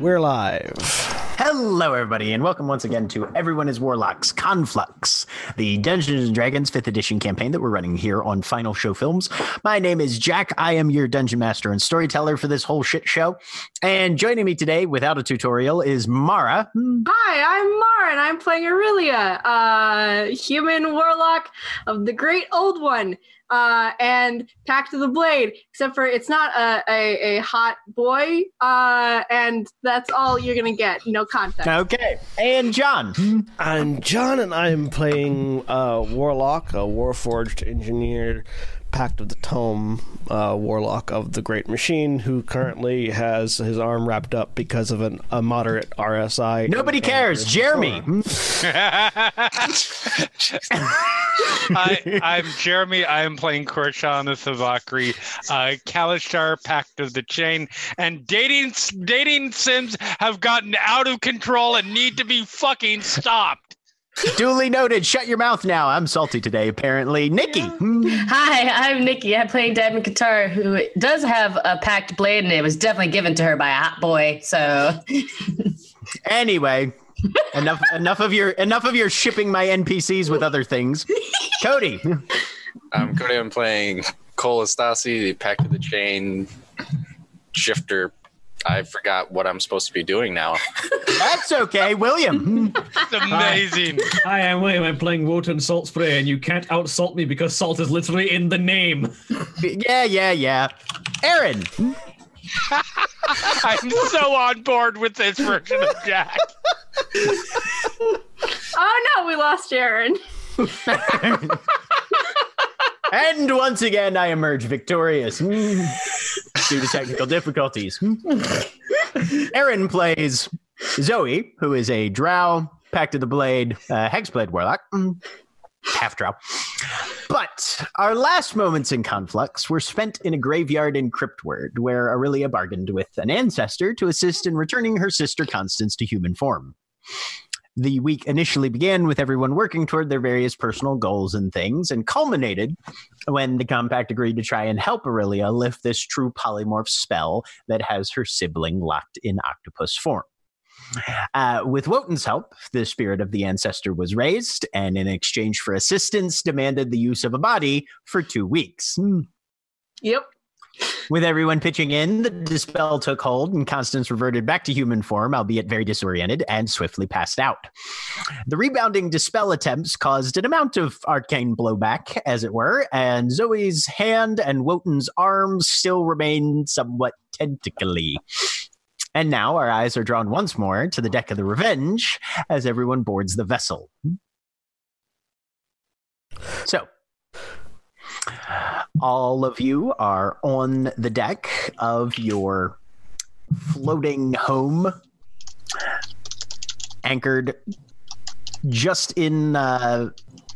We're live. Hello, everybody, and welcome once again to Everyone is Warlocks Conflux, the Dungeons and Dragons 5th edition campaign that we're running here on Final Show Films. My name is Jack. I am your dungeon master and storyteller for this whole shit show. And joining me today without a tutorial is Mara. Hi, I'm Mara, and I'm playing Orillia, uh, human warlock of the Great Old One uh, and Pact of the Blade, except for it's not a, a, a hot boy, uh, and that's all you're gonna get. No context. Okay, and John. I'm John, and I'm playing uh, Warlock, a Warforged engineer Pact of the Tome uh, warlock of the Great Machine, who currently has his arm wrapped up because of an, a moderate RSI. Nobody cares. Jeremy. Hi, I'm Jeremy. I am playing Corashana Thavakri, uh, Kalashtar, Pact of the Chain, and dating dating sims have gotten out of control and need to be fucking stopped. Duly noted. Shut your mouth now. I'm salty today, apparently. Nikki. Hi, I'm Nikki. I'm playing Diamond Qatar, who does have a pact blade, and it was definitely given to her by a hot boy. So, anyway, enough enough of your enough of your shipping my NPCs with other things. Koty. I'm Koty. I'm playing Coal Isthasy, the Pact of the Chain shifter I forgot what I'm supposed to be doing now. That's okay, William. It's amazing. Hi, I'm William. I'm playing Wotan Saltspray, and you can't outsalt me because salt is literally in the name. yeah, yeah, yeah. Erin. I'm so on board with this version of Jack. oh no, we lost Erin. And once again, I emerge victorious hmm. due to technical difficulties. Hmm. Erin plays Zoe, who is a drow, Pact of the Blade, uh, Hexblade Warlock. Hmm. Half drow. But our last moments in Conflux were spent in a graveyard in Cryptward, where Orillia bargained with an ancestor to assist in returning her sister Constance to human form the week initially began with everyone working toward their various personal goals and things, and culminated when the compact agreed to try and help Orillia lift this true polymorph spell that has her sibling locked in octopus form. Uh, with Wotan's help, the spirit of the ancestor was raised, and in exchange for assistance, demanded the use of a body for two weeks. Yep. With everyone pitching in, the dispel took hold and Constance reverted back to human form, albeit very disoriented, and swiftly passed out. The rebounding dispel attempts caused an amount of arcane blowback, as it were, and Zoe's hand and Wotan's arms still remain somewhat tentacly. And now our eyes are drawn once more to the deck of the Revenge as everyone boards the vessel. So, all of you are on the deck of your floating home, anchored just in uh,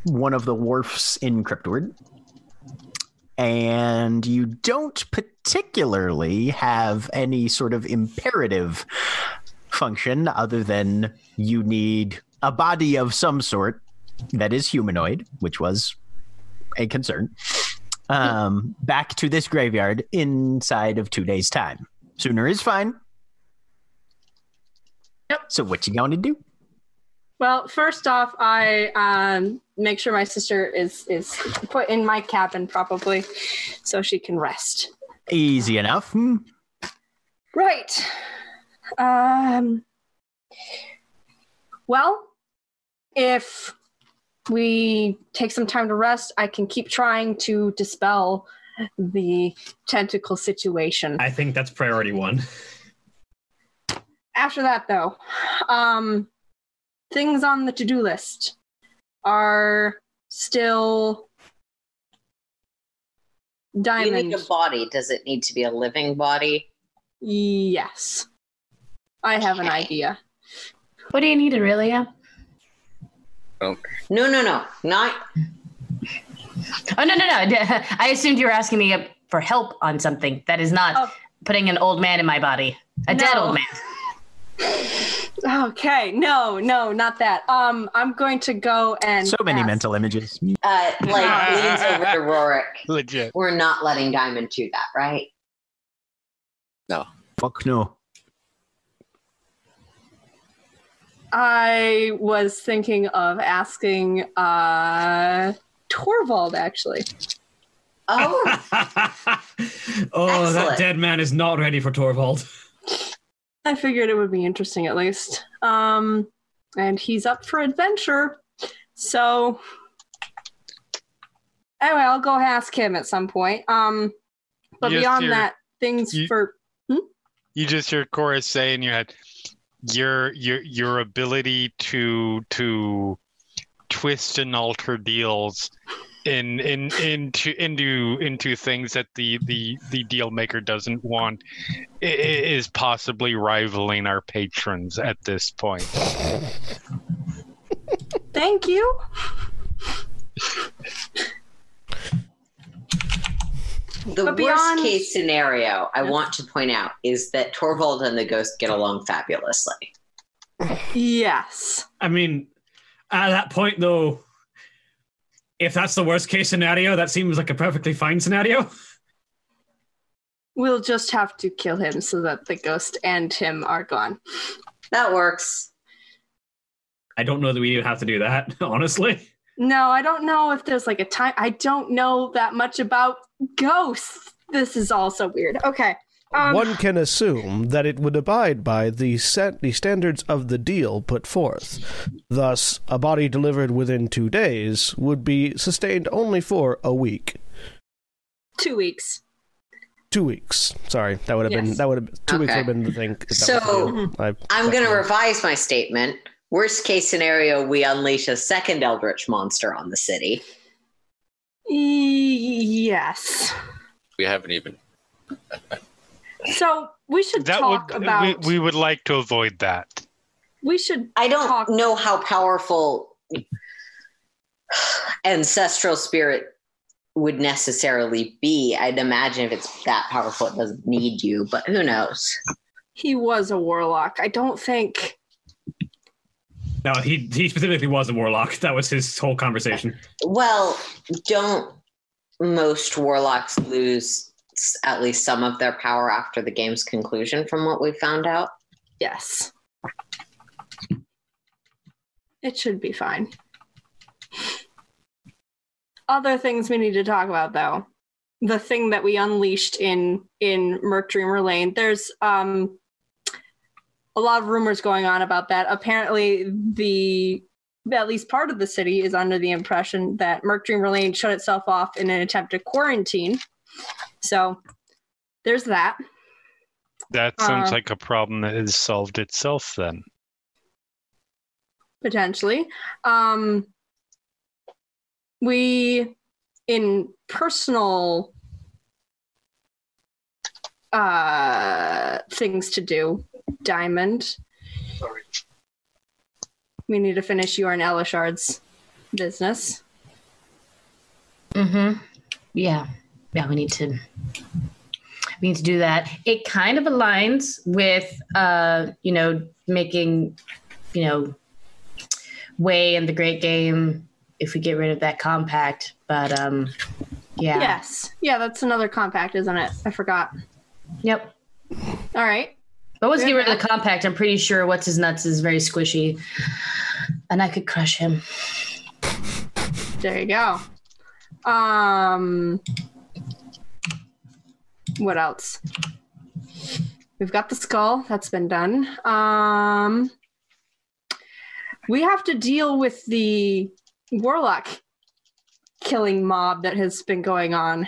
one of the wharfs in Cryptward. And you don't particularly have any sort of imperative function other than you need a body of some sort that is humanoid, which was a concern, um, back to this graveyard inside of two days' time. Sooner is fine. Yep. So what you gonna do? Well, first off, I um, make sure my sister is is put in my cabin probably, so she can rest. Easy enough. Hmm. Right. Um. Well, if we take some time to rest, I can keep trying to dispel the tentacle situation. I think that's priority one. After that, though, um, things on the to-do list are still diamond. You need a body. Does it need to be a living body? Yes, I have an idea. What do you need, Orillia? No, no, no. Not Oh no no no! I assumed you were asking me for help on something. That is not Oh. putting an old man in my body. A dead old man. Okay, no, no, not that. Um, I'm going to go and So many ask- mental images. uh, like leans over to Rorik. Legit. We're not letting Diamond do that, right? No. Fuck no. I was thinking of asking uh Torvald actually. Oh, oh, that Excellent. dead man is not ready for Torvald. I figured it would be interesting at least. Um and he's up for adventure. So anyway, I'll go ask him at some point. Um but Yes, beyond dear. that, things You- for You just hear chorus say in your head, your your your ability to to twist and alter deals in in into into into things that the the the deal maker doesn't want is possibly rivaling our patrons at this point. thank you. The But worst beyond- case scenario I want to point out is that Torvald and the ghost get along fabulously. Yes. I mean, at that point, though, if that's the worst case scenario, that seems like a perfectly fine scenario. We'll just have to kill him so that the ghost and him are gone. That works. I don't know that we even have to do that, honestly. No, I don't know if there's like a time. I don't know that much about ghosts. This is also weird. Okay. Um, One can assume that it would abide by the set the standards of the deal put forth. Thus, a body delivered within two days would be sustained only for a week. two weeks. Two weeks. Sorry, that would have been that would have two weeks would have been the thing. if that was So, the. I- I'm going to revise my statement. Worst case scenario, we unleash a second Eldritch monster on the city. Yes. We haven't even. So we should That talk would about. we, we would like to avoid that. we should. I don't Talk- know how powerful ancestral spirit would necessarily be. I'd imagine if it's that powerful, it doesn't need you, but who knows? He was a warlock. I don't think. No, he he specifically was a warlock. That was his whole conversation. Well, don't most warlocks lose at least some of their power after the game's conclusion, from what we found out? Yes. It should be fine. Other things we need to talk about though. The thing that we unleashed in in Merc Dreamer Lane. There's um a lot of rumors going on about that. Apparently the at least part of the city is under the impression that Merc Dreamer Lane shut itself off in an attempt to quarantine. So there's that. That sounds Uh, like a problem that has solved itself then. potentially. Um, we, in personal uh, things to do, Diamond. Sorry. We need to finish your and Elishard's business. Mm-hmm. Yeah. Yeah, we need to we need to do that. It kind of aligns with uh, you know, making, you know, way in the great game if we get rid of that compact. But um yeah. Yes. Yeah, that's another compact, isn't it? I forgot. Yep. All right. But once we get rid of the compact, I'm pretty sure what's his nuts is very squishy, and I could crush him. There you go. Um, what else? We've got the skull. That's been done. Um, we have to deal with the warlock killing mob that has been going on.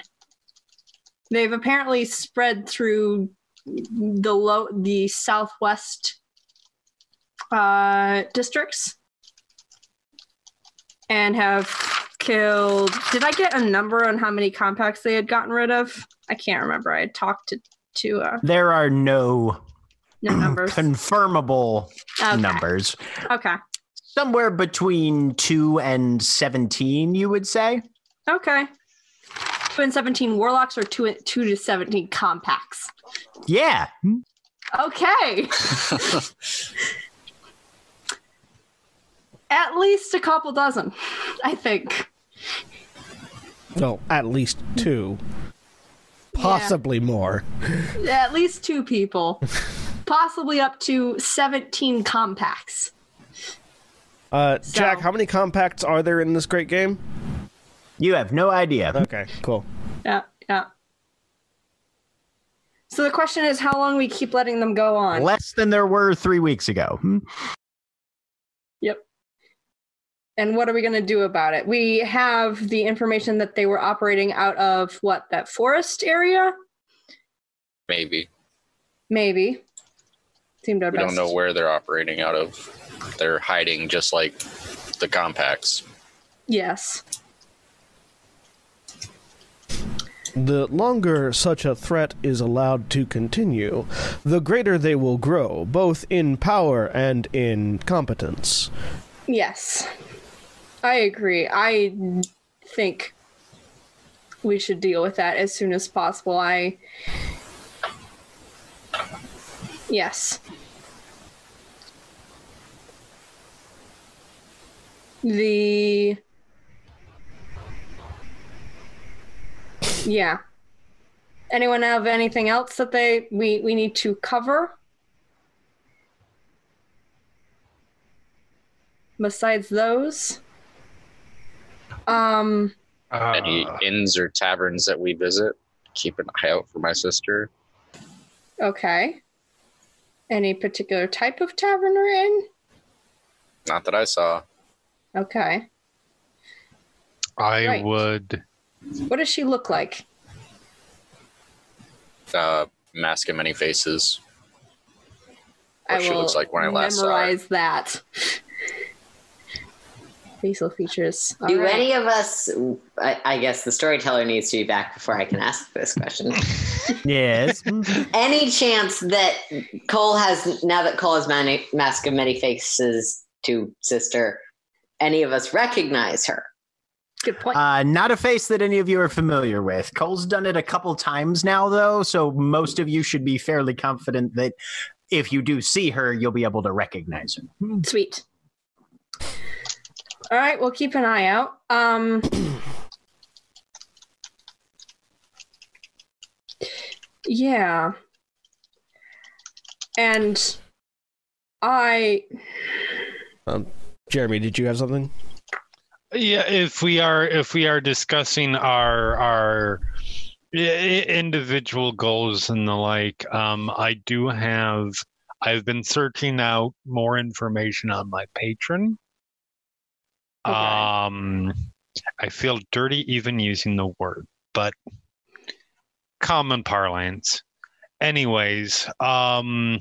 They've apparently spread through the low, the southwest uh, districts, and have killed. Did I get a number on how many compacts they had gotten rid of? I can't remember. I had talked to to uh, There are no no numbers. confirmable Okay. numbers. Okay. Somewhere between two and seventeen, you would say. Okay. Two and seventeen warlocks or two two to seventeen compacts. Yeah. Okay. At least a couple dozen, I think. No, at least two. Possibly more. At least two people. Possibly up to 17 compacts. Uh, So- Jack, how many compacts are there in this great game? You have no idea. Okay, cool. Yeah, yeah. So the question is how long we keep letting them go on. Less than there were three weeks ago. Hmm. Yep. And what are we going to do about it? We have the information that they were operating out of what, that forest area? Maybe. Maybe. Seemed our We best. don't know where they're operating out of. They're hiding just like the compacts. Yes. The longer such a threat is allowed to continue, the greater they will grow, both in power and in competence. Yes. I agree. I think we should deal with that as soon as possible. I. Yes. The. Yeah. Anyone have anything else that they we we need to cover? Besides those, um, Any Uh, inns or taverns that we visit, keep an eye out for my sister. okay. Any particular type of tavern or inn? Not that I saw. Okay. I Right. would. What does she look like? Uh, mask of many faces. I What she will looks like when I last saw her. memorize that. Facial features. All Do right. any of us? I, I guess the storyteller needs to be back before I can ask this question. Yes. any chance that Coal has now that Coal has many, mask of many faces to sister? Any of us recognize her? Good point. Uh, not a face that any of you are familiar with. Coal's done it a couple times now, though, so most of you should be fairly confident that if you do see her, you'll be able to recognize her. Sweet. All right, we'll keep an eye out. Um, yeah. And I Jeremy, did you have something? Yeah, if we are if we are discussing our our individual goals and the like, um, I do have. I've been searching out more information on my patron. Okay. Um, I feel dirty even using the word, but common parlance. Anyways, um,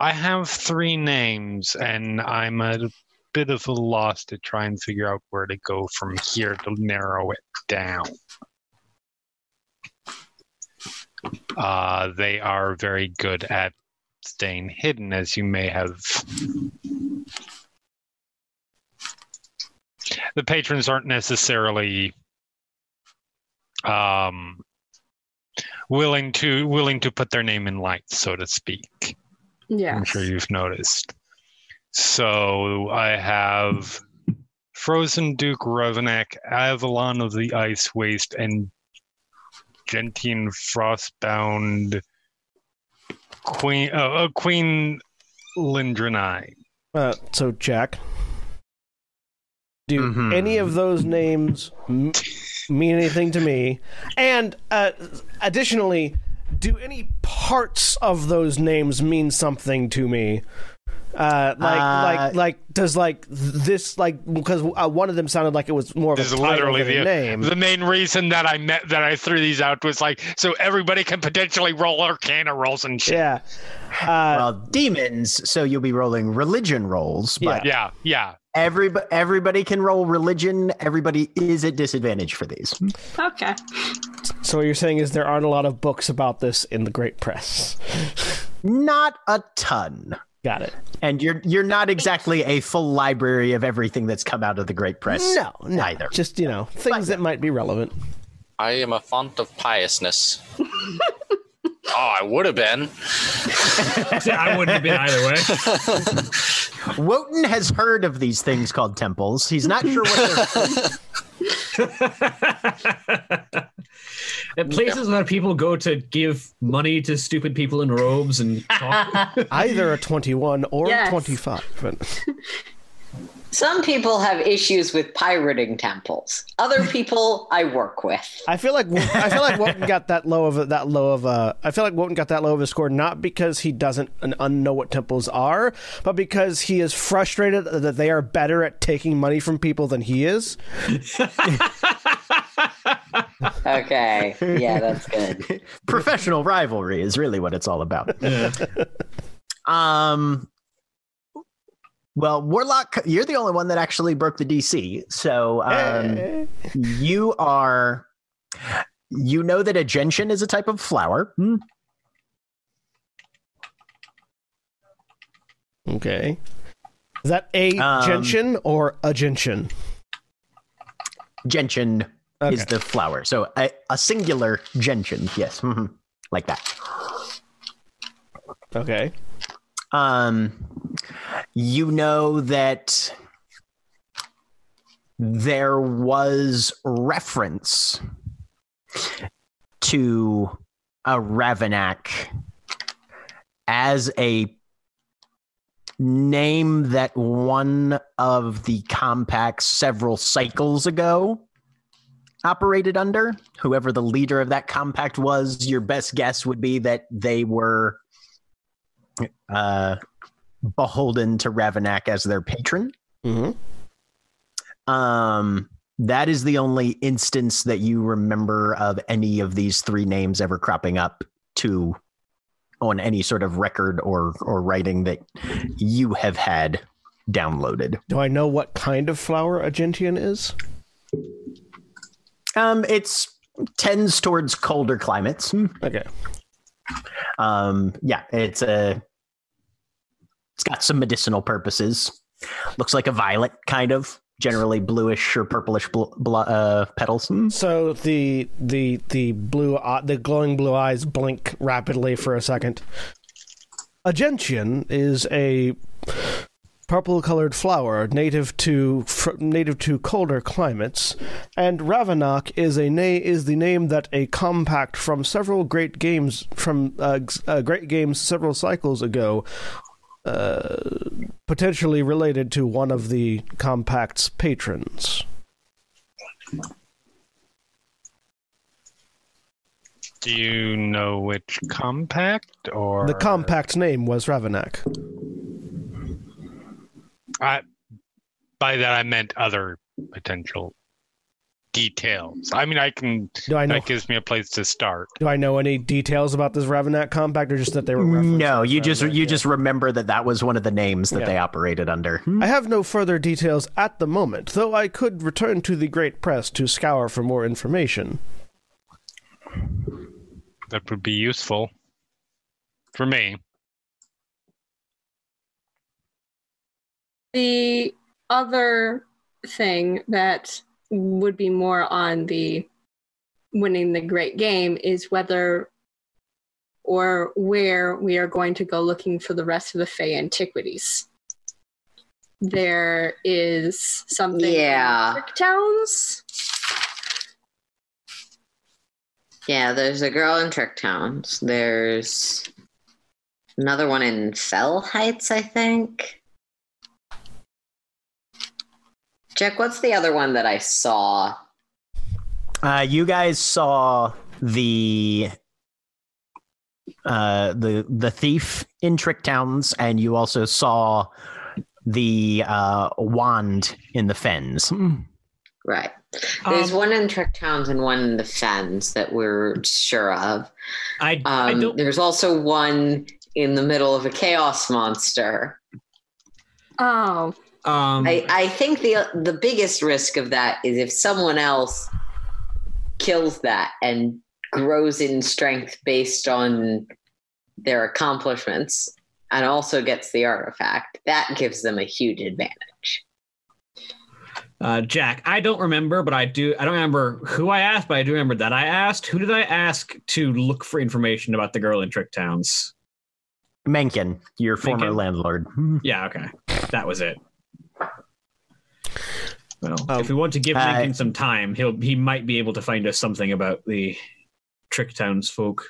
I have three names, and I'm at a bit of a loss to try and figure out where to go from here to narrow it down. Uh, they are very good at staying hidden, as you may have. The patrons aren't necessarily um, willing to willing to put their name in lights, so to speak. yeah. I'm sure you've noticed. So I have Frozen Duke Ravenak, Avalon of the Ice Waste, and Gentian Frostbound Queen, uh, uh, Queen Lindranai. Uh, so, Jack, do Mhm. any of those names m- mean anything to me? And uh, additionally, do any parts of those names mean something to me? Uh, like, Uh, like, like, does like this like because uh, one of them sounded like it was more of This a is title literally than a the name. the main reason that I met that I threw these out was like so everybody can potentially roll Arcana rolls and shit. yeah. Uh, well, demons, so you'll be rolling religion rolls, but Yeah, yeah. everybody everybody can roll religion. Everybody is at disadvantage for these. Okay. so what you're saying is there aren't a lot of books about this in the Great Press. Not a ton. Got it. And you're you're not exactly a full library of everything that's come out of the Great Press. No, no. Either. Just you know things that might be relevant. I am a font of piousness. oh, I would have been. I wouldn't have been either way. Wotan has heard of these things called temples. He's not sure what they're At places where people go to give money to stupid people in robes and talk. Either a 21 or Yes. 25. But Some people have issues with pirating temples. Other people I work with. I feel like I feel like Wotan got that low of a, that low of a. I feel like Wotan got that low of a score not because he doesn't un- un- know what temples are, but because he is frustrated that they are better at taking money from people than he is. Okay. Yeah, that's good. professional rivalry is really what it's all about. Um well, Warlock, you're the only one that actually broke the DC. So um, Eh. you are you know that a gentian is a type of flower. Hmm. Okay. Is that a Um, gentian or a gentian? Gentian Okay. is the flower. So a, a singular gentian, yes. mhm, Like that. Okay. um, you know that there was reference to a Ravenak as a name that one of the compacts several cycles ago operated under. Whoever the leader of that compact was, your best guess would be that they were uh, beholden to Ravenak as their patron. hmm Um, that is the only instance that you remember of any of these three names ever cropping up to on any sort of record or or writing that you have had downloaded. Do I know what kind of flower a gentian is? Um, it's tends towards colder climates. Okay. Um, yeah, it's a. It's got some medicinal purposes. Looks like a violet, kind of. Generally bluish or purplish bl- bl- uh, petals. So the the the blue eye the glowing blue eyes blink rapidly for a second. A gentian is a purple colored flower native to fr- native to colder climates, and Ravenak is a na- is the name that a compact from several great games from uh, uh, great games several cycles ago. Uh, potentially related to one of the compact's patrons. Do you know which compact or The compact's name was Ravenak. I, by that I meant other potential details. I mean, I can. Do I know? That gives me a place to start. Do I know any details about this Ravenak compact, or just that they were? No, you just Ravenak? you Yeah. just remember that that was one of the names that Yeah. they operated under. Hmm. I have no further details at the moment, though I could return to the Great Press to scour for more information. That would be useful for me. The other thing that would be more on the winning the great game is whether or where we are going to go looking for the rest of the Fey antiquities. There is something Yeah. Trick Towns. Yeah, there's a girl in Trick Towns. There's another one in Fell Heights, I think. Jack, what's the other one that I saw? Uh, you guys saw the uh, the the thief in Trick Towns, and you also saw the uh, wand in the fens. Right. There's Um, one in Trick Towns and one in the Fens that we're sure of. I, I Um, don't. there's also one in the middle of a chaos monster. Oh, Um, I, I think the the biggest risk of that is if someone else kills that and grows in strength based on their accomplishments and also gets the artifact, that gives them a huge advantage. Uh, Jack, I don't remember, but I do. I don't remember who I asked, but I do remember that I asked. Who did I ask to look for information about the girl in Trick Towns? Mencken, your former Mencken. landlord. Yeah, okay, that was it. Well, Um, if we want to give uh, Lincoln some time, he'll he might be able to find us something about the Trick Towns folk.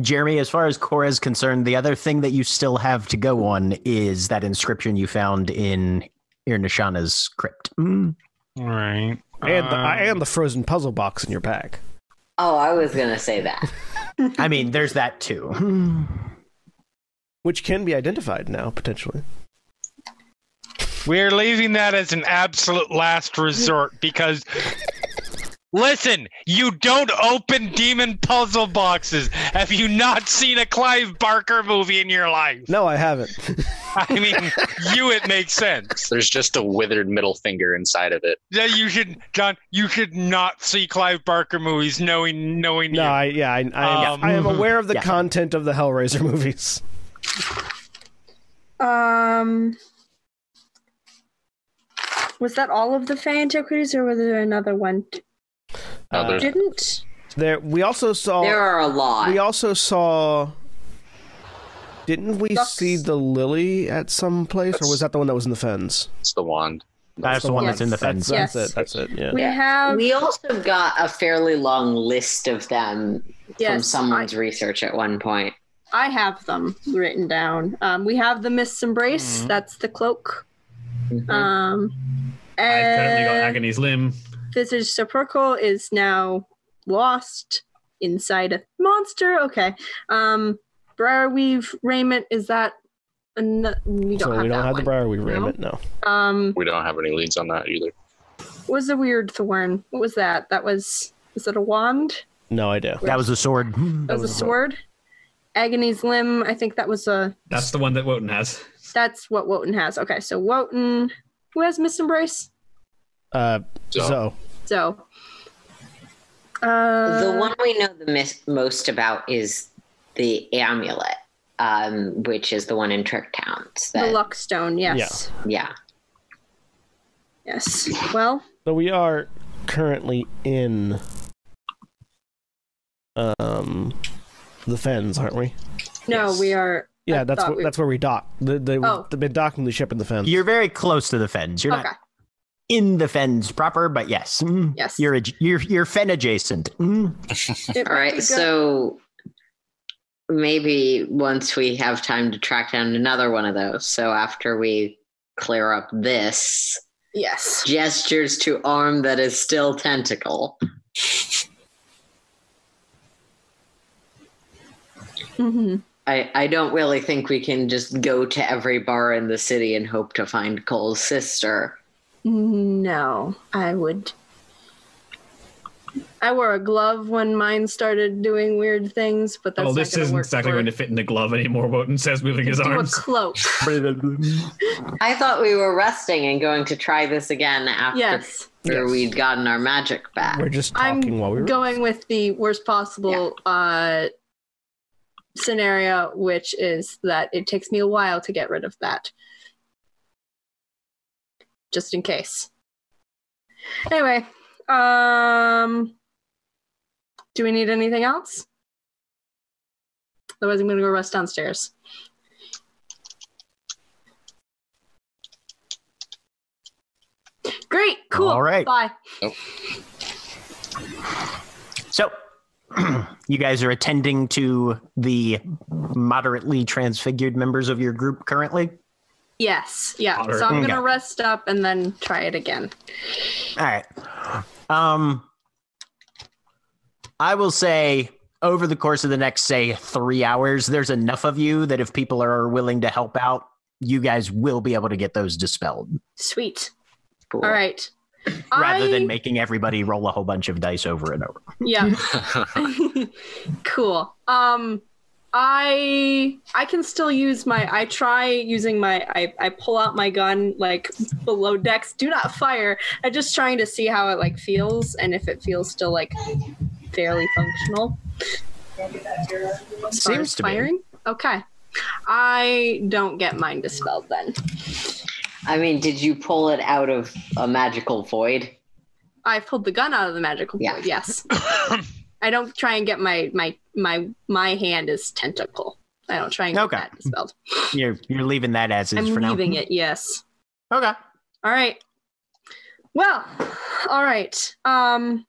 Jeremy, as far as Cora is concerned, the other thing that you still have to go on is that inscription you found in Irnashana's crypt. Mm. Right. And the, Um, and the frozen puzzle box in your pack. Oh, I was going to say that. I mean, there's that too. Which can be identified now, potentially. We're leaving that as an absolute last resort because listen, you don't open demon puzzle boxes. Have you not seen a Clive Barker movie in your life? No, I haven't. I mean, you it makes sense. There's just a withered middle finger inside of it. Yeah, you should, John. You should not see Clive Barker movies, knowing knowing no, you. I yeah, I, I, Um, I am aware of the yeah. content of the Hellraiser movies. um, was that all of the Fey antiquities, or was there another one? Uh, Didn't there, we also saw. There are a lot. We also saw. Didn't we Ducks. see the lily at some place, or was that the one that was in the fens? It's the wand. That's the one that's in the That's, fens. that's Yes. it. That's it. Yeah. we have? we also got a fairly long list of them from yes, someone's research at one point. I, I have them written down. Um, we have the Mist's Embrace. That's the cloak. Mhm. Um, I've currently got and Agony's limb. Visage Sepulchral is now lost inside a monster. Okay. Um, Briarweave raiment is that? An- we don't so have we don't that have one. the Briarweave No? raiment. No. Um, We don't have any leads on that either. what was a weird thorn? What was that? That was was it a wand? No idea. That was a sword. That was, was a a sword. Agony's limb. I think that was a. That's the one that Wotan has. That's what Wotan has. Okay, so Wotan, who has Mist Embrace? Uh, So, so So. Uh, the one we know the mis- most about is the amulet, um, which is the one in Trick Towns. the That, luck stone. Yes. yeah. Yes. Well, so we are currently in um the fens, aren't we? no, Yes. we are. Yeah, I that's thought wh- we- that's where we dock. The the Oh. the been docking the ship in the fens. You're very close to the fens. You're Okay. not in the fens proper, but yes, Mm. Yes. you're ad- you're you're fen adjacent. Mm. It All might right, so maybe once we have time to track down another one of those. So after we clear up this, Yes. gestures to arm that is still tentacle. hmm I, I don't really think we can just go to every bar in the city and hope to find Coal's sister. No, I would. I wore a glove when mine started doing weird things, but that's oh, this gonna isn't work exactly going to fit in the glove anymore. Wotan says, moving his do arms. a cloak. I thought we were resting and going to try this again after Yes, Yes. we'd gotten our magic back. We're just I'm talking while we were going with the worst possible uh, scenario, which is that it takes me a while to get rid of that, just in case. Anyway, um, do we need anything else? Otherwise, I'm going to go rest downstairs. Great, cool. All right. Bye. So, you guys are attending to the moderately transfigured members of your group currently. Yes. Yeah. Moderate. So I'm gonna rest up and then try it again. All right. Um, I will say over the course of the next, say, three hours, there's enough of you that if people are willing to help out, you guys will be able to get those dispelled Sweet. Cool. All right. rather I- than making everybody roll a whole bunch of dice over and over. Yeah. cool. Um I I can still use my I try using my I, I pull out my gun like below decks. Do not fire. I'm just trying to see how it like feels and if it feels still like fairly functional. Seems as to be. firing. Okay. I don't get mine dispelled then. I mean, did you pull it out of a magical void? I pulled the gun out of the magical Yeah. void. Yes. I don't try and get my my my my hand is tentacle. I don't try and get Okay. that dispelled. You're you're leaving that as is I'm for leaving it. Yes. Okay. All right. Well, all right. Um,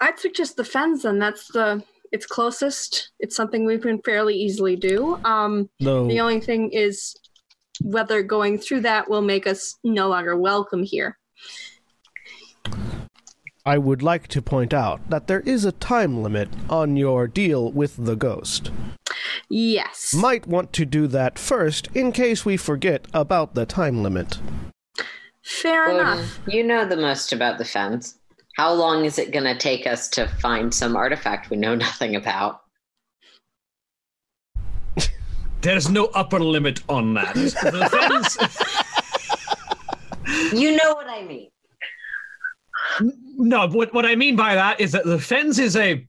I'd suggest the fens. Then that's the it's closest. It's something we can fairly easily do. Um, Though the only thing is whether going through that will make us no longer welcome here. I would like to point out that there is a time limit on your deal with the ghost. Yes. Might want to do that first in case we forget about the time limit. Fair Odin, enough. you know the most about the fens. How long is it going to take us to find some artifact we know nothing about? There's no upper limit on that. The You know what I mean. no, what what I mean by that is that the fens is a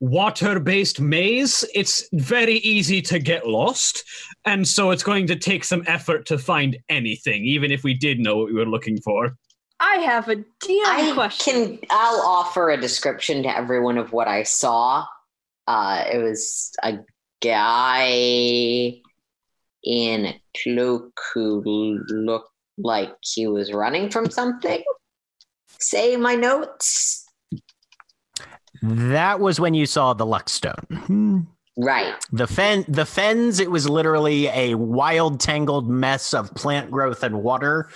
water-based maze. It's very easy to get lost, and so it's going to take some effort to find anything, even if we did know what we were looking for. I have a DM I question. can. I'll offer a description to everyone of what I saw. Uh, it was a guy in a cloak who looked like he was running from something. Say my notes. That was when you saw the Luckstone. Hmm. Right. The fen, the fens. It was literally a wild, tangled mess of plant growth and water,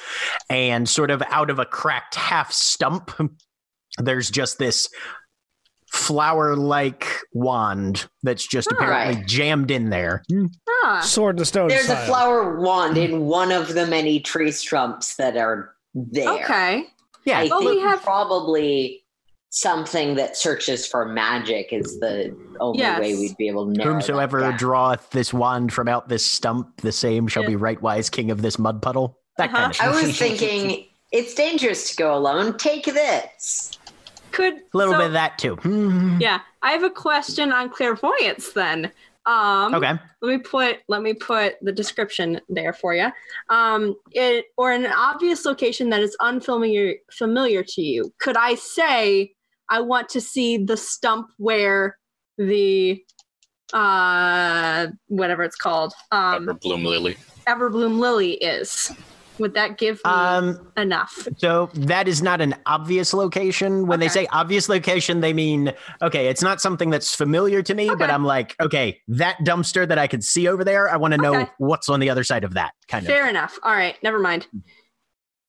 and sort of out of a cracked half stump, there's just this flower-like wand that's just Huh. apparently Right. jammed in there. Ah, Sword and stone. There's a flower wand in one of the many tree stumps that are there. okay. Yeah, I Well, think we have- probably something that searches for magic is the only Yes. way we'd be able to know. Whomsoever that draweth this wand from out this stump, the same shall Yeah. be rightwise king of this mud puddle. That Uh-huh. kind of shit. I was thinking it's dangerous to go alone. Take this. Could A little so- bit of that too. Yeah, I have a question on clairvoyance. Then, um, Okay. let me put let me put the description there for you. Um, it or in an obvious location that is unfamiliar familiar to you. Could I say I want to see the stump where the uh whatever it's called um Bloom Lily. everbloom lily is would that give me Um, enough so that is not an obvious location. When they say obvious location, they mean okay, it's not something that's familiar to me, but I'm like, okay, that dumpster that I could see over there, I want to know Okay. what's on the other side of that kind of. fair enough all right never mind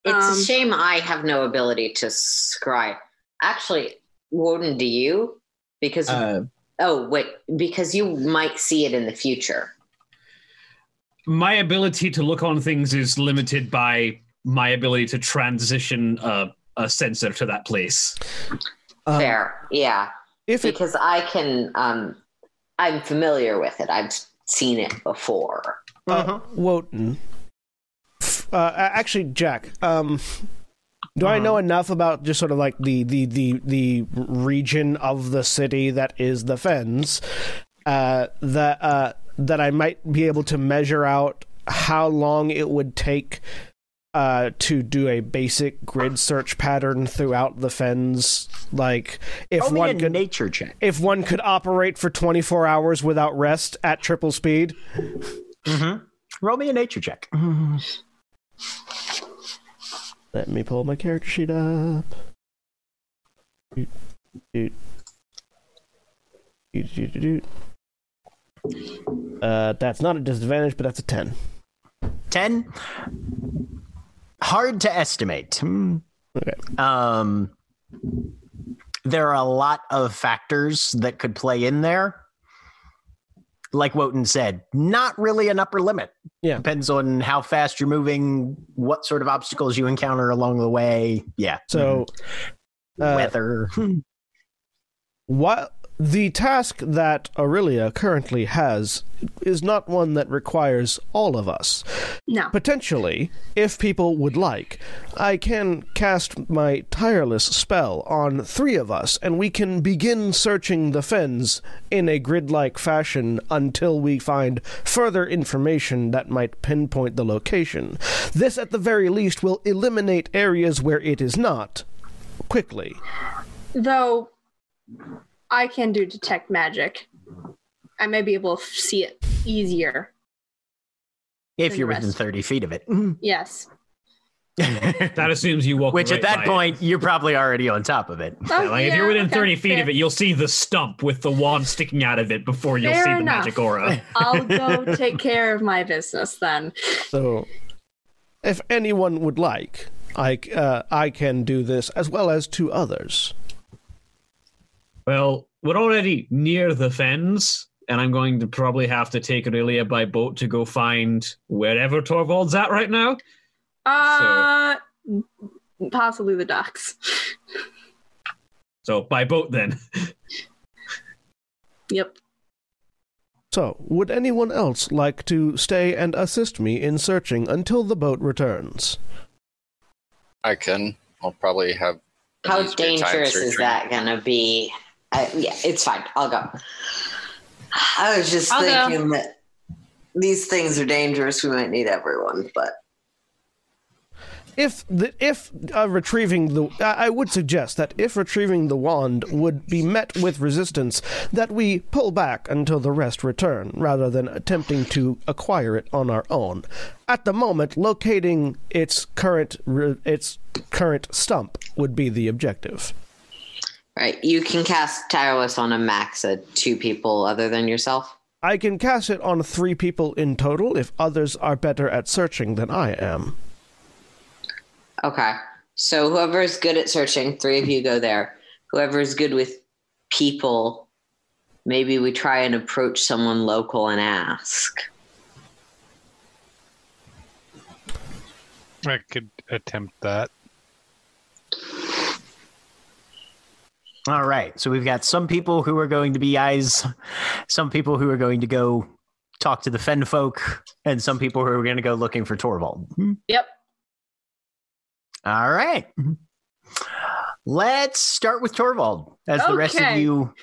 It's Um, a shame I have no ability to scry. Actually, Wotan, do you? Because Uh, oh wait, because you might see it in the future. My ability to look on things is limited by my ability to transition a, a sensor to that place. Um, Fair, yeah. If it Because I can, um, I'm familiar with it. I've seen it before. uh, Wotan. Uh, actually, Jack. Um, do I know enough about just sort of like the the the the region of the city that is the Fens uh, that uh, that I might be able to measure out how long it would take uh, to do a basic grid search pattern throughout the Fens? Like, if one could nature check. if one could operate for 24 hours without rest at triple speed. Mm-hmm. Roll me a nature check. Let me pull my character sheet up. Doot. Doot, doot, doot, doot. Uh, that's not a disadvantage, but that's a 10. 10 hard to estimate. Hmm. Okay. um there are a lot of factors that could play in there. Like wotan said not really an upper limit. Yeah. depends on how fast you're moving what sort of obstacles you encounter along the way. Yeah. So, uh, weather. What the task that Orillia currently has is not one that requires all of us. No. Potentially, if people would like, I can cast my tireless spell on three of us, and we can begin searching the fens in a grid like fashion until we find further information that might pinpoint the location. This, at the very least, will eliminate areas where it is not quickly. Though I can do detect magic. I may be able to see it easier. if you're within 30 feet of it Yes. That assumes you walk. which right at that by it. point you're probably already on top of it Oh, Yeah, if you're within okay, 30 feet of it, you'll see the stump with the wand sticking out of it before you'll Fair see the magic aura. I'll go take care of my business then. So, if anyone would like, I uh, I can do this as well as two others. Well, we're already near the fens, and I'm going to probably have to take Orillia by boat to go find wherever Torvald's at right now. Uh, possibly the docks. So by boat then. Yep. So, would anyone else like to stay and assist me in searching until the boat returns? I can. I'll probably have. How dangerous is that gonna be? I, yeah, it's fine. I'll go. I was just I'll go. thinking that these things are dangerous. We might need everyone, but If the if uh, retrieving the, I I would suggest that if retrieving the wand would be met with resistance, that we pull back until the rest return, rather than attempting to acquire it on our own. At the moment, locating its current its current stump would be the objective. Right, you can cast tireless on a max of two people other than yourself. I can cast it on three people in total if others are better at searching than I am. Okay, so whoever is good at searching, three of you go there. Whoever is good with people, maybe we try and approach someone local and ask. I could attempt that. All right. So we've got some people who are going to be eyes, some people who are going to go talk to the Fen folk, and some people who are going to go looking for Torvald. Mm-hmm. Yep. All right. Mm-hmm. Let's start with Torvald as the rest of you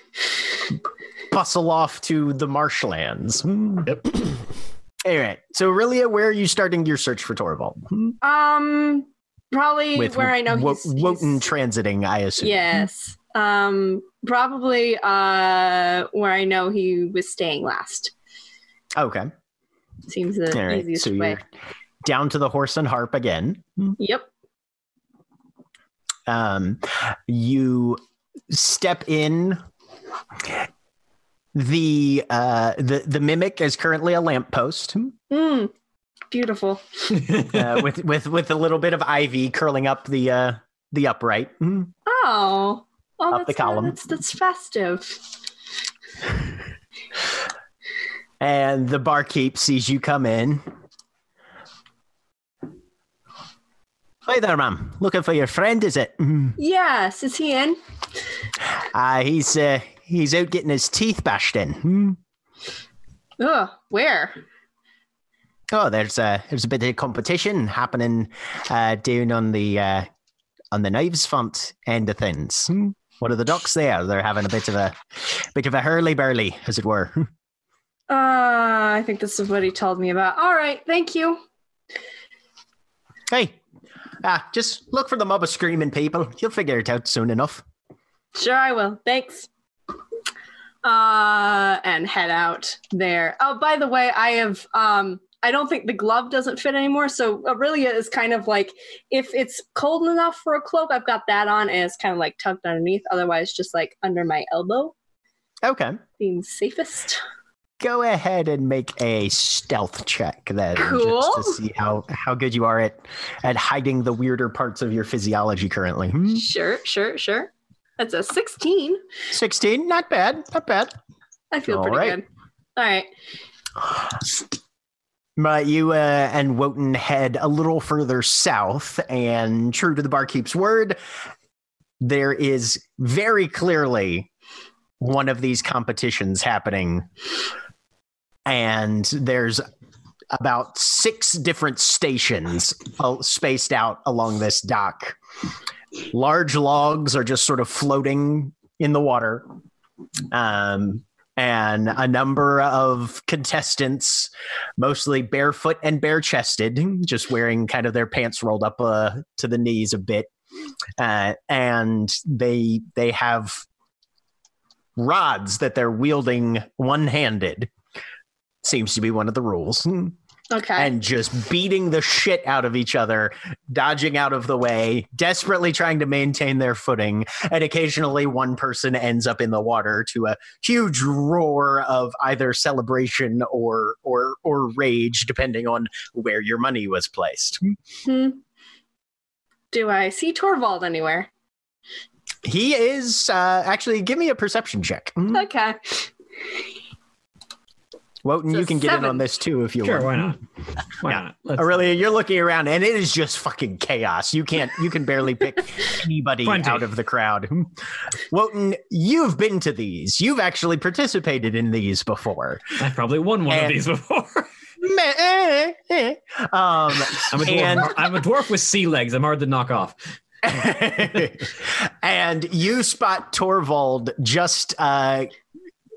bustle off to the marshlands. Hmm. Yep. All right. So, Orillia, uh, where are you starting your search for Torvald? Hmm? Um, probably With where I know Wo- he's, Wotan he's- transiting, I assume. Yes. Um, probably uh where I know he was staying last. Okay. Seems the right. easiest So way. down to the horse and harp again. Yep. um, you step in the uh the the mimic is currently a lamppost Mm, beautiful. uh, with with with a little bit of ivy curling up the uh the upright Mhm. Oh. Oh, Up the column. That's, that's festive. and the barkeep sees you come in Hi there, ma'am. Looking for your friend, is it? Yes. Is he in? Uh, he's uh, he's out getting his teeth bashed in. Ugh. Where? Oh, there's a there's a bit of competition happening uh, down on the uh, on the knives front end of things. What are the ducks there? They're having a bit of a bit of a hurly burly, as it were. Uh, I think this is what he told me about. All right. Thank you. hey, ah, just look for the mob of screaming people. You'll figure it out soon enough. Sure, I will. Thanks. Uh, and head out there. Oh, by the way, I have um, I don't think the glove doesn't fit anymore. So Orillia is kind of like if it's cold enough for a cloak, I've got that on and it's kind of like tucked underneath. Otherwise, just like under my elbow, Okay. being safest. Go ahead and make a stealth check then, Cool. just to see how how good you are at at hiding the weirder parts of your physiology currently. Hmm. Sure, sure, sure. That's a 16. Sixteen, not bad, not bad. I feel All pretty right. good. All right. But you uh, and Wotan head a little further south, and true to the barkeep's word, there is very clearly one of these competitions happening. And there's about six different stations uh, spaced out along this dock. Large logs are just sort of floating in the water. Um, and a number of contestants mostly barefoot and bare chested, just wearing kind of their pants rolled up uh, to the knees a bit. Uh, and they they have rods that they're wielding one handed. Seems to be one of the rules. Okay. And just beating the shit out of each other, dodging out of the way, desperately trying to maintain their footing. And occasionally one person ends up in the water to a huge roar of either celebration or or or rage, depending on where your money was placed. Hmm. Do I see Torvald anywhere? He is uh, actually give me a perception check. Mhm. Okay. Wotan, So you can get in on this too if you Sure, want. why not? Why Yeah. not? Let's- Orillia, you're looking around and it is just fucking chaos. You can't, you can barely pick anybody Plenty. out of the crowd. Wotan, you've been to these. You've actually participated in these before. I've probably won one of these before. Meh, eh, eh. Um, I'm a dwarf. And- I'm a dwarf with sea legs. I'm hard to knock off. and you spot Torvald just uh,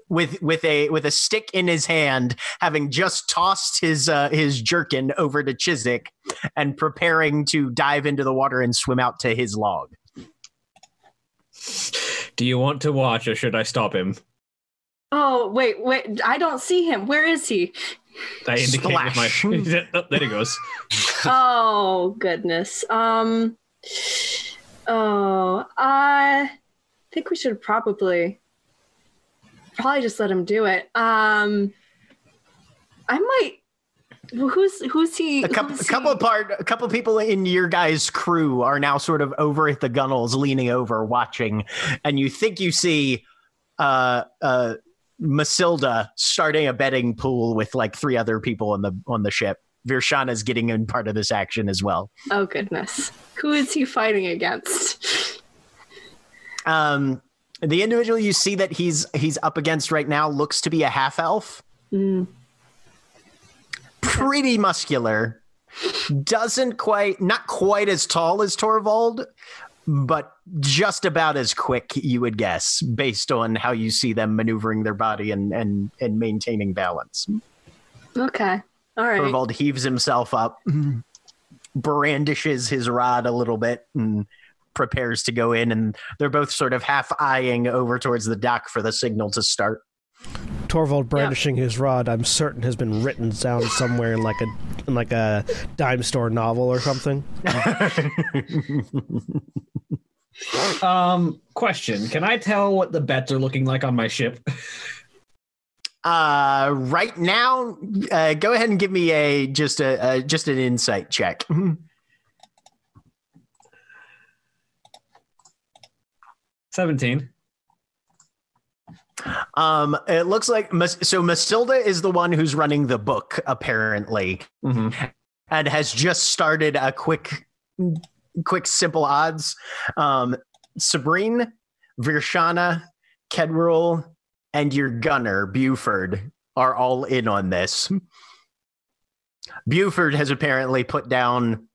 with with a with a stick in his hand, having just tossed his uh, his jerkin over to Chiswick and preparing to dive into the water and swim out to his log. Do you want to watch or should I stop him? Oh, wait, wait. I don't see him. Where is he? I indicate with my. Oh, there he goes. oh, goodness. Um, oh, I think we should probably, probably just let him do it. Um, I might. Who's who's he? A couple, a who's couple he- part, a couple people in your guys' crew are now sort of over at the gunnels, leaning over, watching, and you think you see uh, uh, Masilda starting a betting pool with like three other people on the on the ship. Virshana is getting in part of this action as well. Oh goodness, who is he fighting against? Um, the individual you see that he's he's up against right now looks to be a half elf, Hmm. pretty muscular. Doesn't quite, not quite as tall as Torvald, but just about as quick, you would guess, based on how you see them maneuvering their body and and and maintaining balance. Okay, all right. Torvald heaves himself up, brandishes his rod a little bit, and prepares to go in. And they're both sort of half eyeing over towards the dock for the signal to start. Torvald brandishing his rod, I'm certain has been written down somewhere in like a in like a dime store novel or something. Um, question: Can I tell what the bets are looking like on my ship? Uh, right now, uh, go ahead and give me a just a, a just an insight check. Seventeen. Um, it looks like so. Masilda is the one who's running the book, apparently, Mm-hmm. and has just started a quick, quick simple odds. Um, Sabrine, Virshana, Kedril, and your gunner Buford are all in on this. Buford has apparently put down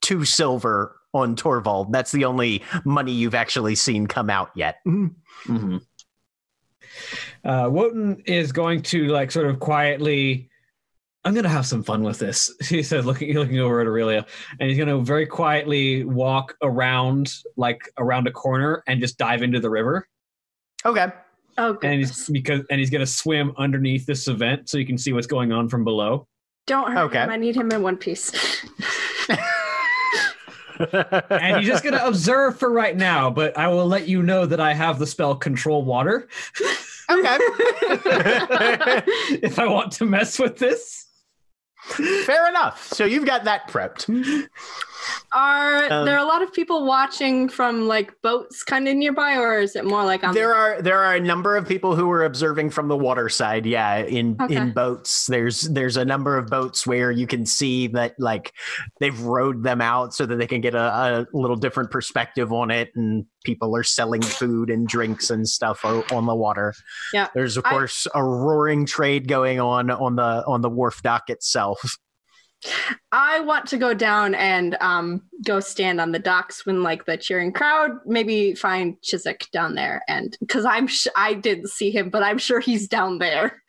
two silver on Torvald. That's the only money you've actually seen come out yet. Mm-hmm. Uh, Wotan is going to like sort of quietly. I'm gonna have some fun with this. He said, looking looking over at Orillia, and he's gonna very quietly walk around like around a corner and just dive into the river. Okay. Oh And he's because and he's gonna swim underneath this event so you can see what's going on from below. Don't hurt Okay. him. I need him in one piece. and you're just gonna observe for right now, but I will let you know that I have the spell control water okay. if I want to mess with this. Fair enough. So you've got that prepped. Are Um, there a lot of people watching from like boats kind of nearby, or is it more like on There are there are a number of people who are observing from the water side. Yeah, in Okay. in boats. There's there's a number of boats where you can see that like they've rowed them out so that they can get a, a little different perspective on it, and people are selling food and drinks and stuff on the water. Yeah. There's of course a roaring trade going on on the on the wharf dock itself. I want to go down and um, go stand on the docks when like the cheering crowd. Maybe find Chiswick down there, and because I'm sh- I didn't see him, but I'm sure he's down there.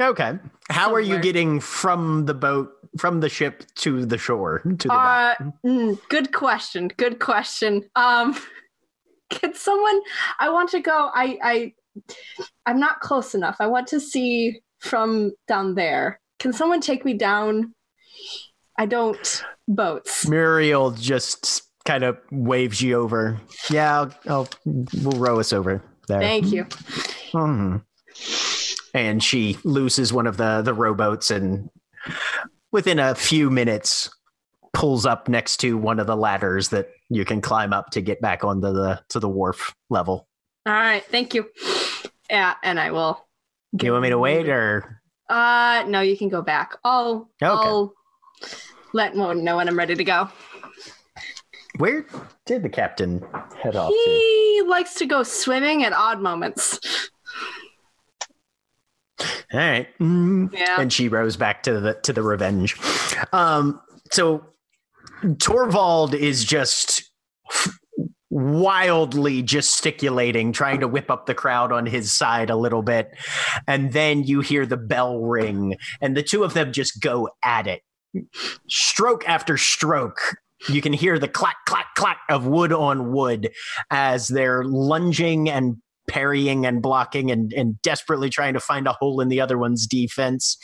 Okay. How are you getting from the boat from the ship to the shore to the Uh, mm, good question. Good question. Um, can someone? I want to go. I I I'm not close enough. I want to see from down there. Can someone take me down? I don't boats. Muriel just kind of waves you over. Yeah, I'll, I'll we'll row us over there. Thank you. Mhm. And she looses one of the the rowboats, and within a few minutes, pulls up next to one of the ladders that you can climb up to get back onto the to the wharf level. All right. Thank you. Yeah, and I will. Do you want me to wait, or Uh, no, you can go back. I'll. I'll let Wotan know when I'm ready to go. where did the captain head off to? He likes to go swimming at odd moments. All right. Mm. Yeah. and she rows back to the to the revenge. Um, so Torvald is just wildly gesticulating, trying to whip up the crowd on his side a little bit, and then you hear the bell ring, and the two of them just go at it, stroke after stroke. You can hear the clack, clack, clack of wood on wood as they're lunging and parrying and blocking and, and desperately trying to find a hole in the other one's defense.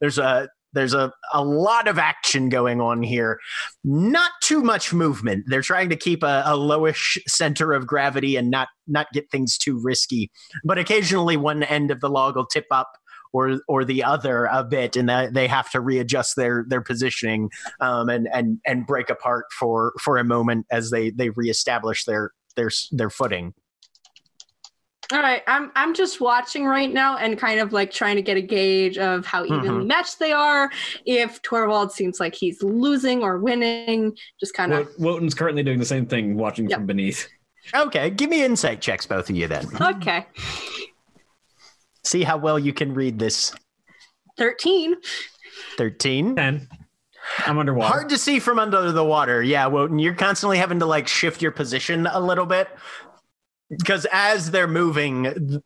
There's a there's a, a lot of action going on here. Not too much movement. They're trying to keep a, a lowish center of gravity and not not get things too risky. But occasionally one end of the log will tip up or or the other a bit, and that they have to readjust their their positioning um, and and and break apart for for a moment as they they reestablish their their their footing. All right, I'm I'm just watching right now and kind of like trying to get a gauge of how evenly matched they are. If Torvald seems like he's losing or winning, just kind of Wo- Wotan's currently doing the same thing, watching Yep. from beneath. Okay, give me insight checks, both of you. Then okay. See how well you can read this. Thirteen. Thirteen. Ten. I'm underwater. Hard to see from under the water. Yeah, Wotan, you're constantly having to like shift your position a little bit because as they're moving,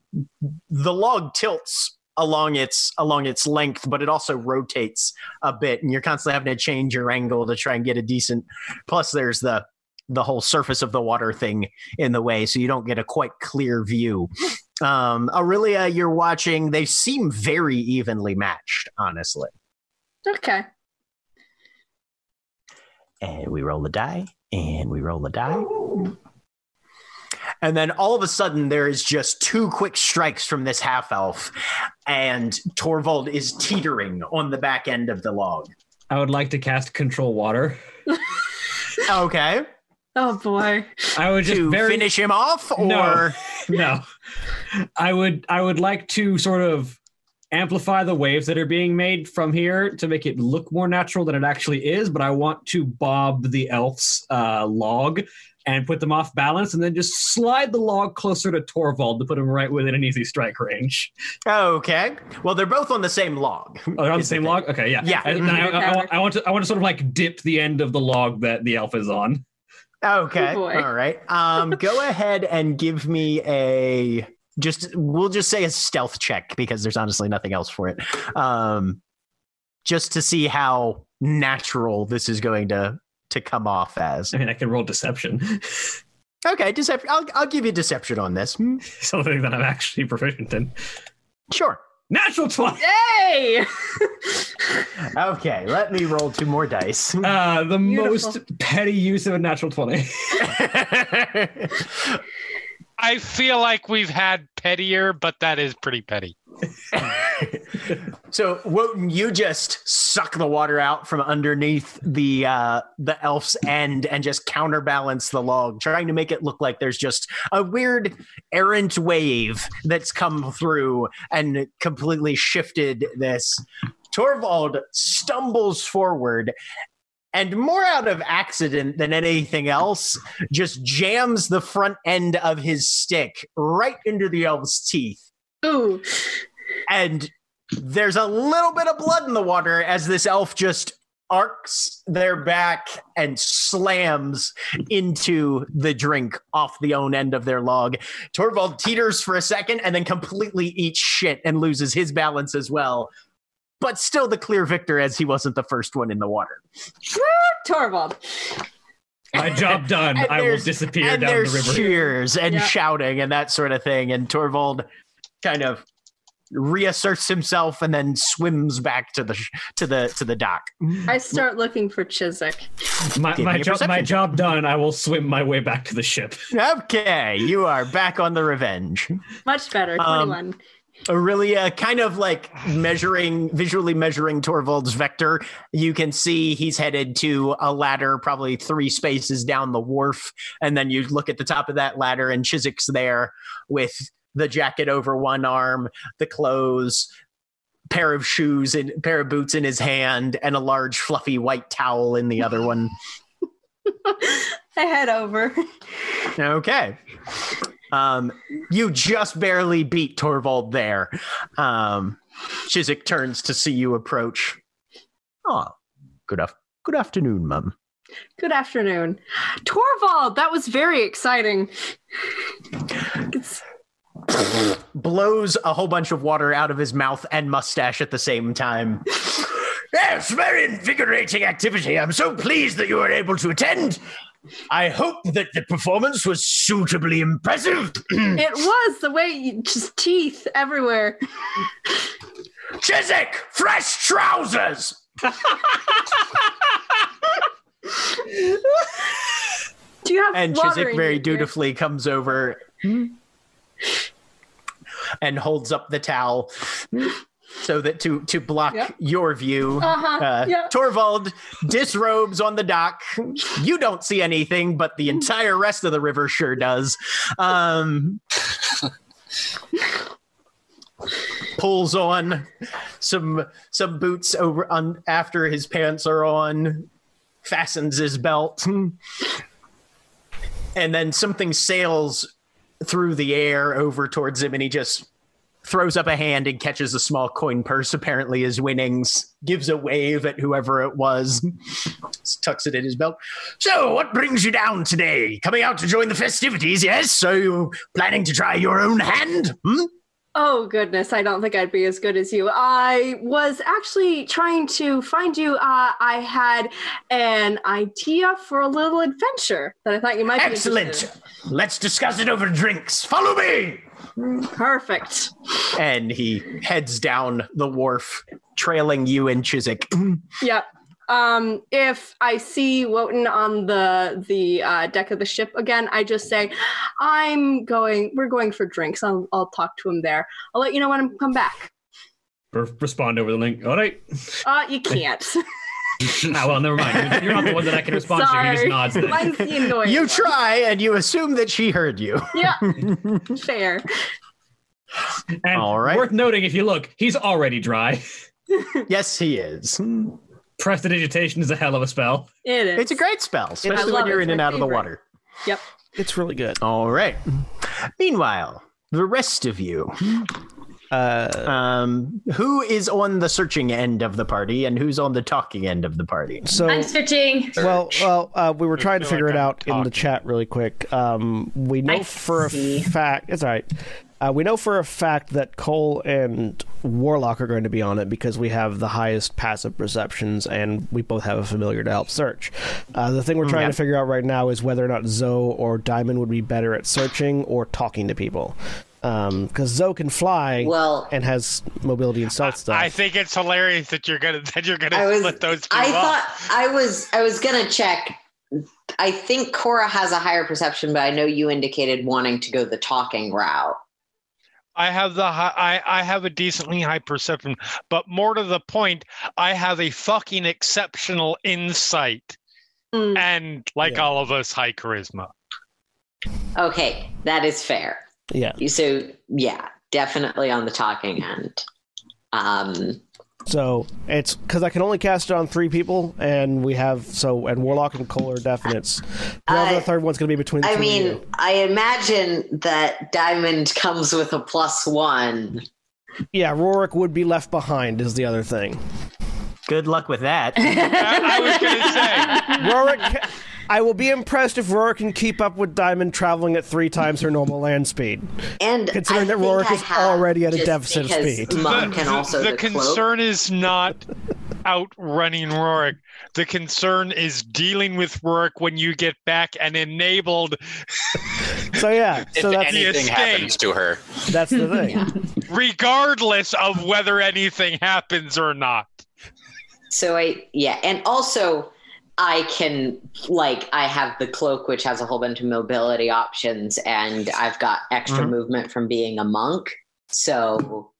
the log tilts along its along its length, but it also rotates a bit, and you're constantly having to change your angle to try and get a decent. Plus, there's the the whole surface of the water thing in the way, so you don't get a quite clear view. Um, Orillia, you're watching. They seem very evenly matched, honestly. Okay. and we roll the die and we roll the die and then all of a sudden there is just two quick strikes from this half elf and torvald is teetering on the back end of the log I would like to cast control water. okay Oh boy. I would just to very finish him off or No. no. I would I would like to sort of amplify the waves that are being made from here to make it look more natural than it actually is, but I want to bob the elf's uh, log and put them off balance and then just slide the log closer to Torvald to put him right within an easy strike range. okay well they're both on the same log Oh, they're on the same thing. log? Okay, yeah. Yeah. I, I, I- I want- I want to I want to sort of like dip the end of the log that the elf is on. Okay. Oh, boy. all right. Um go ahead and give me a just we'll just say a stealth check because there's honestly nothing else for it. Um just to see how natural this is going to to come off as. I mean, I can roll deception, okay deception i'll, I'll give you deception on this. Hmm, something that I'm actually proficient in. sure Natural 20. Yay! Okay, let me roll two more dice. Uh, the Beautiful. most petty use of a natural 20. I feel like we've had pettier, but that is pretty petty. so Wotan, you just suck the water out from underneath the uh, the elf's end and just counterbalance the log, trying to make it look like there's just a weird errant wave that's come through and completely shifted this. Torvald stumbles forward and more out of accident than anything else, just jams the front end of his stick right into the elf's teeth Ooh. and there's a little bit of blood in the water as this elf just arcs their back and slams into the drink off the own end of their log. Torvald teeters for a second and then completely eats shit and loses his balance as well. But still the clear victor as he wasn't the first one in the water. Torvald. My job done. I will disappear and down the there's river. cheers and Yeah. shouting and that sort of thing. And Torvald kind of reasserts himself and then swims back to the sh- to the to the dock. I start looking for Chiswick. My, my, me job, my job done. I will swim my way back to the ship. Okay, you are back on the revenge. Much better. Um, 21. Orillia uh, kind of like measuring, visually measuring Torvald's vector. You can see he's headed to a ladder, probably three spaces down the wharf. And then you look at the top of that ladder, and Chiswick's there with the jacket over one arm, the clothes, pair of shoes and pair of boots in his hand, and a large fluffy white towel in the other one. I head over. Okay. Um, you just barely beat Torvald there. Um, Chiswick turns to see you approach. Oh, good, af- good afternoon, Mum. Good afternoon. Torvald, that was very exciting. It's, Blows a whole bunch of water out of his mouth and mustache at the same time. Yes, very invigorating activity. I'm so pleased that you were able to attend. I hope that the performance was suitably impressive. it was the way you, just teeth everywhere. Chiswick, fresh trousers! Do you have and water Chiswick very your ear? dutifully comes over hmm? and holds up the towel so that to to block Yep. your view. Uh-huh. Uh, yep. Torvald disrobes on the dock. You don't see anything, but the entire rest of the river sure does. Um, pulls on some some boots over on after his pants are on. Fastens his belt, and then something sails through the air over towards him, and he just throws up a hand and catches a small coin purse, apparently his winnings, gives a wave at whoever it was, tucks it in his belt. So, what brings you down today? Coming out to join the festivities, yes? So, you planning to try your own hand? Hmm? Oh goodness, I don't think I'd be as good as you. I was actually trying to find you. Uh, I had an idea for a little adventure that I thought you might be Excellent. Let's discuss it over drinks. Follow me. In. Perfect. And he heads down the wharf, trailing you and Chiswick. Yep. Um, if I see Wotan on the the uh, deck of the ship again, I just say, "I'm going. We're going for drinks. I'll I'll talk to him there. I'll let you know when I come back." R- respond over the link. All right. Uh, you can't. ah, well, never mind. You're, you're not the one that I can respond to. He just Sorry. nods. Then. Mine's the annoying. You one. try, and you assume that she heard you. Yeah, fair. And All right. worth noting, if you look, he's already dry. yes, he is. Prestidigitation is a hell of a spell. It is. It's a great spell, especially when you're it. in It's and my out of the water. Yep. It's really good. All right. Meanwhile, the rest of you, Uh, um, who is on the searching end of the party and who's on the talking end of the party? so I'm searching. well, well, uh, we were trying to figure like it I'm out in the chat really quick. Um, we know I for see. a fact it's all right. Uh, we know for a fact that Coal and Warlock are going to be on it because we have the highest passive perceptions and we both have a familiar to help search. Uh, the thing we're trying Yeah. to figure out right now is whether or not Zoe or Diamond would be better at searching or talking to people. Because Zoe can fly Well, and has mobility and stealth stuff. I think it's hilarious that you're gonna that you're gonna I was. split those two I up. thought I was. I was gonna check. I think Cora has a higher perception, but I know you indicated wanting to go the talking route. I have the high, I I have a decently high perception, but more to the point, I have a fucking exceptional insight, Mm. and like Yeah. all of us, high charisma. Okay, that is fair. Yeah. So yeah, definitely on the talking end. Um, So it's because I can only cast it on three people, and we have so and Warlock and Coal are definites. Whoever I- the third one's going to be between the I two of mean, you. I imagine that Diamond comes with a plus one. Yeah, Rorik would be left behind is the other thing. Good luck with that. I, I was gonna say, Rorik, I will be impressed if Rorik can keep up with Diamond traveling at three times her normal land speed. And Considering I that think Rorik is already at a deficit of speed. Monk and also the, the, concern is not outrunning Rorik. The concern is dealing with Rorik when you get back and enabled. So yeah, If so that's anything estate. happens to her, that's the thing. regardless of whether anything happens or not. So I yeah, and also I can like I have the cloak which has a whole bunch of mobility options and I've got extra Mhm. movement from being a monk. So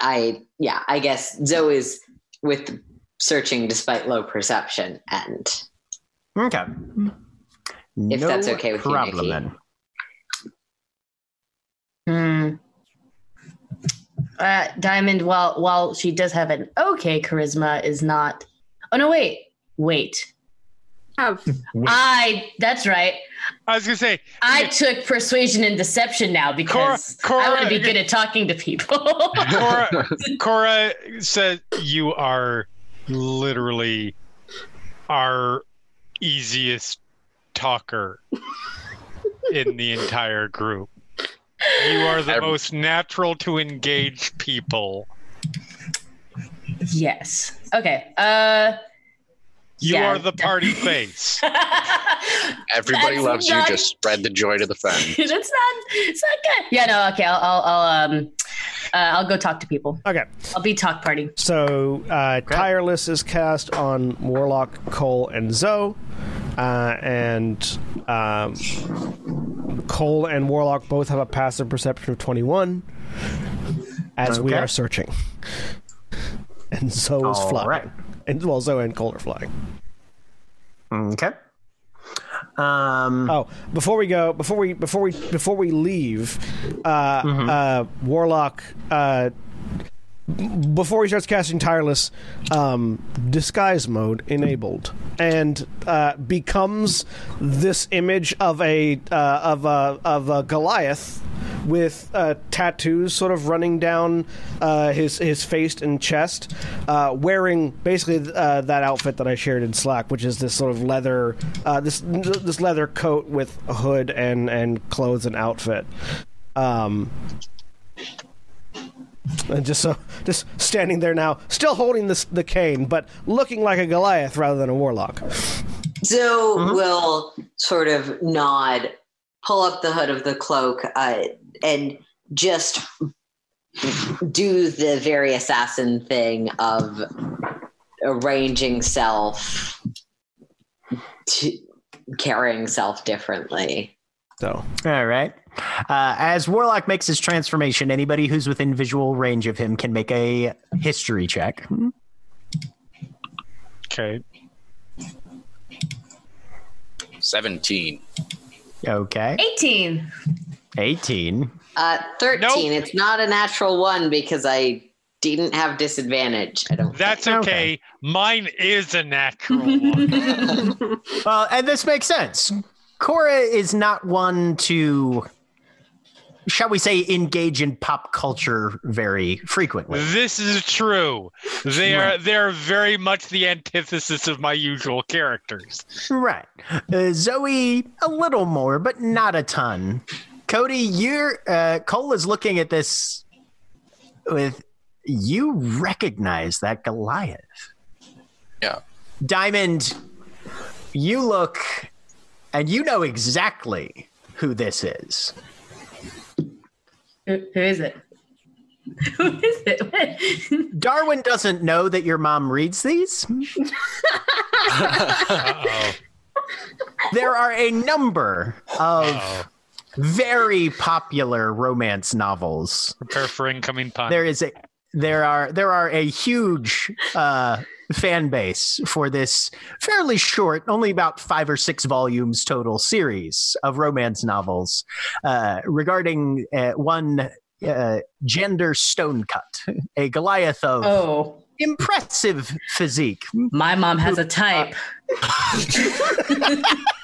I yeah, I guess Zoe is with searching despite low perception and Okay. If that's okay with you, problem Nikki. then. Hmm. Uh, Diamond, while while she does have an okay charisma, is not. Oh no! Wait, wait. Oh. Have I. That's right. I was gonna say, I took persuasion and deception now because Cora- I want to be good at talking to people. Cora, Cora said you are literally our easiest talker in the entire group. You are the Ev- most natural to engage people. Yes. Okay. Uh. You yeah. are the party face. everybody That's loves you. Just spread the joy to the friends. That's not. It's not good. Yeah. No. Okay. I'll. I'll. I'll um. Uh, I'll go talk to people. Okay, I'll be talk party. so uh, tireless is cast on Warlock, Coal, and Zoe, uh, and um, Coal and Warlock both have a passive perception of twenty-one, as we are searching. And Zoe is flying, right. and well, Zoe and Coal are flying. Okay. Um, Oh, before we go, before we before we before we leave, uh, uh, Warlock. Uh, before he starts casting tireless, um, disguise mode enabled, and uh, becomes this image of a uh, of a of a Goliath with uh, tattoos sort of running down uh, his his face and chest, uh, wearing basically uh, that outfit that I shared in Slack, which is this sort of leather uh, this this leather coat with a hood and and clothes and outfit. Um, and just so, just standing there now, still holding this the cane, but looking like a Goliath rather than a warlock. Zoe will sort of nod, pull up the hood of the cloak, uh, and just do the very assassin thing of arranging self, to carrying self differently. So all right. Uh, as Warlock makes his transformation, anybody who's within visual range of him can make a history check. Okay. Seventeen. Okay. 18. 18. Uh, 13. Nope. It's not a natural one because I didn't have disadvantage. I don't. That's think. okay. Mine is a natural one. Well, and this makes sense. Cora is not one to, shall we say, engage in pop culture very frequently. This is true. They are they're very much the antithesis of my usual characters. Right. Uh, Zoe, a little more, but not a ton. Koty, you're, uh, Coal is looking at this with, you recognize that Goliath. Yeah. Diamond, you look and you know exactly who this is. Who, who is it? Who is it? Darwin doesn't know that your mom reads these. There are a number of Uh-oh. very popular romance novels. Prepare for incoming pun. There is a there are there are a huge uh, fan base for this fairly short, only about five or six volumes total series of romance novels uh, regarding uh, one uh, gender stone cut, a Goliath of oh, impressive physique. my mom has a type.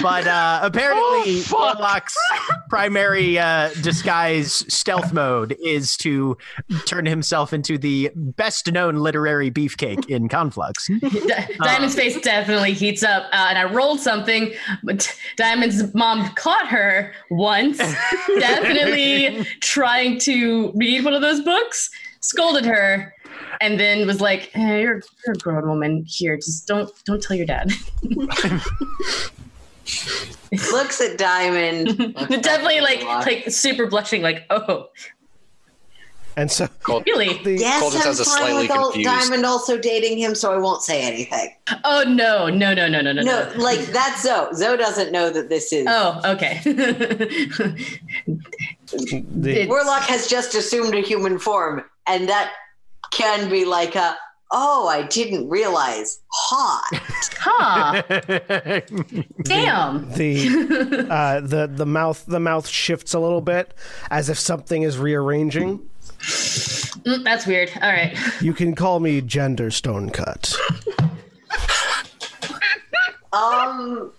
But uh, apparently, Oh. Warlock's primary uh, disguise stealth mode is to turn himself into the best known literary beefcake in Conflux. Di- Diamond's face definitely heats up, uh, and I rolled something. But Diamond's mom caught her once, definitely trying to read one of those books, scolded her, and then was like, hey, "You're you're a grown woman here. Just don't don't tell your dad." Looks at Diamond. looks definitely like Warlock. like super blushing, like, "Oh, And so Cold, really? the Yes, Cold I'm fine with old confused- Diamond also dating him, so I won't say anything. Oh no, no, no, no, no, no, No, like that's Zoe. Zoe doesn't know that this is. Oh, okay. the Warlock has just assumed a human form, and that can be like a. Oh, I didn't realize. Hot. huh? Damn. the uh, the the mouth the mouth shifts a little bit as if something is rearranging. Mm, that's weird. All right. You can call me Gender Stone Cut. Um,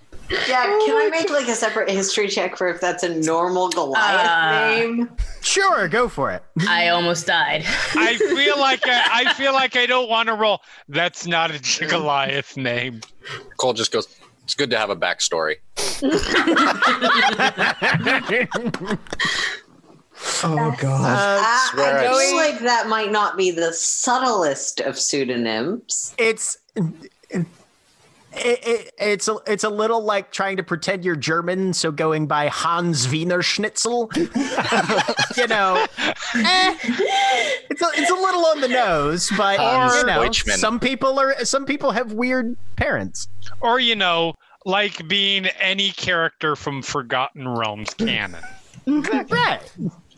yeah. Can I make like a separate history check for if that's a normal Goliath Uh, name? sure, go for it. I almost died. I feel like I, I feel like I don't want to roll. That's not a Goliath name. Coal just goes, it's good to have a backstory. Oh God! Uh, I, swear I I feel like that might not be the subtlest of pseudonyms. it's. It, it, it's a it's a little like trying to pretend you're German, so going by Hans Wiener Schnitzel. you know, eh, it's a, it's a little on the nose, but Hans you know, Deutschmann. some people are some people have weird parents. Or you know, like being any character from Forgotten Realms canon. right,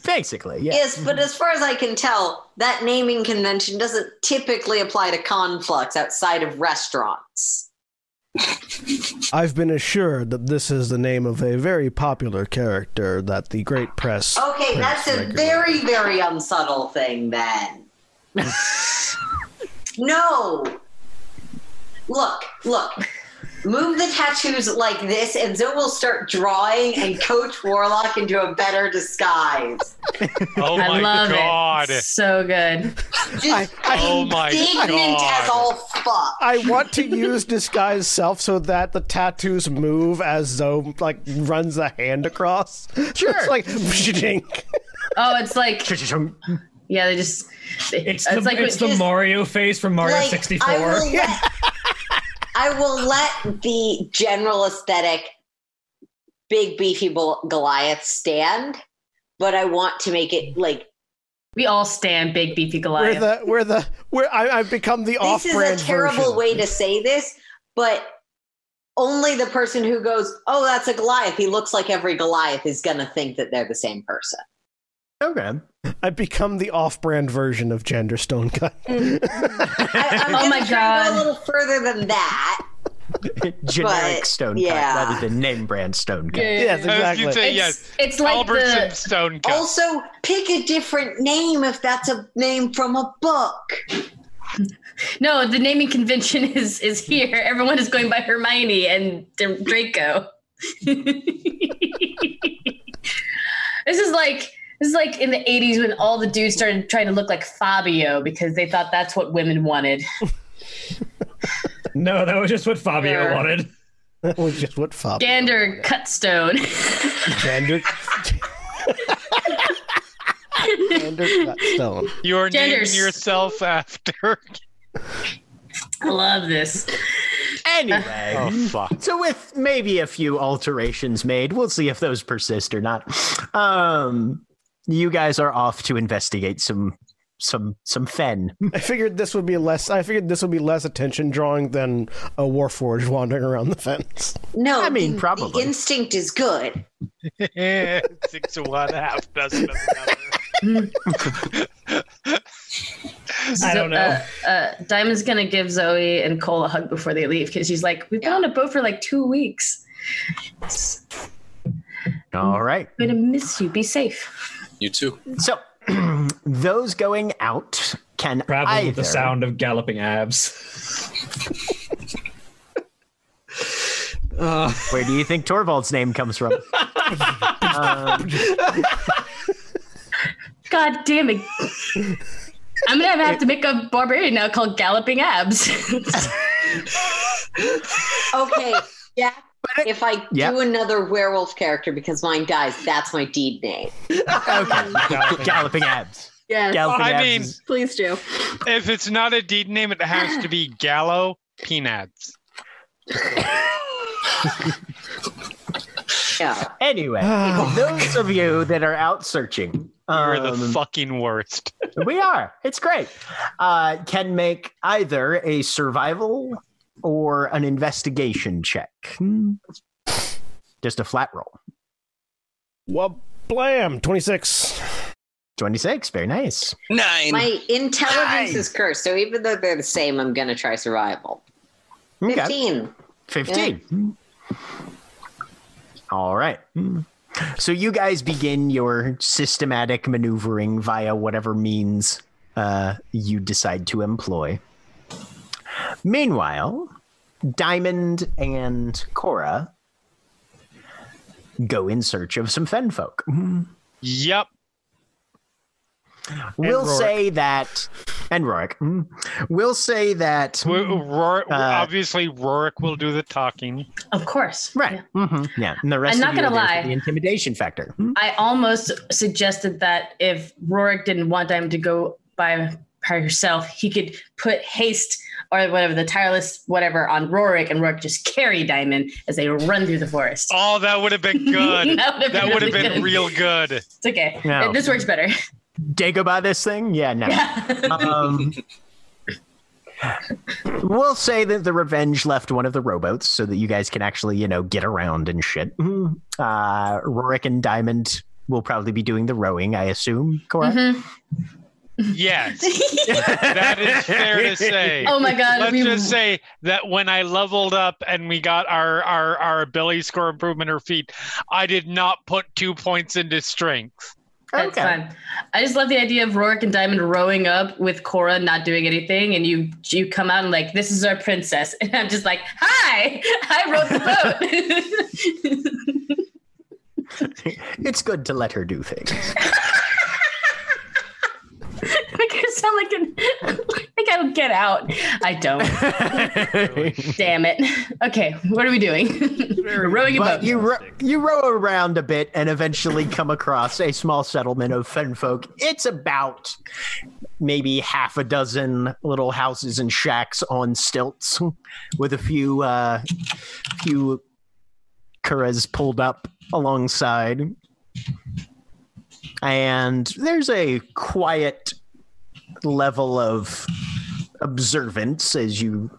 basically, yeah. Yes, but as far as I can tell, that naming convention doesn't typically apply to conflux outside of restaurants. I've been assured that this is the name of a very popular character that the great press. Okay, that's a regularly. very, very unsubtle thing then. no. Look, look. Move the tattoos like this, and Zoe will start drawing and coach Warlock into a better disguise. Oh I my love god. it. So good. Just Oh my God. as all fuck. I want to use disguise self so that the tattoos move as Zoe like runs a hand across. Sure, it's like. Oh, it's like yeah, they just It's, it's the, like it's the just- Mario face from Mario Like, 64. I will let, I will let the general aesthetic big beefy Goliath stand, but I want to make it like we all stand big beefy We're Goliath. the we're the we're I, I've become the this off-brand is a terrible version. way to say this, but only the person who goes, "Oh, that's a Goliath. He looks like every Goliath," is gonna think that they're the same person. Okay. I've become the off-brand version of Gender Stone Cut. Mm. I, I'm Oh my God. go a little further than that. Generic But, stone yeah. cut rather than name brand stone cut. yes, I was gonna exactly. say, It's, yes. it's like Albertson the Stone Cut. Also, pick a different name if that's a name from a book. no, the naming convention is is here. Everyone is going by Hermione and Draco. this is like this is like in the 80s when all the dudes started trying to look like Fabio because they thought that's what women wanted. no, that was just what Fabio Yeah. wanted. That was just what Fab. Gander Cutstone. Gender. Gender Cut Stone. You're naming yourself after. I love this. Anyway, Oh fuck. so with maybe a few alterations made, we'll see if those persist or not. Um, you guys are off to investigate some some some fen. I figured this would be less. I figured this would be less attention drawing than a warforged wandering around the fence. No, I mean, the- probably. the instinct is good. Six to one, half dozen of another. I don't know. Uh, uh, Diamond's gonna give Zoe and Coal a hug before they leave because she's like, "We've been Yeah. on a boat for like two weeks. All right. I'm gonna miss you. Be safe." You too. So those going out can Travel either with the sound of galloping abs. uh, Where do you think Torvald's name comes from? um, God damn it! I'm gonna have to make a barbarian now called Galloping Abs. Okay, yeah. If I Yeah. do another werewolf character because mine dies, that's my deed name. okay. Galloping abs. Yes, Galloping I abs. mean- please do. If it's not a deed name, it has to be Gallo Peanuts. Yeah. anyway, Oh, those of you that are out searching, You're the um, fucking worst. we are. It's great. Uh, can make either a survival or an investigation check. Hmm. Just a flat roll. Well, blam, twenty six. 26. Very nice. Nine. My intelligence Nice. is cursed, so even though they're the same, I'm gonna try survival. Okay. Fifteen. 15. All right. So you guys begin your systematic maneuvering via whatever means uh, you decide to employ. Meanwhile, Diamond and Cora go in search of some fen folk. Yep. We'll say that, and Rorik, we'll say that. W- Rorik, Uh, obviously, Rorik will do the talking. of course, Right. Yeah. hmm Yeah. And the rest I'm not gonna lie. The intimidation factor. I almost suggested that if Rorik didn't want Diamond to go by by herself, he could put haste or whatever the tireless whatever on Rorik, and Rorik just carry Diamond as they run through the forest. Oh, that would have been good. That would've been really been good. real good. It's okay. No. This works better. Dago by this thing? Yeah, no. Yeah. um, we'll say that the Revenge left one of the rowboats so that you guys can actually, you know, get around and shit. Uh, Rorik and Diamond will probably be doing the rowing, I assume. Correct. Mhm. Yes, that is fair to say. Oh my god. Let's we- just say that when I leveled up and we got our, our, our ability score improvement or feat, I did not put two points into strength. That's fine. I just love the idea of Rorik and Diamond rowing up with Cora not doing anything, and you you come out and like, this is our princess, and I'm just like, hi, I rowed the boat. It's good to let her do things. Make her sound like an like I don't get out. I don't. Damn it. Okay, what are we doing? We're rowing a boat. you ro- you row around a bit and eventually come across a small settlement of fen folk. It's about maybe half a dozen little houses and shacks on stilts, with a few uh, few kuras pulled up alongside. And there's a quiet level of observance as you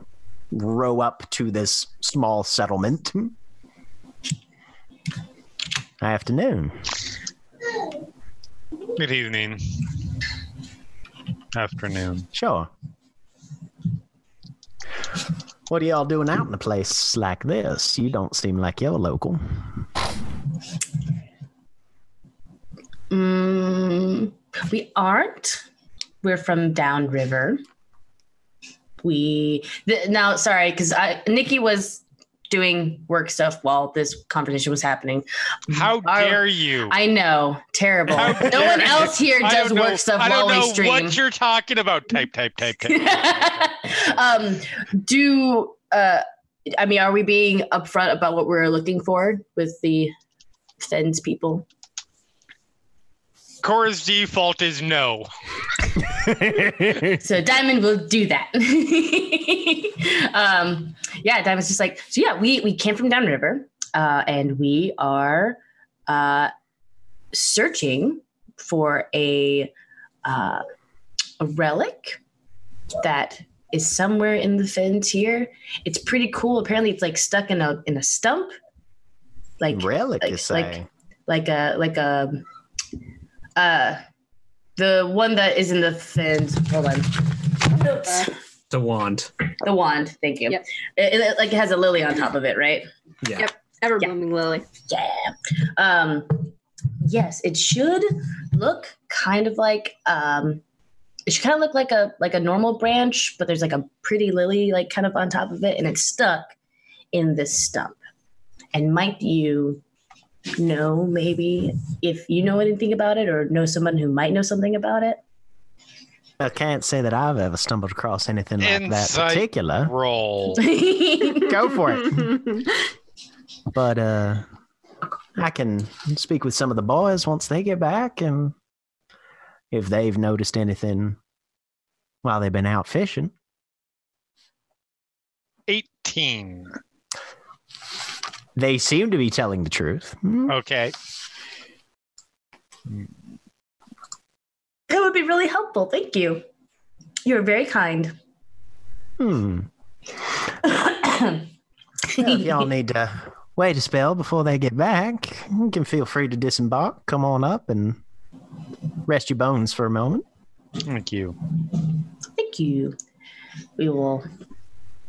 row up to this small settlement. Afternoon. Good evening. Afternoon. Sure. What are y'all doing out in a place like this? You don't seem like you're local. Mm, we aren't. We're from downriver. We now, sorry, because Nikki was doing work stuff while this conversation was happening. How Our- dare you? I know, terrible. How no one you. else here does don't know- work stuff I while don't know we stream. what you're talking about. Type, type, type, type. um, do uh, I mean, are we being upfront about what we're looking for with the Fens people? Cora's default is no. so Diamond will do that. um, yeah, Diamond's just like, so yeah, we we came from downriver, uh, and we are uh, searching for a uh, a relic that is somewhere in the fens here. It's pretty cool. Apparently, it's like stuck in a in a stump, like Relic, like- you say? like a like a uh the one that is in the fens. Hold on. Oops. The wand. The wand. Thank you. Yep. It, it- like it has a lily on top of it, right? Yeah. Yep. Ever blooming lily. Yeah. Um, yes, it should look kind of like um, it should kind of look like a like a normal branch, but there's like a pretty lily like kind of on top of it, and it's stuck in this stump. And might you know maybe if you know anything about it, or know someone who might know something about it? I can't say that I've ever stumbled across anything like that particular. Roll. Go for it. But uh, I can speak with some of the boys once they get back, and if they've noticed anything while they've been out fishing. 18. They seem to be telling the truth. Hmm. Okay. That would be really helpful. Thank you. You're very kind. Hmm. Well, if y'all need to wait a spell before they get back, you can feel free to disembark. Come on up and rest your bones for a moment. Thank you. Thank you. We will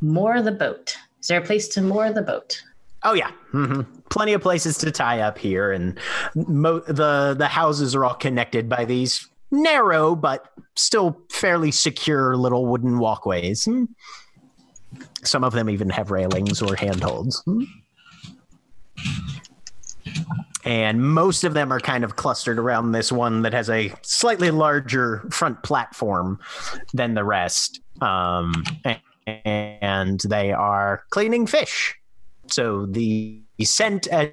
moor the boat. Is there a place to moor the boat? Oh yeah, hmm plenty of places to tie up here, and mo- the the houses are all connected by these narrow but still fairly secure little wooden walkways. Some of them even have railings or handholds. And most of them are kind of clustered around this one that has a slightly larger front platform than the rest. Um, and they are cleaning fish. So the scent, as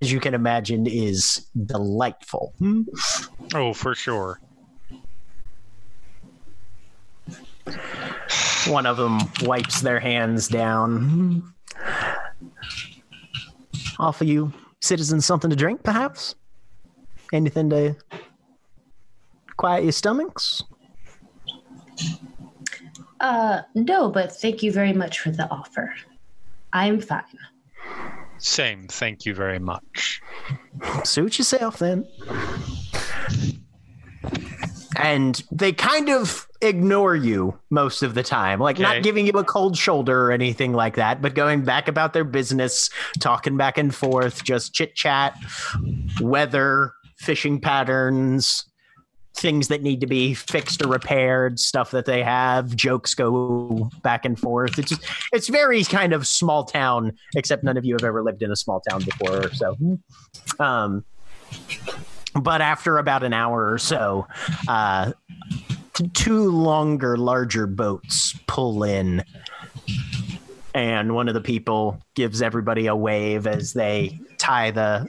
you can imagine, is delightful. Oh, for sure. One of them wipes their hands down. Offer you citizens something to drink, perhaps? Anything to quiet your stomachs? Uh, no, but thank you very much for the offer. I'm fine. Same. Thank you very much. Suit yourself then. And they kind of ignore you most of the time, like Okay. not giving you a cold shoulder or anything like that, but going back about their business, talking back and forth, just chit chat, weather, fishing patterns, things that need to be fixed or repaired, stuff that they have, jokes go back and forth. It's just, it's very kind of small town, except none of you have ever lived in a small town before, so um, but after about an hour or so, uh, t- two longer, larger boats pull in, and one of the people gives everybody a wave as they tie the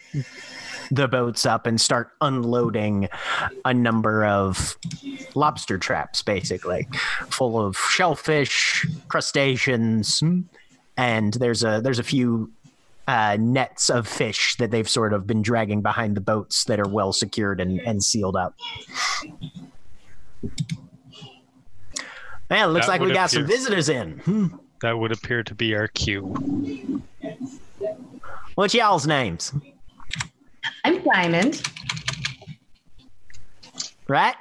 the boats up and start unloading a number of lobster traps, basically, full of shellfish, crustaceans, and there's a there's a few uh, nets of fish that they've sort of been dragging behind the boats that are well secured and, and sealed up. Man, looks That like we got some visitors in. Hmm. That would appear to be our cue. What's y'all's names? I'm Diamond. Right?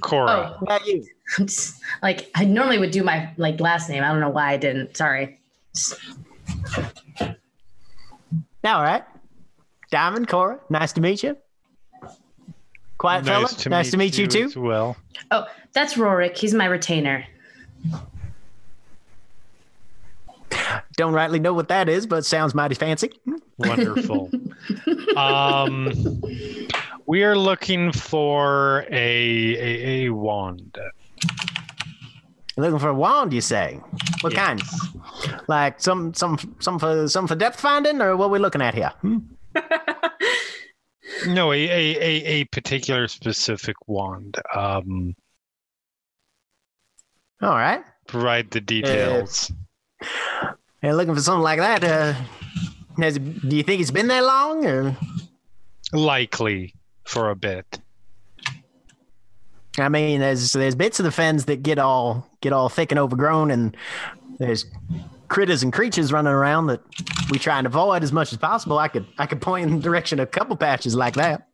Cora. Oh, What about you? Just, like I normally would do my like last name. I don't know why I didn't. Sorry. Now, all right. Diamond, Cora, nice to meet you. Quiet fella, nice to meet you, too. as well. Oh, that's Rorik. He's my retainer. Don't rightly know what that is, but sounds mighty fancy. Wonderful. um, we are looking for a, a, a wand. Looking for a wand, you say? What Yes. kind? Like some some some for some for depth finding, or what we're looking at here? Hmm? No, a, a, a, a particular specific wand. Um, All right. Provide the details. Hey, looking for something like that. Uh, has, do you think it's been that long, or Likely for a bit. I mean, there's there's bits of the fens that get all get all thick and overgrown, and there's critters and creatures running around that we try and avoid as much as possible. I could I could point in the direction of a couple patches like that.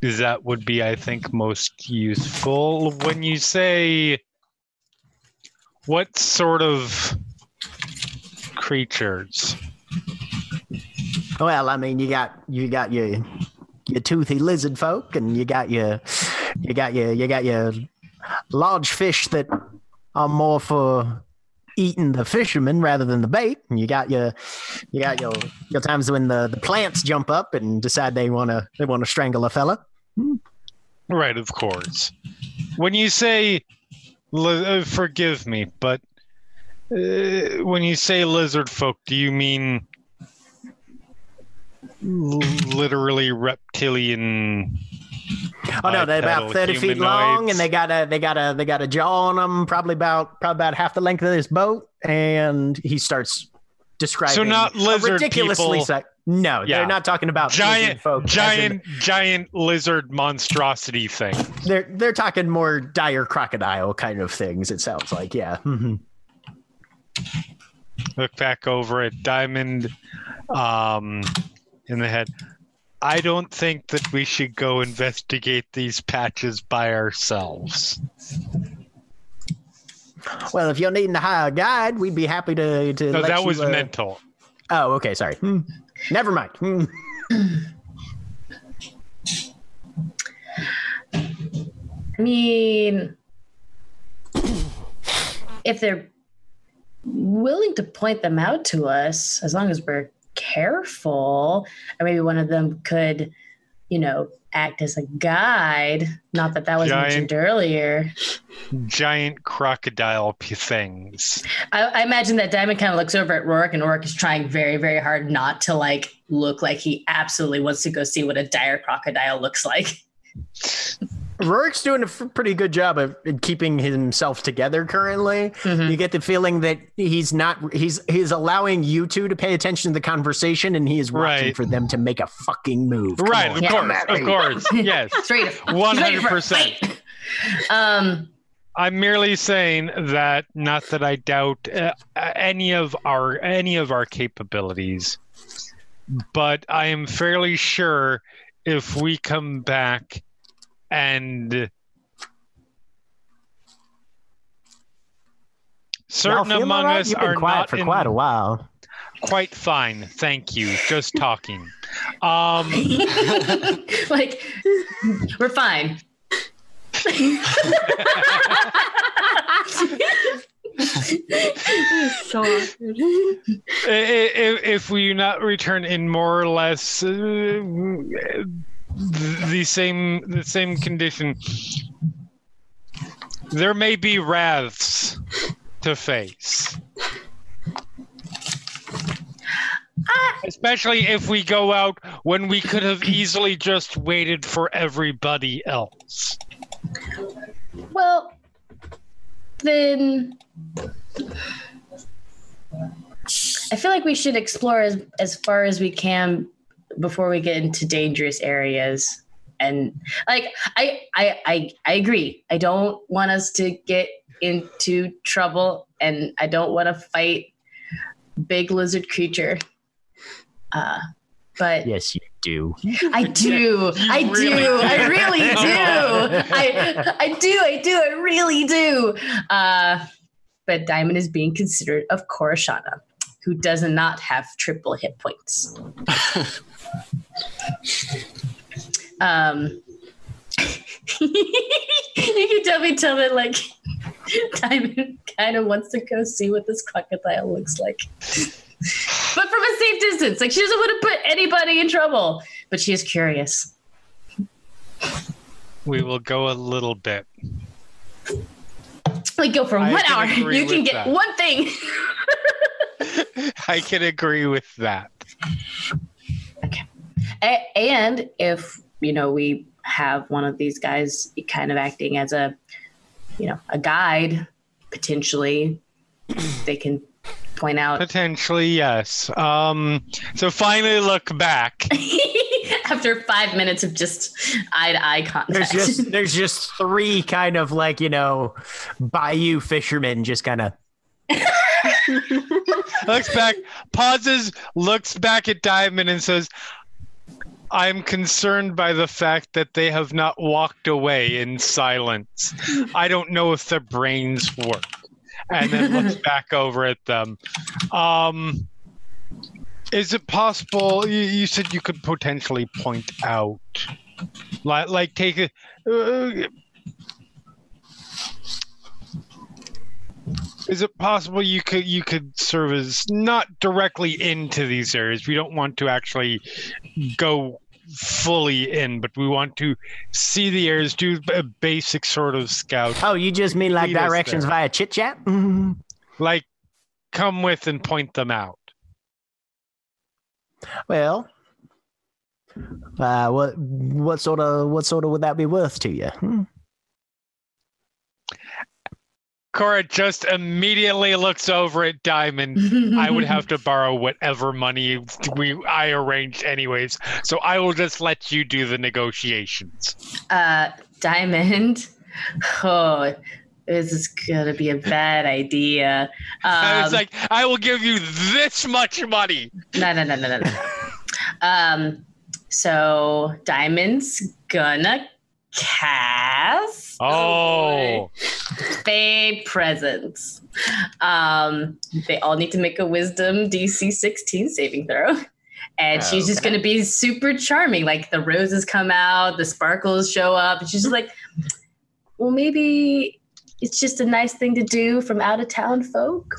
That would be, I think, most useful. When you say what sort of creatures? Well, I mean, you got you got your your toothy lizard folk, and you got your you got your you got your large fish that are more for eating the fishermen rather than the bait. And you got your you got your your times when the, the plants jump up and decide they wanna they wanna strangle a fella. Hmm. Right, of course. When you say, forgive me, but uh, when you say lizard folk, do you mean literally reptilian? Oh no, they're about thirty feet long, and they got a they got a they got a jaw on them, probably about probably about half the length of this boat. And he starts describing. not a lizard ridiculously people. no, Yeah. they're not talking about giant, folk. as in- giant, giant lizard monstrosity thing. they're they're talking more dire crocodile kind of things. It sounds like, yeah. Mhm. Look back over at Diamond, um, in the head. I don't think that we should go investigate these patches by ourselves. Well, if you're needing to hire a guide, we'd be happy to. to No, let that you, was uh, mental. Oh, okay, sorry. Hmm. Never mind. Hmm. I mean, if they're willing to point them out to us, as long as we're careful, or maybe one of them could, you know, act as a guide. Not that that was Giant- mentioned earlier. Giant crocodile things. I, I imagine that Diamond kind of looks over at Rorik, and Rorik is trying very, very hard not to like look like he absolutely wants to go see what a dire crocodile looks like. Rorik's doing a f- pretty good job of keeping himself together currently. Mhm. You get the feeling that he's not he's he's allowing you two to pay attention to the conversation and he is watching Right. for them to make a fucking move. Come right, on. of Yeah. course, of course. Yes. Straight up. One He's ready hundred for a percent. Um, I'm merely saying that not that I doubt uh, any of our any of our capabilities, but I am fairly sure if we come back and certain Y'all among all right? us You've been are quiet not for in- quite a while. quite fine. Thank you. Just talking. Um, like, we're fine. so awkward. i- i- if we not return in more or less uh, the same the same condition. There may be wraths to face. Ah. Especially if we go out when we could have easily just waited for everybody else. Well, then I feel like we should explore as as far as we can before we get into dangerous areas. And like I I I, I agree. I don't want us to get into trouble and I don't want to fight big lizard creature. Uh but Yes, you do. I do. I really do. do. I really do. I I do. I do. I really do. Uh, but Diamond is being considered of Corashana, who does not have triple hit points. um, you can tell me, tell me, like Diamond kind of wants to go see what this crocodile looks like. But from a safe distance. Like she doesn't want to put anybody in trouble, but she is curious. we will go a little bit Like go for I one hour. You can get that. one thing. i can agree with that A- and if you know, we have one of these guys kind of acting as a, you know, a guide potentially. they can point out Potentially, yes. Um, so finally look back. after five minutes of just eye to eye contact. There's contact. just there's just three kind of like you know bayou fishermen just kind of looks back, pauses, looks back at Diamond and says, I'm concerned by the fact that they have not walked away in silence. I don't know if their brains work. And then looks back over at them. Um, is it possible? You, you said you could potentially point out, like, like take a. Uh, is it possible you could you could serve as not directly into these areas? We don't want to actually go fully in, but we want to see the areas, do a basic sort of scout, oh you just mean like directions via chit chat like come with and point them out. well uh what what sort of what sort of would that be worth to you Hmm. Cora just immediately looks over at Diamond. I would have to borrow whatever money we I arranged anyways. So I will just let you do the negotiations. uh, Diamond. Oh, this is gonna be a bad idea. I was Um, like, I will give you this much money. no, no, no, no, no, no. um, so Diamond's gonna cast Oh, Fey Presence. Um, they all need to make a Wisdom DC 16 saving throw. And she's just Okay. gonna be super charming. Like the roses come out, the sparkles show up, and she's just like, well, maybe it's just a nice thing to do from out of town folk.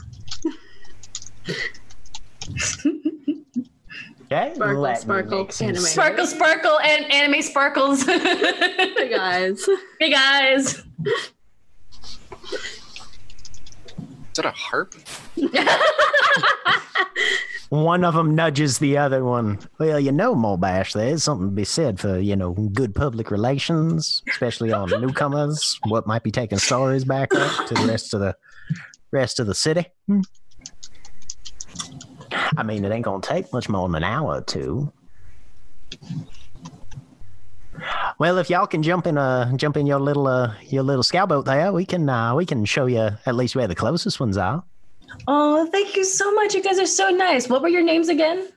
okay Sparkle, let sparkle, anime. Sparkle, sparkle, and anime sparkles. Hey guys. hey guys. Is that a harp? one of them nudges the other one. Well, you know, Molbash, there's something to be said for, you know, good public relations, especially on newcomers. What might be taking stories back up to the rest of the rest of the city. Hmm. I mean, it ain't gonna take much more than an hour or two. Well, if y'all can jump in uh jump in your little uh your little scout boat there, we can uh we can show you at least where the closest ones are. Oh, thank you so much. You guys are so nice. What were your names again?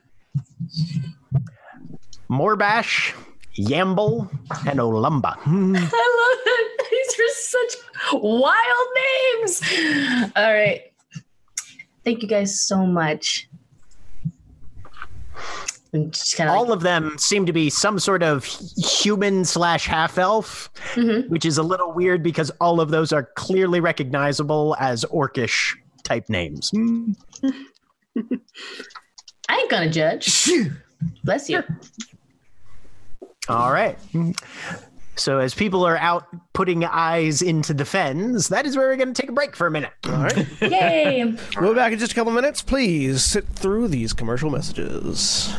Morbash, Yamble, and Olumba. I love it. These are such wild names. All right. Thank you guys so much. I'm just kind of All of them seem to be some sort of human slash half elf, Mhm. which is a little weird because all of those are clearly recognizable as orcish type names. I ain't gonna judge. Bless you. All right. So as people are out putting eyes into the fens, that is where we're going to take a break for a minute. All right. Yay. We'll be back in just a couple minutes. Please sit through these commercial messages.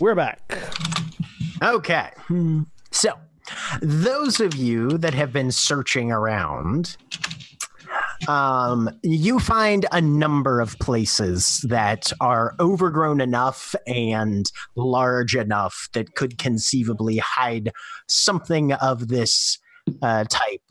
We're back. Okay. So, those of you that have been searching around, um, you find a number of places that are overgrown enough and large enough that could conceivably hide something of this uh, type.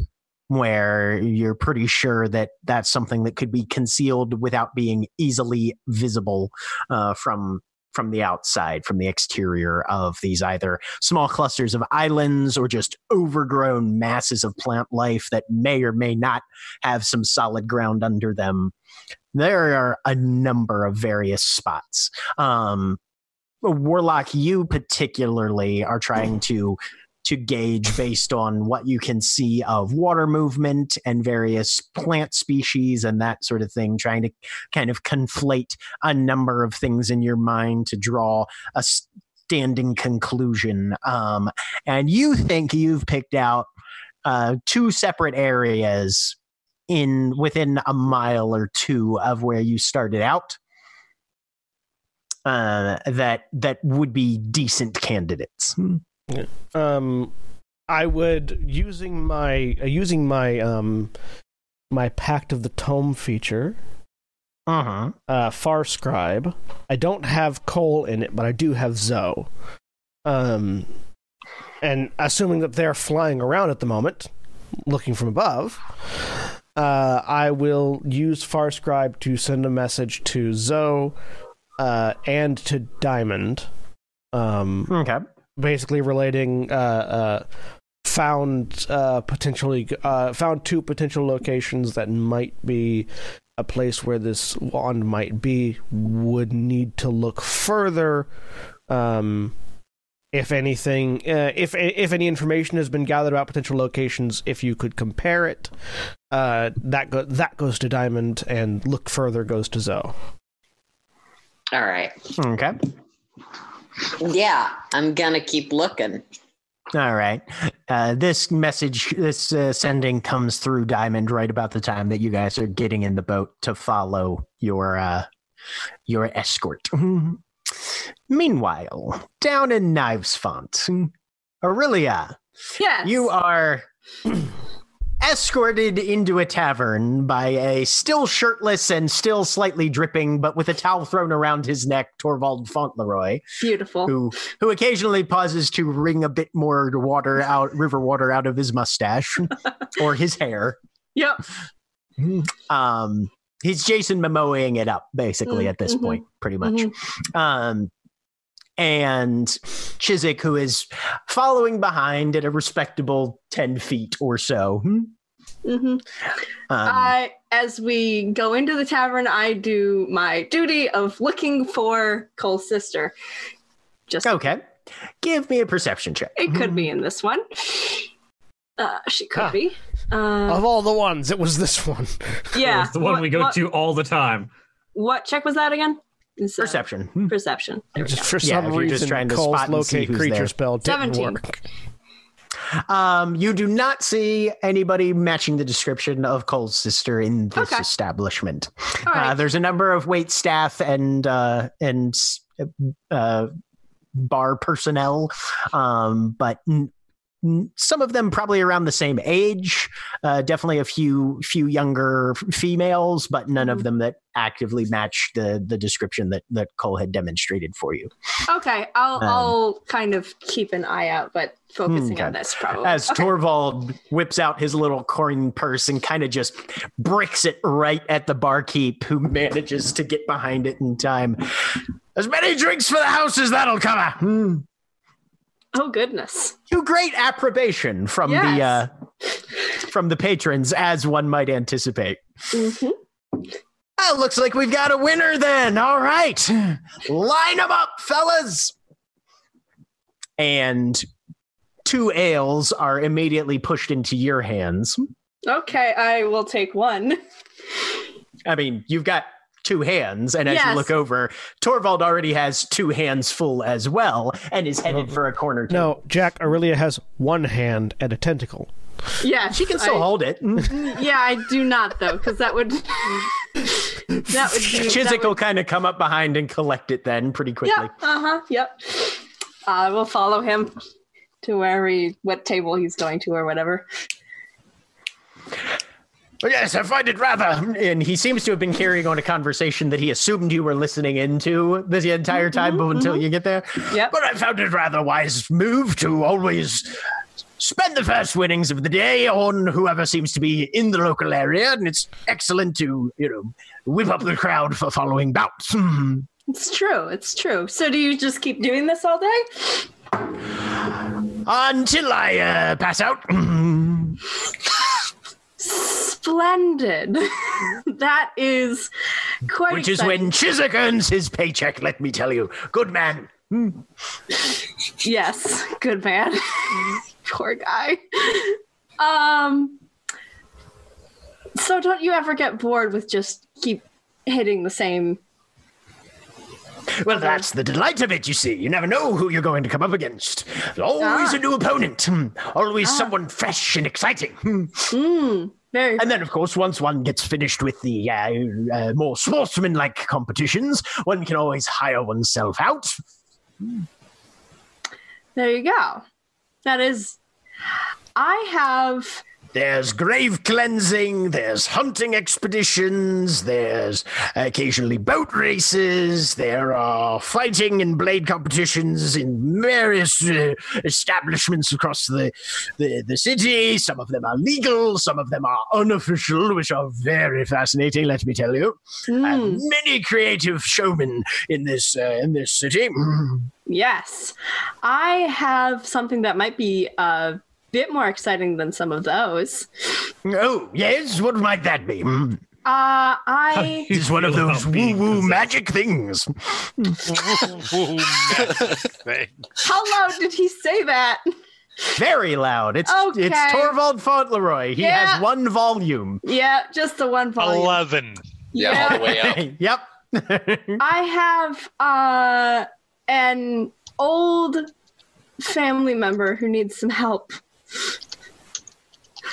Where you're pretty sure that that's something that could be concealed without being easily visible uh, from from the outside, from the exterior of these either small clusters of islands or just overgrown masses of plant life that may or may not have some solid ground under them. There are a number of various spots. Um, Warlock, you particularly are trying to to gauge based on what you can see of water movement and various plant species and that sort of thing, trying to kind of conflate a number of things in your mind to draw a standing conclusion. Um, and you think you've picked out uh, two separate areas in within a mile or two of where you started out. Uh, that that would be decent candidates. Um, I would using my uh, using my um my Pact of the Tome feature. Uh-huh. Uh Far Scribe. I don't have Coal in it, but I do have Zoe. Um, and assuming that they're flying around at the moment, looking from above, uh, I will use Far Scribe to send a message to Zoe uh, and to Diamond. Um, Okay. Basically relating uh, uh, found uh, potentially uh, found two potential locations that might be a place where this wand might be. Would need to look further. Um, if anything, uh, if if any information has been gathered about potential locations, if you could compare it, uh, that go- that goes to Diamond, and look further goes to Zoe. All right. Okay. Yeah, I'm gonna keep looking. All right. Uh, this message, this uh, sending comes through Diamond right about the time that you guys are getting in the boat to follow your uh, your escort. Meanwhile, down in Knives Font, Orillia, Yes. you are escorted into a tavern by a still shirtless and still slightly dripping, but with a towel thrown around his neck, Torvald Fauntleroy beautiful. who who occasionally pauses to wring a bit more water out river water out of his mustache or his hair. Yep. Um he's Jason Momoing it up basically Mm, at this mhm, point, pretty much. mhm. Um and Chiswick, who is following behind at a respectable 10 feet or so. Hmm? hmm Um, I, as we go into the tavern, I do my duty of looking for Coal's sister. Just okay. Give me a perception check. it could be in this one. Uh, she could Ah. be. Uh, Of all the ones, it was this one. yeah, It's the one what, we go what, to all the time. What check was that again? It's, uh, Perception. Hmm. Perception. Just for some if you're reason, just trying to Coal's spot locate creature there. spell didn't 17. work. Um, you do not see anybody matching the description of Coal's sister in this Okay. establishment. All right. Uh, there's a number of wait staff and uh, and uh, bar personnel, um, but n- n- some of them probably around the same age. Uh, definitely a few few younger females, but none of Mhm. them that actively match the the description that that Coal had demonstrated for you. okay, I'll Um, I'll kind of keep an eye out, but focusing Okay. on this probably. As Okay. Torvald whips out his little coin purse and kind of just bricks it right at the barkeep, who manages to get behind it in time. As many drinks for the house as that'll cover. Hmm. Oh goodness. To great approbation from the uh, from the patrons, as one might anticipate. hmm Well, looks like we've got a winner then. All right, line them up, fellas. And two ales are immediately pushed into your hands. Okay, I will take one. I mean, you've got two hands, and as you look over, Torvald already has two hands full as well, and is headed for a corner. table. No, Jack Orillia has one hand and a tentacle. Yeah, she can still I- hold it. Yeah, I do not though, because that would that would be Chiswick that will would, kind of come up behind and collect it then pretty quickly. Yep. Uh huh. Yep. Uh, we'll follow him to where he, what table he's going to or whatever. Yes, I find it rather. And he seems to have been carrying on a conversation that he assumed you were listening into the entire time but until you get there. Yep. But I found it rather wise move to always spend the first winnings of the day on whoever seems to be in the local area. And it's excellent to, you know, whip up the crowd for following bouts. It's true. It's true. So do you just keep doing this all day? Until I uh, pass out. Hmm. Splendid. that is quite Which is when Chiswick earns his paycheck, let me tell you. Good man. Yes, good man. Poor guy. Um so don't you ever get bored with just keep hitting the same Well, that's the delight of it, you see. You never know who you're going to come up against. There's always Ah. a new opponent. Hmm. Always someone fresh and exciting. Hmm. mm, very And then, of course, once one gets finished with the uh, uh, more sportsman-like competitions, one can always hire oneself out. there you go. That is I have There's grave cleansing, there's hunting expeditions, there's occasionally boat races, there are fighting and blade competitions in various uh, establishments across the, the, the city. Some of them are legal, some of them are unofficial, which are very fascinating, let me tell you. mm, And many creative showmen in this uh, in this city. Mm. yes. I have something that might be a bit more exciting than some of those. Oh, yes, what might that be? Mm. Uh I It's one of those woo-woo magic things. Ooh, magic thing. how loud did he say that? Very loud. It's Okay. it's Torvald Fauntleroy. He Yeah. has one volume. Yeah, just the one volume. Eleven. Yeah, all the way up. yep. I have uh an old family member who needs some help.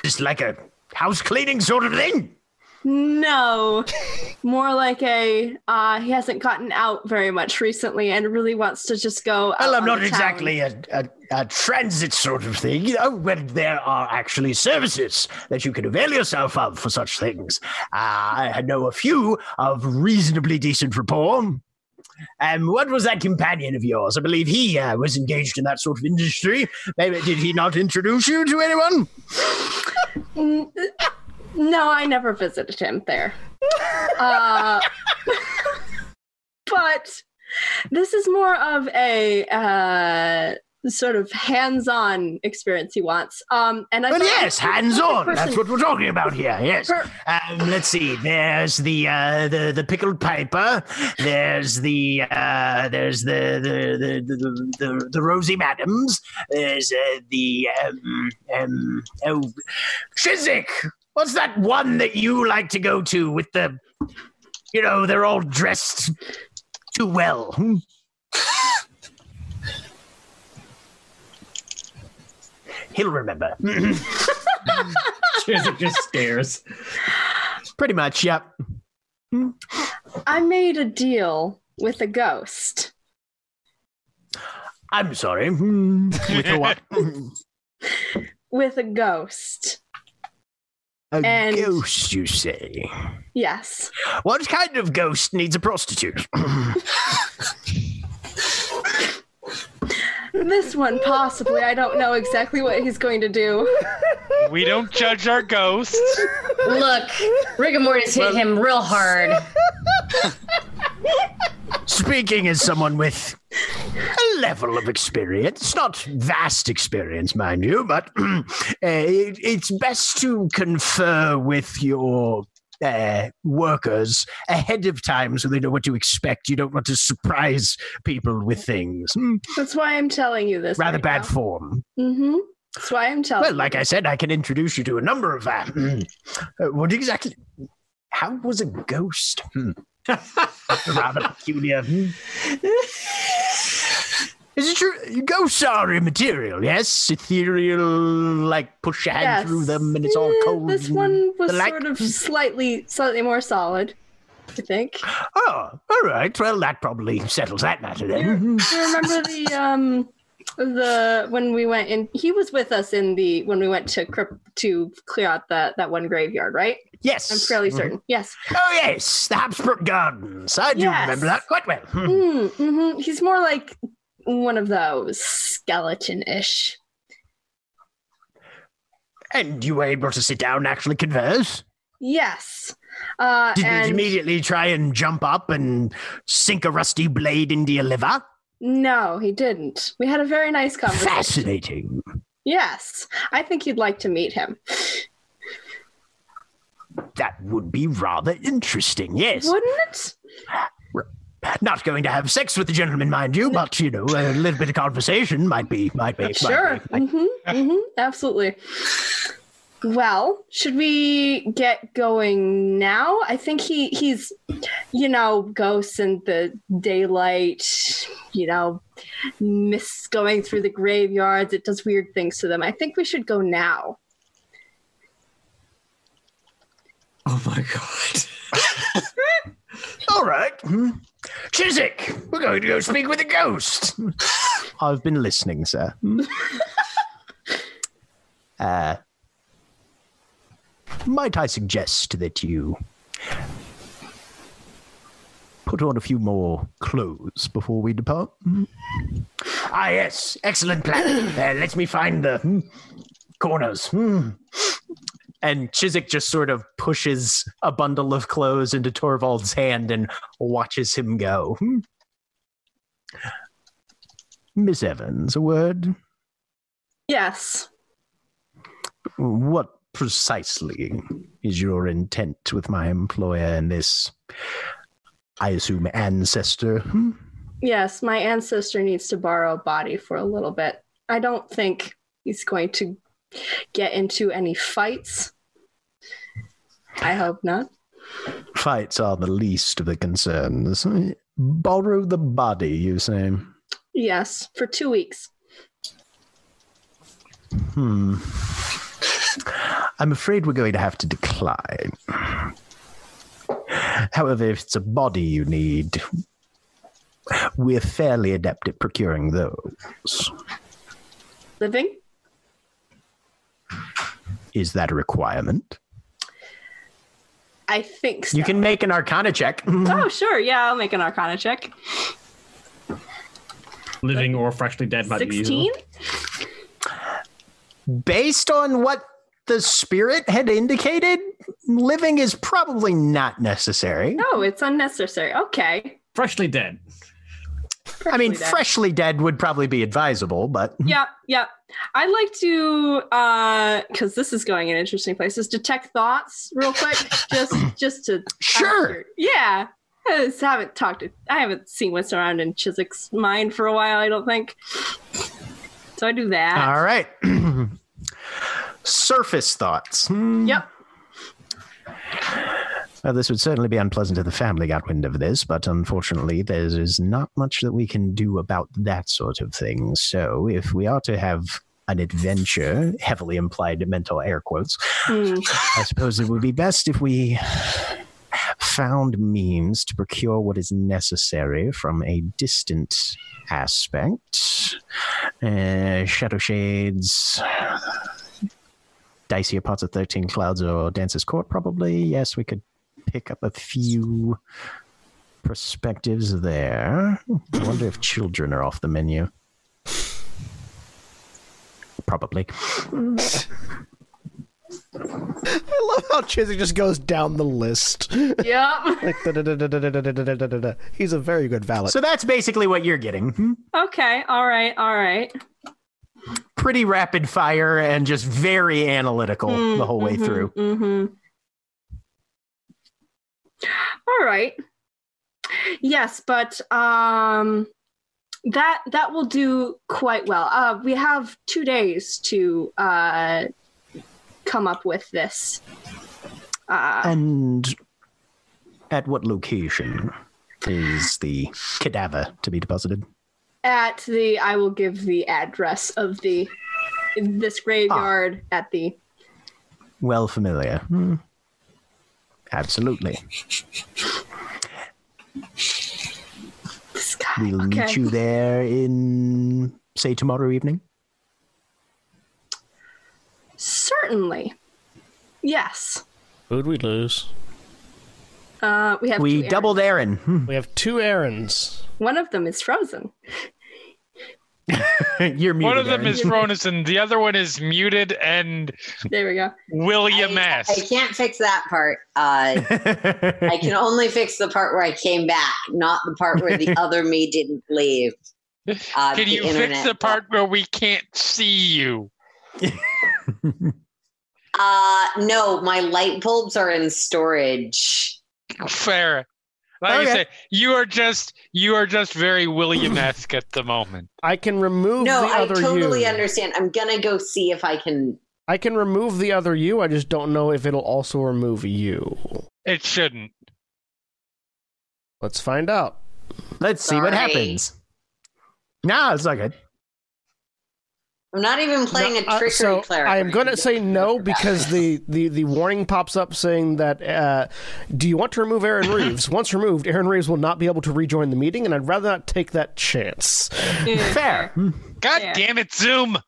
Just like a house cleaning sort of thing. No, more like a uh, he hasn't gotten out very much recently and really wants to just go. Well, I'm not exactly a, a, a transit sort of thing, you know, but there are actually services that you can avail yourself of for such things. Uh, I know a few of reasonably decent rapport. Um, what was that companion of yours? I believe he uh, was engaged in that sort of industry. Maybe did he not introduce you to anyone? No, I never visited him there. uh, but this is more of a uh, sort of hands-on experience he wants. Um, and I Well, yes, hands on. That's what we're talking about here. Yes. Per- Um, let's see. There's the uh, the the pickled piper. There's the uh, there's the the the the, the, the rosy madams. There's uh, the um, um, oh, Chiswick. What's that one that you like to go to with the, you know, they're all dressed too well. He'll remember. Chiswick just stares. Pretty much, yep. I made a deal with a ghost. I'm sorry. With a what? With a ghost. A And- ghost, you say? Yes. What kind of ghost needs a prostitute? This one, possibly. I don't know exactly what he's going to do. We don't judge our ghosts. Look, rigor mortis hit him real hard. Speaking as someone with a level of experience, not vast experience, mind you, but uh, it, it's best to confer with your uh, workers ahead of time so they know what to expect. You don't want to surprise people with things. Hmm, That's why I'm telling you this. Rather right bad now. form. Mm-hmm. That's why I'm telling you Well, like I said, I can introduce you to a number of uh, mm, uh, what exactly? How was a ghost? Hmm. Rather peculiar. hmm. Is it true? Ghosts are immaterial, yes? Ethereal, like push your hand Yes. through them and it's all cold. This one was sort of slightly, slightly more solid. I think. Oh, all right. Well, that probably settles that matter You, then. you remember the um the when we went in he was with us in the when we went to crypt to clear out that that one graveyard right Yes. i'm fairly Mhm. certain yes Oh, yes. The Habsburg Gardens. I do Yes. remember that quite well. Hmm. mm, hmm he's more like one of those skeleton-ish And you were able to sit down and actually converse? yes uh Did and you immediately try and jump up and sink a rusty blade into your liver? no he didn't we had a very nice conversation Fascinating. yes i think you'd like to meet him That would be rather interesting, yes. wouldn't it Not going to have sex with the gentleman, mind you, but you know, a little bit of conversation might be, might be. might Sure. be- might- hmm hmm Absolutely. Well, should we get going now? I think he he's, you know, ghosts in the daylight. You know, mists going through the graveyards. It does weird things to them. I think we should go now. Oh my god. All right. Hmm. Chiswick, we're going to go speak with a ghost. I've been listening, sir. Hmm. uh, might I suggest that you put on a few more clothes before we depart? Hmm? Ah, yes. Excellent plan. Uh, let me find the hmm, corners. And Chiswick just sort of pushes a bundle of clothes into Torvald's hand and watches him go. Hmm. Miss Everns, a word? Yes. What precisely is your intent with my employer and this, I assume, ancestor? Hmm? Yes. My ancestor needs to borrow a body for a little bit. I don't think he's going to get into any fights. I hope not. Fights are the least of the concerns. Borrow the body, you say? Yes, for two weeks. Hmm. I'm afraid we're going to have to decline. However, if it's a body you need, we're fairly adept at procuring those. Living? Is that a requirement? I think so. You can make an arcana check. Oh, sure. Yeah, I'll make an arcana check. Living or freshly dead might be 16? Based on what the spirit had indicated, living is probably not necessary. No, it's unnecessary. Okay. Freshly dead. I mean, dead. freshly dead would probably be advisable, but Yeah, yeah. I'd like to, uh, because this is going in interesting places. Detect thoughts, real quick, just just to. sure. Yeah. I just haven't talked to. I haven't seen what's around in Chiswick's mind for a while. I don't think. So I do that. All right. Surface thoughts. Hmm. Yep. Well, this would certainly be unpleasant if the family got wind of this, but unfortunately, there is not much that we can do about that sort of thing. So, if we are to have an adventure, heavily implied mental air quotes, Hmm. I suppose it would be best if we found means to procure what is necessary from a distant aspect. Uh, shadow shades, dicier parts of 13 Clouds or dancer's Court, probably. Yes, we could pick up a few perspectives there. I wonder if children are off the menu. Probably. I love how Chizzy just goes down the list. Yeah. like, da, da, da, He's a very good valet. So that's basically what you're getting. Hmm? Okay. All right. All right. Pretty rapid fire and just very analytical mm, the whole way mm-hmm, through. Mm-hmm. All right. Yes, but um, that that will do quite well. Uh, we have two days to uh, come up with this. Uh, And at what location is the cadaver to be deposited? at the, I will give the address of the this graveyard at the. Well familiar. Hmm. Absolutely. We'll okay. meet you there in say tomorrow evening? Certainly. Yes. Who'd we lose? Uh, we have We two doubled Erin. Hmm. We have two errands. errands. One of them is frozen. You're muted. One of them Erin. is Ronus, and the other one is muted and There we go. William I, S. I can't fix that part. Uh, I can only fix the part where I came back, not the part where the other me didn't leave. Uh, Can the you fix the part where we can't see you? Uh, no, my light bulbs are in storage. Fair. Like I Okay. say, you are just you are just very William esque at the moment. I can remove the other one. No, I totally you. understand. I'm gonna go see if I can. I can remove the other you. I just don't know if it'll also remove you. It shouldn't. Let's find out. Let's see what happens. No, it's not good. I'm not even playing No, a uh, so cleric. I am going to say no because the, the, the warning pops up saying that uh, do you want to remove Erin Reeves? Once removed, Erin Reeves will not be able to rejoin the meeting, and I'd rather not take that chance. Fair. God Yeah. damn it, Zoom!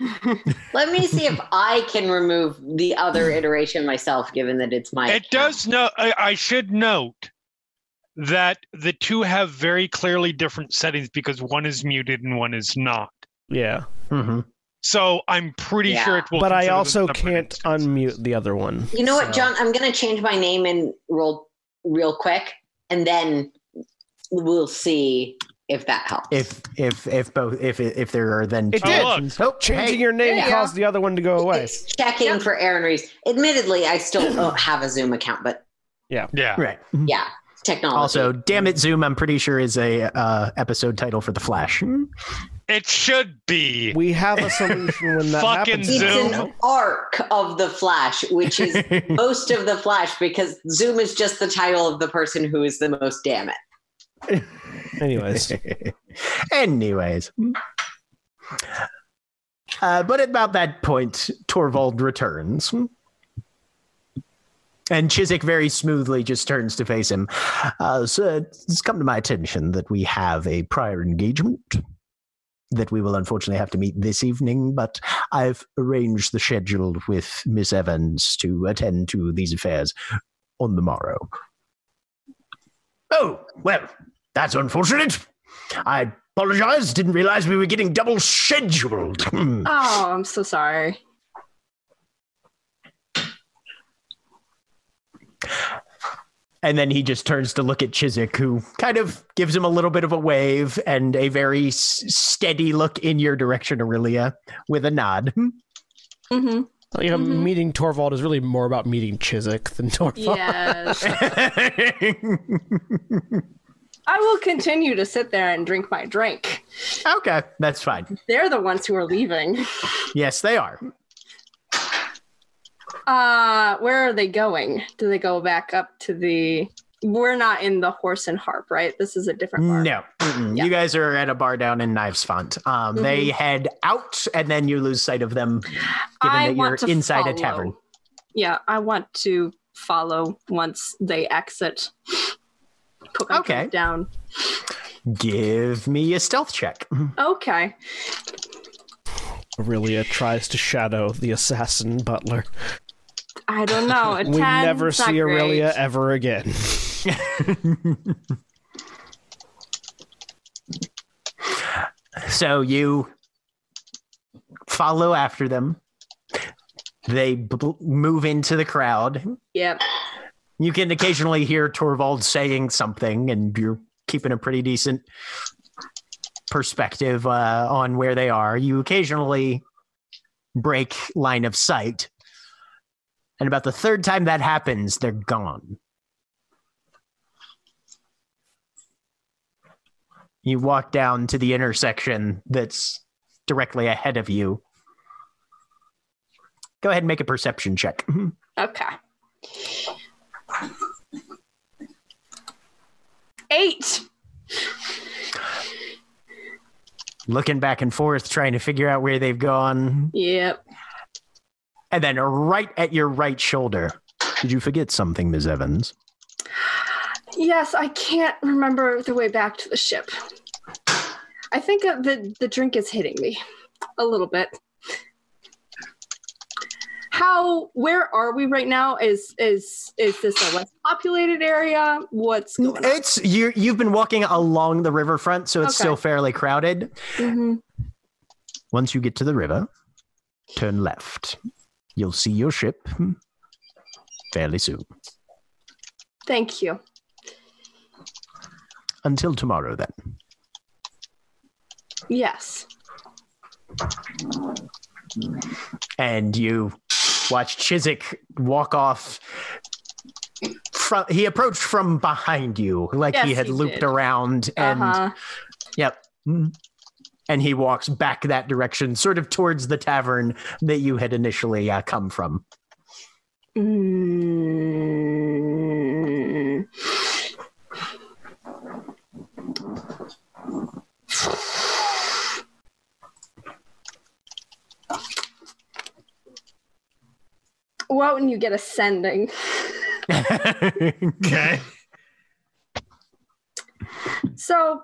Let me see if I can remove the other iteration myself, given that it's my. It account. does no. I, I should note that the two have very clearly different settings because one is muted and one is not. Yeah, hmm So I'm pretty Yeah. sure it will. but I also can't unmute the other one. You know what, John? I'm gonna change my name and roll real quick, and then we'll see if that helps. If if if both if if there are then It two did. options- Oh, Changing hey, your name Yeah. caused the other one to go away. It's checking for Erin Reese. Admittedly, I still don't have a Zoom account, but yeah, Yeah. right. yeah, technology. Also, damn it, Zoom. I'm pretty sure is a uh, episode title for the Flash. It should be. We have a solution when that Fucking happens. it's Zoom. an arc of the Flash, which is most of the Flash, because Zoom is just the title of the person who is the most damn it. Anyways, Anyways. Uh, but at about that point, Torvald returns. And Chiswick very smoothly just turns to face him. Uh, sir, it's come to my attention that we have a prior engagement that we will unfortunately have to meet this evening, but I've arranged the schedule with Miss Everns to attend to these affairs on the morrow. Oh, well, that's unfortunate. I apologize. Didn't realize we were getting double scheduled. Oh, I'm so sorry. And then he just turns to look at Chiswick, who kind of gives him a little bit of a wave and a very s- steady look in your direction, Orillia, with a nod. hmm you know, Mhm. meeting Torvald is really more about meeting Chiswick than Torvald. Yes. I will continue to sit there and drink my drink. okay, that's fine. They're the ones who are leaving. Yes, they are. Uh, where are they going? Do they go back up to the? We're not in the horse and harp, right? This is a different bar. No, Yeah. you guys are at a bar down in Knives Font. Um, They head out, and then you lose sight of them, given I that you're inside follow. a tavern. Yeah, I want to follow once they exit. Put my Okay. down. Give me a stealth check. Okay. Orillia tries to shadow the assassin butler. I don't know. A we never it's not see Orillia great. ever again. So you follow after them. They b- move into the crowd. Yep. You can occasionally hear Torvald saying something, and you're keeping a pretty decent perspective uh, on where they are. You occasionally break line of sight. And about the third time that happens, they're gone. You walk down to the intersection that's directly ahead of you. Go ahead and make a perception check. Okay. Eight. Looking back and forth, trying to figure out where they've gone. Yep. And then right at your right shoulder. Did you forget something, Ms. Everns? Yes, I can't remember the way back to the ship. I think uh, the the drink is hitting me a little bit. How where are we right now? Is is is this a less populated area? What's going on? It's you. You've been walking along the riverfront, so it's Okay. still fairly crowded. Mhm. Once you get to the river, turn left. You'll see your ship fairly soon. Thank you. Until tomorrow, then. Yes. and you watch Chiswick walk off. From, he approached from behind you, like he had he looped did. around, and uh-huh. yep, Mm. And he walks back that direction, sort of towards the tavern that you had initially uh, come from. Mm. Well, when you get ascending. Okay. So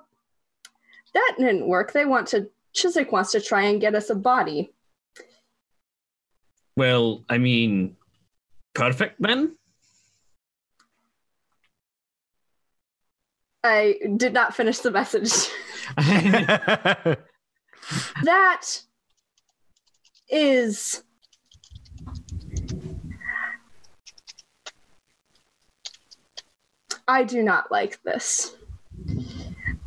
that didn't work. They want to Chiswick wants to try and get us a body. Well, I mean, perfect then. I did not finish the message. that is I do not like this.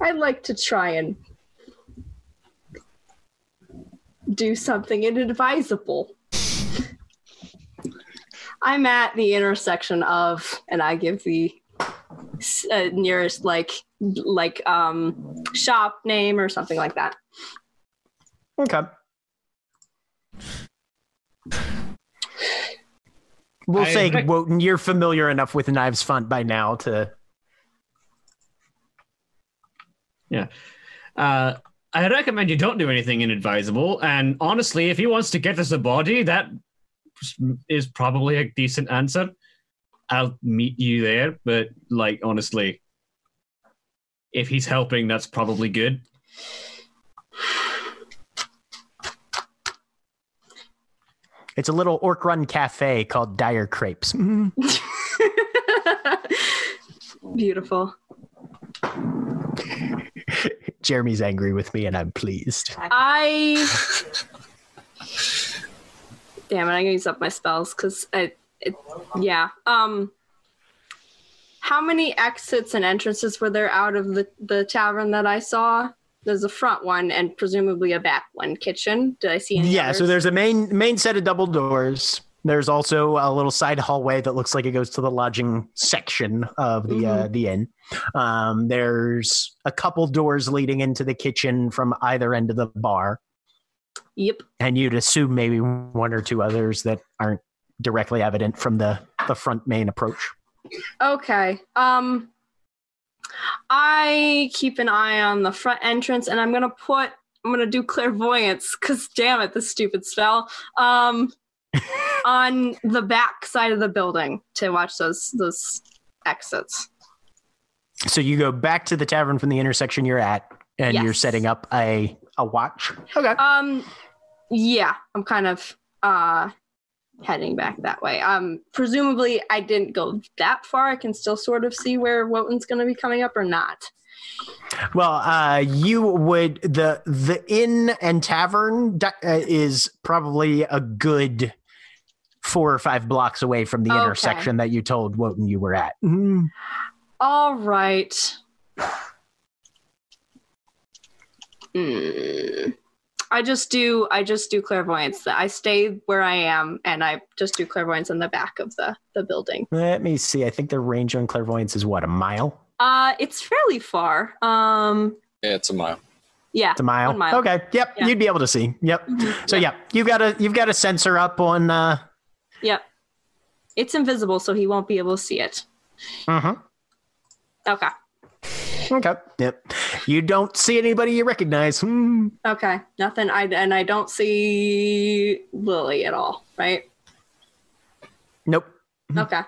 I'd like to try and do something inadvisable. I'm at the intersection of, and I give the uh, nearest like like um shop name or something like that. okay. We'll I say, rec- Wotan, you're familiar enough with Knives Font by now to. Uh, I recommend you don't do anything inadvisable. And honestly, if he wants to get us a body, that is probably a decent answer. I'll meet you there. But like, honestly, if he's helping, that's probably good. It's a little orc run cafe called Dire Crepes. Mhm. Beautiful. Jeremy's angry with me, and I'm pleased. I damn it! I'm gonna use up my spells because I, it, yeah. Um, how many exits and entrances were there out of the the tavern that I saw? There's a front one and presumably a back one. Kitchen. Did I see any? Yeah, so there's a main main set of double doors. There's also a little side hallway that looks like it goes to the lodging section of the uh, the inn. Um, there's a couple doors leading into the kitchen from either end of the bar, Yep. and you'd assume maybe one or two others that aren't directly evident from the the front main approach. Okay. Um I keep an eye on the front entrance and I'm gonna put I'm gonna do clairvoyance because damn it, this stupid spell. Um on the back side of the building to watch those those exits. So you go back to the tavern from the intersection you're at, and you're setting up a a watch. Okay. Um yeah, I'm kind of uh heading back that way. Um presumably I didn't go that far. I can still sort of see where Wotan's gonna be coming up or not. Well, uh, you would the the inn and tavern uh, is probably a good four or five blocks away from the Okay. intersection that you told Wotan you were at. All right. Hmm. I just do I just do clairvoyance. I stay where I am and I just do clairvoyance in the back of the the building. Let me see. I think the range on clairvoyance is what a mile. Uh it's fairly far. Um Yeah, it's a mile. yeah. It's a mile. One mile. Okay. Yep. Yeah. You'd be able to see. Yep. Mhm. So yeah, you've got a you've got a sensor up on. Uh, Yep. It's invisible so he won't be able to see it. mhm. Okay. Okay. Yep. You don't see anybody you recognize. Hmm. Okay. Nothing I and I don't see Lily at all, right? Nope. Okay.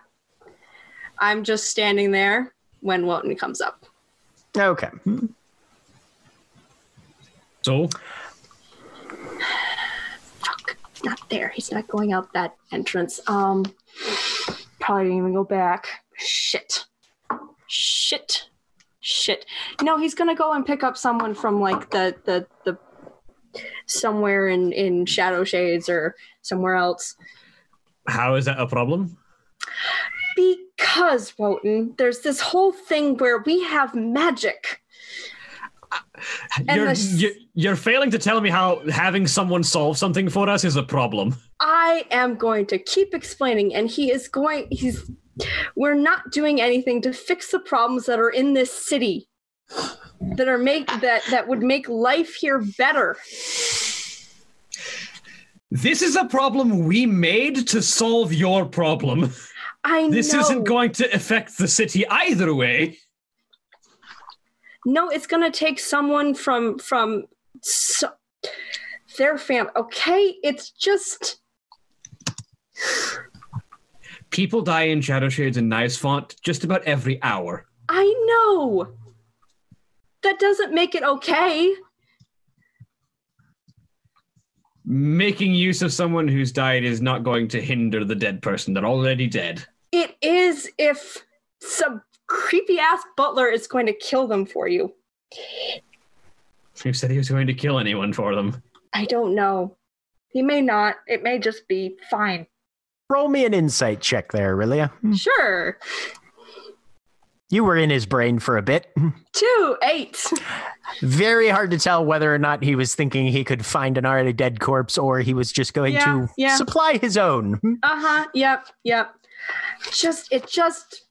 I'm just standing there when Wotan comes up. Okay. So, Fuck. He's not there. He's not going out that entrance. Um probably didn't even go back. Shit. Shit. Shit. No, he's gonna go and pick up someone from like the the the somewhere in in Shadow Shades or somewhere else. how is that a problem? Because Wotan, there's this whole thing where we have magic. You're, the- you're failing to tell me how having someone solve something for us is a problem. I am going to keep explaining, and he is going. He's. We're not doing anything to fix the problems that are in this city, that are make that that would make life here better. This is a problem we made to solve your problem. I This know. isn't going to affect the city either way. no, it's going to take someone from from so, their fam. Okay, it's just People die in Shadow Shades and Knives Font just about every hour. I know. That doesn't make it okay. Making use of someone who's died is not going to hinder the dead person. They're already dead. It is if some creepy ass butler is going to kill them for you. Who said he was going to kill anyone for them? I don't know. He may not. It may just be fine. Roll me an insight check there, Orillia. Sure. You were in his brain for a bit. Two, eight. Very hard to tell whether or not he was thinking he could find an already dead corpse or he was just going Yeah, to yeah. supply his own. Uh huh. Yep. Yep. Just, it just.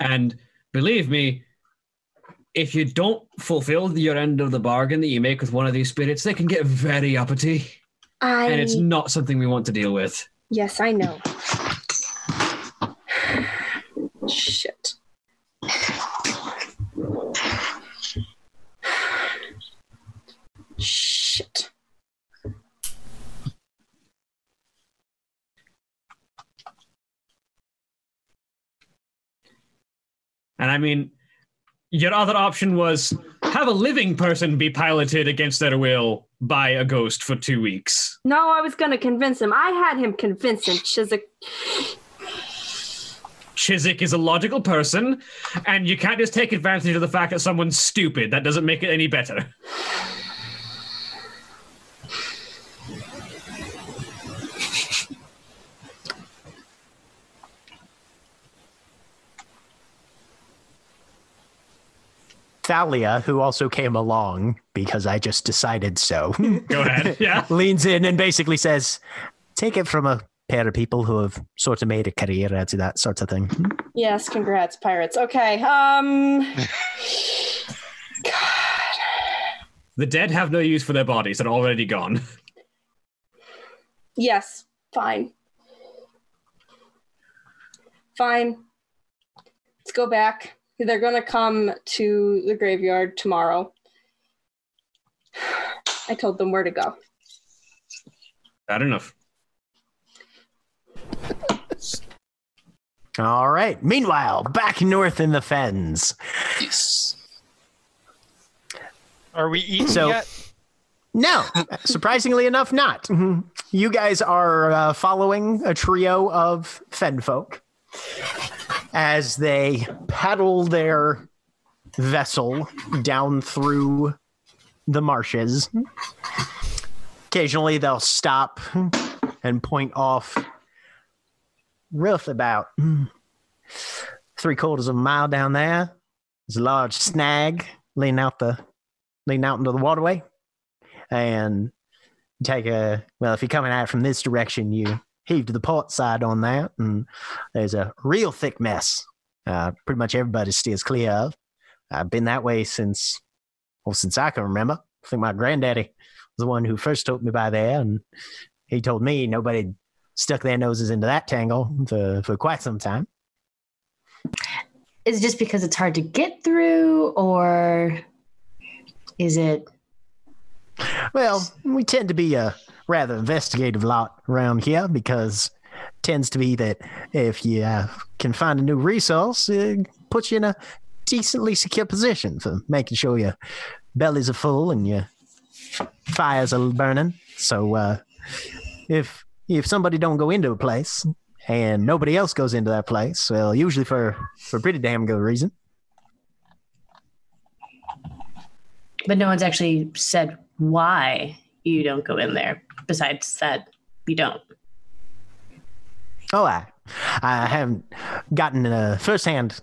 And believe me, if you don't fulfill your end of the bargain that you make with one of these spirits, they can get very uppity. I. And it's not something we want to deal with. Yes, I know. Shit. Shit. And I mean, your other option was have a living person be piloted against their will by a ghost for two weeks. No, I was gonna convince him. I had him convince him. Chiswick. Chiswick is a logical person, and you can't just take advantage of the fact that someone's stupid. That doesn't make it any better. Thalia, who also came along because I just decided so, Go ahead. Yeah. leans in and basically says, Take it from a pair of people who have sort of made a career out of that sort of thing. Yes, congrats, pirates. Okay. Um. The dead have no use for their bodies, they're already gone. Yes. Fine. Fine. Let's go back. They're gonna come to the graveyard tomorrow. I told them where to go. Bad enough. All right. Meanwhile, back north in the fens. Yes. Are we eating So- yet? No, surprisingly enough, not. Mhm. You guys are uh, following a trio of fen folk as they paddle their vessel down through the marshes. Occasionally, they'll stop and point off rough about three quarters of a mile down there. There's a large snag leaning out the leaning out into the waterway and take a well if you're coming out from this direction you heave to the port side on that and there's a real thick mess uh, pretty much everybody steers clear of i've been that way since well since i can remember i think my granddaddy was the one who first took me by there and he told me nobody stuck their noses into that tangle for, for quite some time Is it just because it's hard to get through, or is it? Well, we tend to be a rather investigative lot around here because tends to be that if you uh, can find a new resource, it puts you in a decently secure position for making sure your bellies are full and your fires are burning. So uh, if if somebody don't go into a place and nobody else goes into that place, well, usually for for pretty damn good reason. But no one's actually said why you don't go in there. Besides that, you don't. Oh, I I haven't gotten uh, firsthand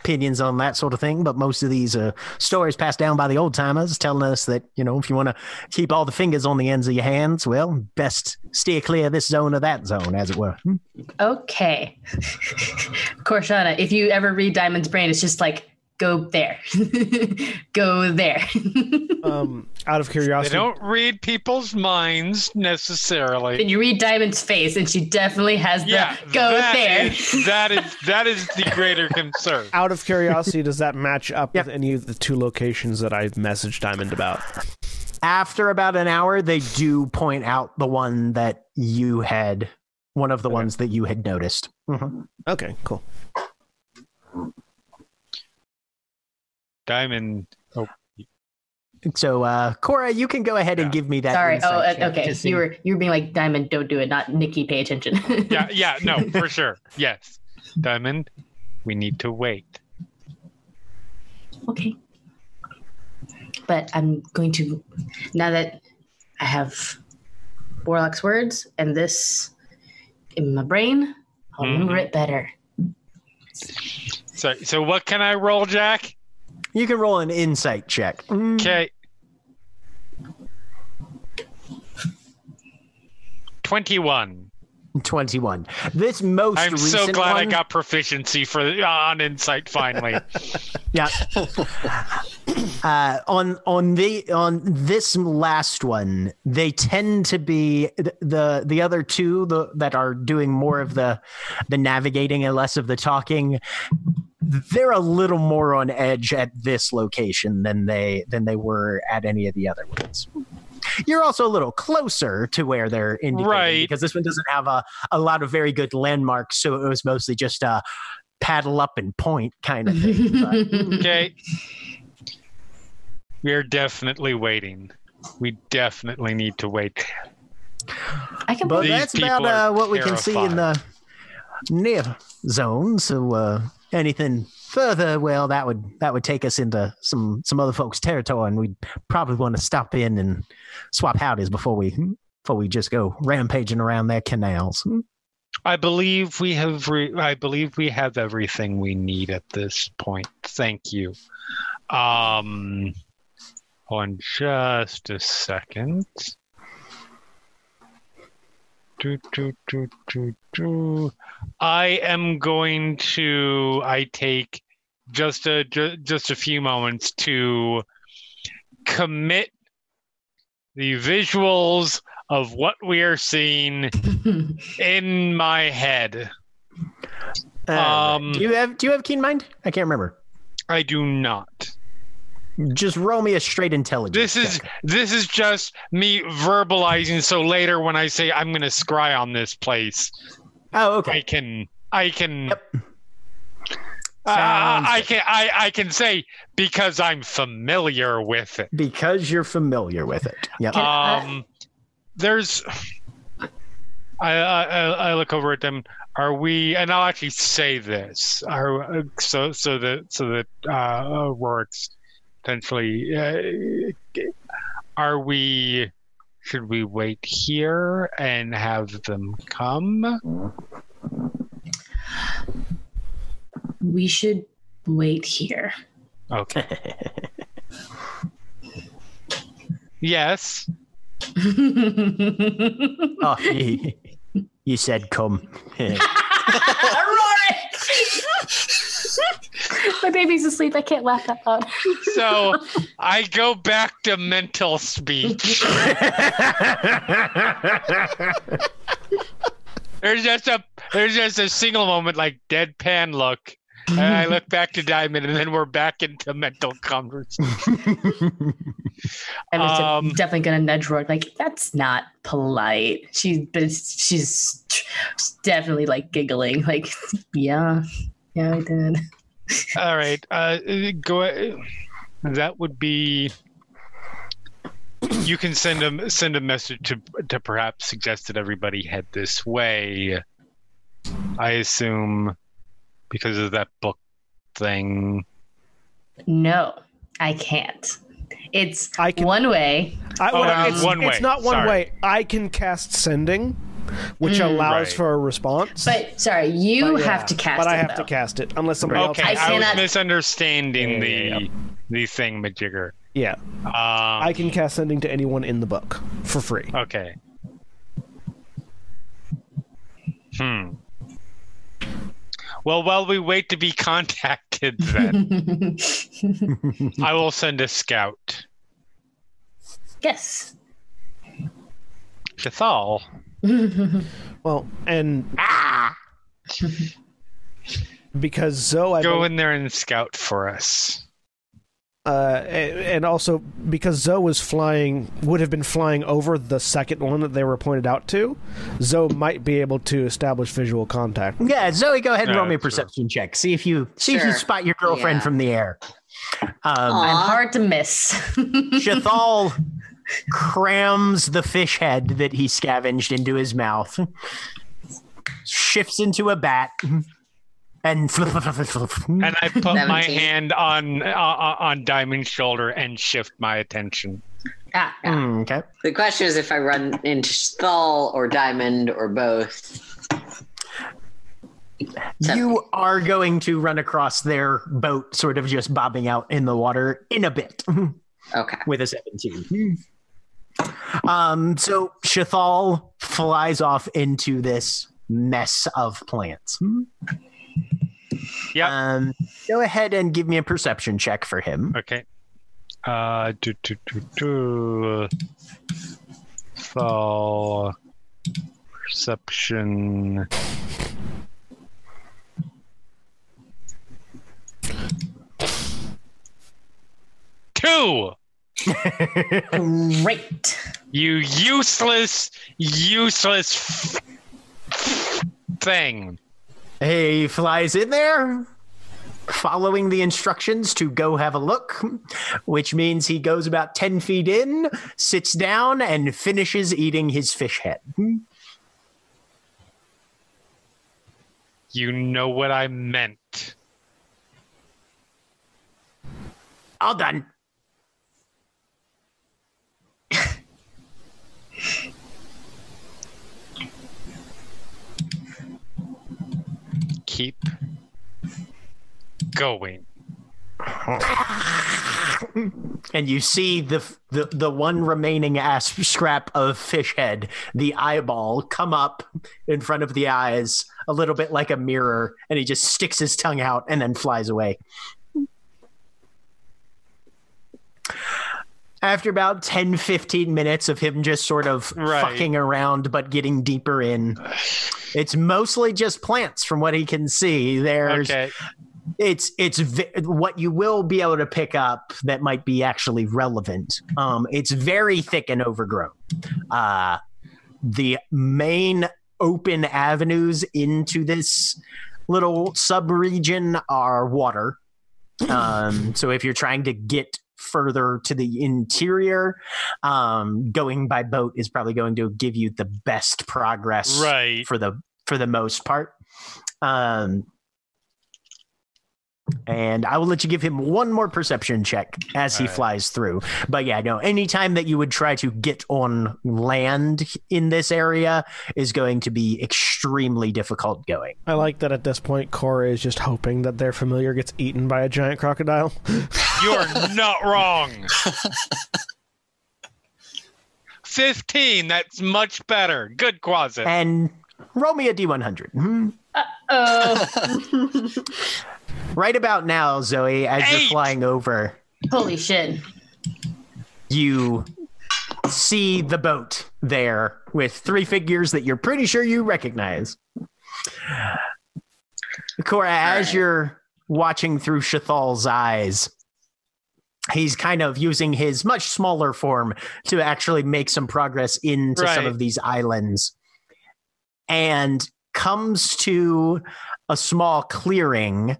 opinions on that sort of thing, but most of these uh, stories passed down by the old timers telling us that, you know, if you want to keep all the fingers on the ends of your hands, well, best steer clear of this zone or that zone, as it were. Hmm. Okay. Corashana, if you ever read Diamond's brain, it's just like, go there. go there. Um, out of curiosity, They curiosity, don't read people's minds necessarily. and you read Diamond's face, and she definitely has the Yeah, go that there. is- that is that is the greater concern. out of curiosity, does that match up Yep. with any of the two locations that I messaged Diamond about? After about an hour, they do point out the one that you had, one of the ones that you had noticed. Mhm. Okay, cool. Diamond. Oh, So, uh, Cora, you can go ahead and give me that. Sorry. Oh, uh, okay. to see- You were you were being like Diamond, don't do it. Not Nikki. Pay attention. yeah, yeah, no, for sure. Yes, Diamond. We need to wait. okay. But I'm going to now that I have Warlock's words and this in my brain, I'll remember Mhm. it better. So, so what can I roll, Jack? You can roll an insight check. Okay. Twenty-one. 21. This most I'm so glad I got proficiency for on insight finally. Yeah. uh, on on the on this last one, they tend to be the the, the other two the, that are doing more of the the navigating and less of the talking. They're a little more on edge at this location than they than they were at any of the other ones. You're also a little closer to where they're indicating Right. because this one doesn't have a, a lot of very good landmarks, so it was mostly just a paddle up and point kind of thing. But- Okay. We're definitely waiting. We definitely need to wait. I can. But These that's about uh, what we can see in the near zone. So uh, anything further, well, that would that would take us into some some other folks' territory, and we'd probably want to stop in and swap howdies before we before we just go rampaging around their canals. I believe we have. Re- I believe we have everything we need at this point. Thank you. Um, on just a second. Do, do, do, do, do. I am going to. I take just a ju- just a few moments to commit the visuals of what we are seeing in my head. Uh, Um, do you have do you have keen mind? I can't remember. I do not. Just roll me a straight intelligence. This is check. this is just me verbalizing. So later, when I say I'm going to scry on this place, oh okay, I can I can Yep. uh, I can I, I can say because I'm familiar with it. Because you're familiar with it. Yep. Can I- Um, there's. I, I I- I look over at them. Are we? And I'll actually say this. Are uh, so so that so that uh, Rorik's potentially. Uh, are we? Should we wait here and have them come? we should wait here. Okay. Yes. oh, you, you said come. My baby's asleep. I can't laugh that loud. So I go back to mental speech. There's just a there's just a single moment like deadpan look. And I look back to Diamond and then we're back into mental conversation. I was Um, definitely gonna nudge Rorik. Like that's not polite. She, but it's- she's definitely like giggling. Like, yeah, yeah, I did. All right. Uh, go. That would be. You can send a send a message to to perhaps suggest that everybody head this way. I assume because of that book thing. No, I can't. It's I can- one way. I, well, it's it's, one it's not one Sorry. way. I can cast sending, which Mm. allows Right. for a response. But sorry, you But yeah, have to cast But it. I have though. to cast it unless somebody else. Okay, I I, cannot- was misunderstanding Yeah. the the thing majigger. Yeah, Um, I can cast sending to anyone in the book for free. Okay. Hmm. Well, while we wait to be contacted, then I will send a scout. yes. Cathal. Well, and because Zoe, I Go in there and scout for us. uh, and also because Zoe was flying, would have been flying over the second one that they were pointed out to. Zoe might be able to establish visual contact. Yeah, Zoe, go ahead and Yeah, roll me a true. perception check. See if you see if you spot your girlfriend Yeah. from the air. Um, Aw. I'm hard to miss. Shathal crams the fish head that he scavenged into his mouth, shifts into a bat, and flip, flip, flip, flip, flip. And I put my hand on uh, on Diamond's shoulder and shift my attention. ah, Mm, okay. The question is if I run into Sthull or Diamond or both. You are going to run across their boat, sort of just bobbing out in the water in a bit Okay. with a 17. Um, so Shathal flies off into this mess of plants. Yep. Um, go ahead and give me a perception check for him. Okay. Uh, do, do, do, do. So, perception. Two. Great. You useless, useless f- thing. He flies in there, following the instructions to go have a look, which means he goes about 10 feet in, sits down, and finishes eating his fish head. You know what I meant. All done. Keep going. And you see the, the the one remaining ass scrap of fish head, the eyeball, come up in front of the eyes, a little bit like a mirror, and he just sticks his tongue out and then flies away. After about 10, 15 minutes of him just sort of Right. fucking around but getting deeper in, it's mostly just plants from what he can see. There's Okay. it's it's v- what you will be able to pick up that might be actually relevant. Um, it's very thick and overgrown. Uh, the main open avenues into this little sub-region are water. Um, so if you're trying to get further to the interior, um, going by boat is probably going to give you the best progress Right. for the for the most part. Um, and I will let you give him one more perception check as he All right. flies through. But yeah, no, anytime that you would try to get on land in this area is going to be extremely difficult going. I like that at this point, Cora is just hoping that their familiar gets eaten by a giant crocodile. You're not wrong. 15. That's much better. Good Quasit. And roll me a d100. Hmm. Oh, Right about now, Zoe, as you're flying over, holy shit. you see the boat there with three figures that you're pretty sure you recognize. Cora, as right. you're watching through Shathal's eyes, he's kind of using his much smaller form to actually make some progress into some Right. of these islands and comes to a small clearing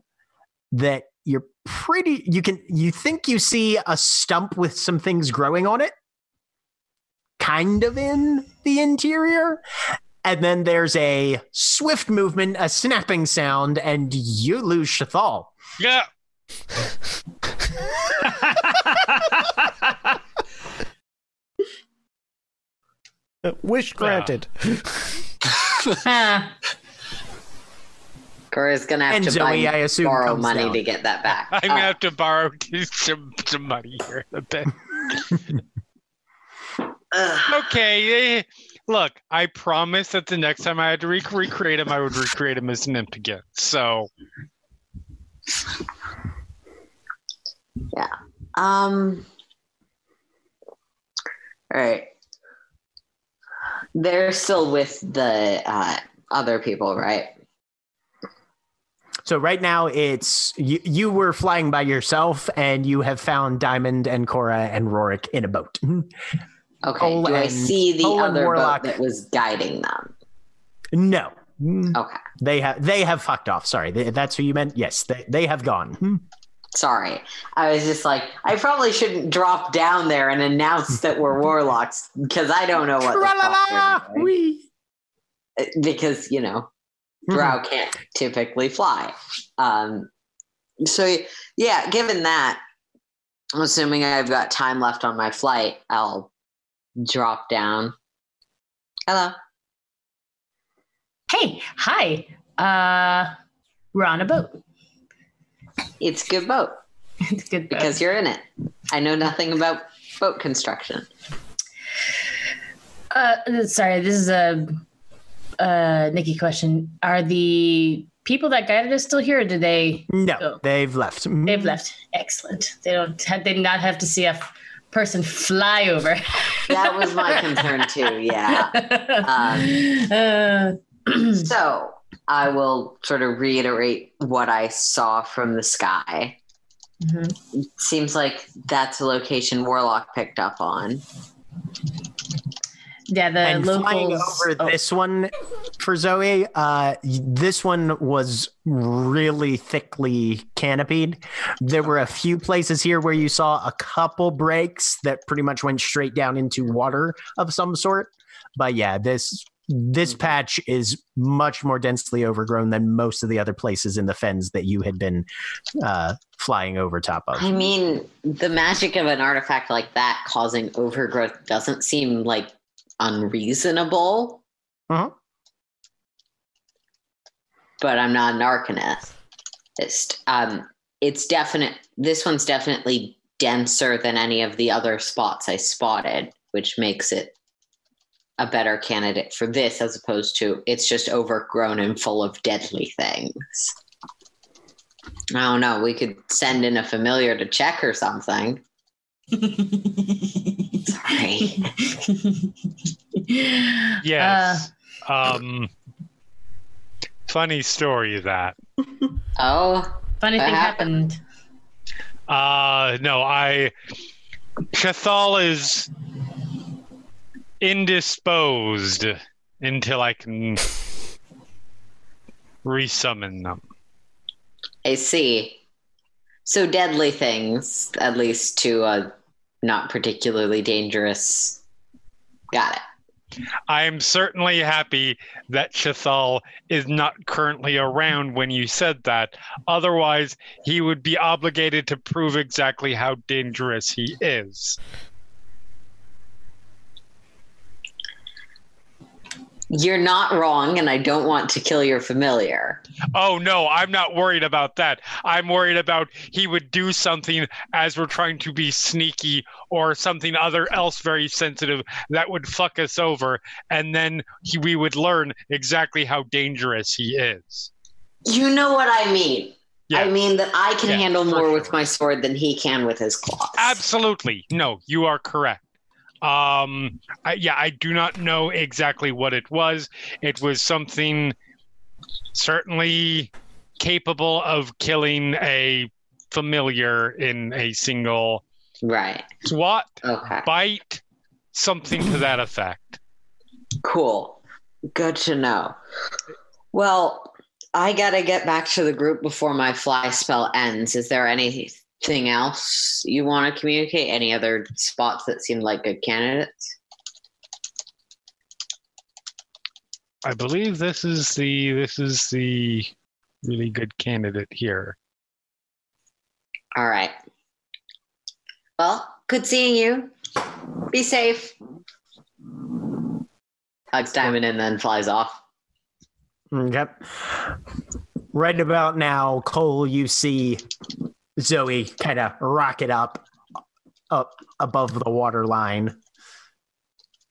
that you're pretty you can you think you see a stump with some things growing on it kind of in the interior and then there's a swift movement a snapping sound and you lose Shathal. Yeah. Wish granted. Cora's gonna have And to Zoe, buy, I assume, borrow money down. to get that back. I'm Uh, gonna have to borrow some some money here a bit. Okay, eh, look, I promise that the next time I had to re- recreate him, I would recreate him as an imp again. So yeah. Um. All right. They're still with the uh, other people, right? So right now it's you, you were flying by yourself and you have found Diamond and Cora and Rorik in a boat. Okay. Cole Do I and- see the Cole other Warlock. boat that was guiding them? No. Okay. They have they have fucked off. Sorry. They, that's who you meant? Yes, they, they have gone. Sorry. I was just like, I probably shouldn't drop down there and announce that we're warlocks because I don't know what. the fuck Tra-la-la, they're doing. Uh, Because you know. Drow can't typically fly. Um, so yeah, given that, I'm assuming I've got time left on my flight, I'll drop down. Hello. hey, hi. Uh, we're on a boat. It's a good boat It's a good boat. because you're in it. I know nothing about boat construction. Uh, sorry, this is a uh, Nikki question. Are the people that guided us still here, or did they? No, Oh. they've left. They've left. Excellent. They don't. Have, they did not have to see a f- person fly over. That was my concern too. Yeah. Uh, So I will sort of reiterate what I saw from the sky. mhm. Seems like that's a location Warlock picked up on. Yeah, the and locals. flying over oh, this one for Zoe, uh, this one was really thickly canopied. There were a few places here where you saw a couple breaks that pretty much went straight down into water of some sort. But yeah, this this patch is much more densely overgrown than most of the other places in the fens that you had been uh, flying over top of. I mean, the magic of an artifact like that causing overgrowth doesn't seem like unreasonable. Uh-huh. But I'm not an arcanist. It's, um, it's definite. This one's definitely denser than any of the other spots I spotted, which makes it a better candidate for this as opposed to it's just overgrown and full of deadly things. I don't know. We could send in a familiar to check or something. Sorry. yes. um funny story that. Oh, funny thing happened? happened. Uh no, I Cathal is indisposed until I can resummon them. I see. So deadly things, at least to a not particularly dangerous. Got it. I am certainly happy that Chethal is not currently around when you said that. Otherwise, he would be obligated to prove exactly how dangerous he is. You're not wrong, and I don't want to kill your familiar. Oh no, I'm not worried about that. I'm worried about he would do something as we're trying to be sneaky or something other else very sensitive that would fuck us over, and then he, we would learn exactly how dangerous he is. You know what I mean. Yeah. I mean that I can Yeah, handle more with my sword than he can with his claws. Absolutely. No, you are correct. Um, I, yeah, I do not know exactly what it was. It was something certainly capable of killing a familiar in a single Right. swat, Okay. bite, something to that effect. Cool. Good to know. Well, I gotta get back to the group before my fly spell ends. Is there anything else you want to communicate? Any other spots that seem like good candidates? I believe this is the this is the really good candidate here. All right. Well, good seeing you. Be safe. Hugs Diamond and then flies off. Mm, okay. Right about now, Coal, you see Zoe kind of rocket up, up above the water line,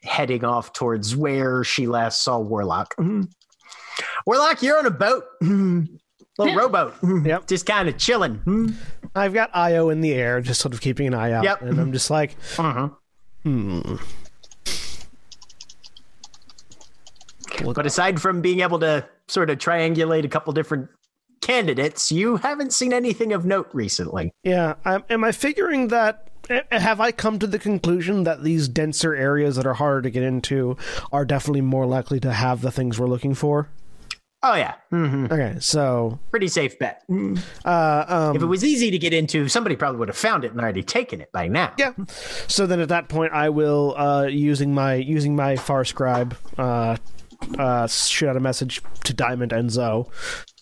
heading off towards where she last saw Warlock. Mhm. Warlock, you're on a boat, Mhm. little rowboat. Mhm. Yep. Just kind of chilling. Mhm. I've got Io in the air, just sort of keeping an eye out, Yep. and I'm just like, Mhm. hmm. Look- But aside from being able to sort of triangulate a couple different candidates, you haven't seen anything of note recently. Yeah, um, am I figuring that? eh, Have I come to the conclusion that these denser areas that are harder to get into are definitely more likely to have the things we're looking for? Oh yeah, hmm Okay, so pretty safe bet. Mhm. uh, um, If it was easy to get into, somebody probably would have found it and already taken it by now. yeah, so then at that point, I will uh, using my using my far scribe uh, uh, shoot out a message to Diamond and Zoe.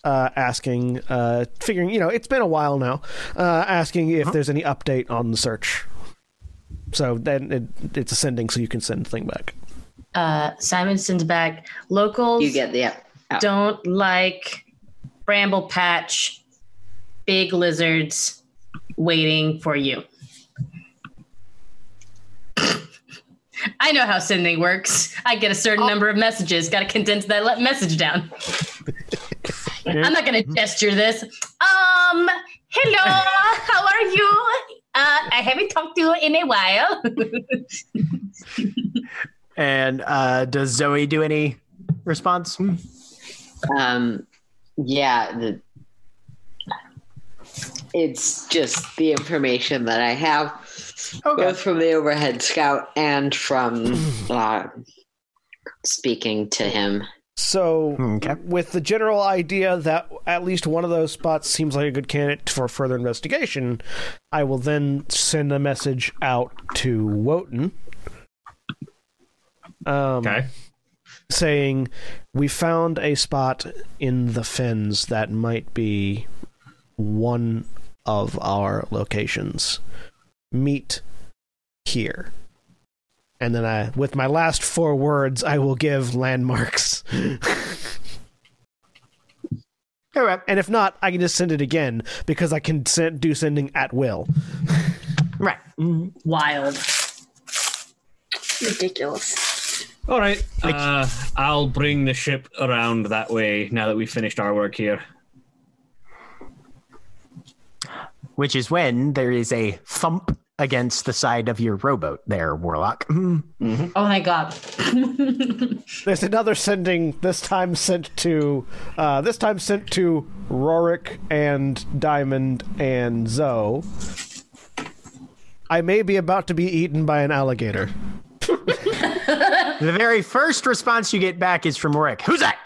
Uh, asking, uh, figuring, you know, it's been a while now. Uh, asking if there's any update on the search. So then it, it's ascending, so you can send the thing back. Uh, Simon sends back locals. You get the yep. don't like bramble patch, big lizards waiting for you. I know how sending works. I get a certain number of messages. Got to condense that le- message down. I'm not going to gesture this. Um, hello, how are you? Uh, I haven't talked to you in a while. And uh, does Zoe do any response? Um, yeah, the, it's just the information that I have, Okay. both from the overhead scout and from uh, speaking to him. So, Okay. with the general idea that at least one of those spots seems like a good candidate for further investigation, I will then send a message out to Wotan. Um, Okay. Saying, we found a spot in the fens that might be one of our locations. Meet here. And then I, with my last four words, I will give landmarks. All right. And if not, I can just send it again because I can send, do sending at will. Right. Wild. Ridiculous. All right. Uh, I'll bring the ship around that way now that we've finished our work here. Which is when there is a thump against the side of your rowboat there, Warlock. Mhm. Oh my god. There's another sending. This time sent to. Uh, this time sent to Rorik and Diamond and Zoe. I may be about to be eaten by an alligator. The very first response you get back is from Rick. Who's that?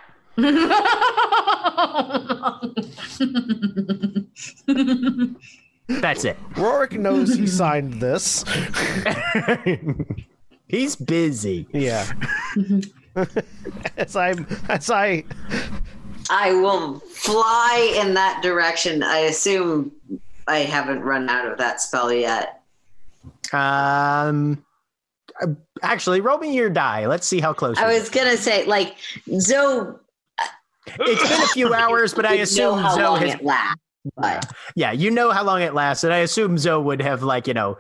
That's it. Rorik knows he signed this. He's busy. Yeah. as I as I I will fly in that direction. I assume I haven't run out of that spell yet. Um, uh, actually, roll me your die. Let's see how close. I you was gonna say, like, Zoe. It's been a few hours, but I assume how Zoe long has. But Yeah, you know how long it lasted. I assume Zoe would have like you know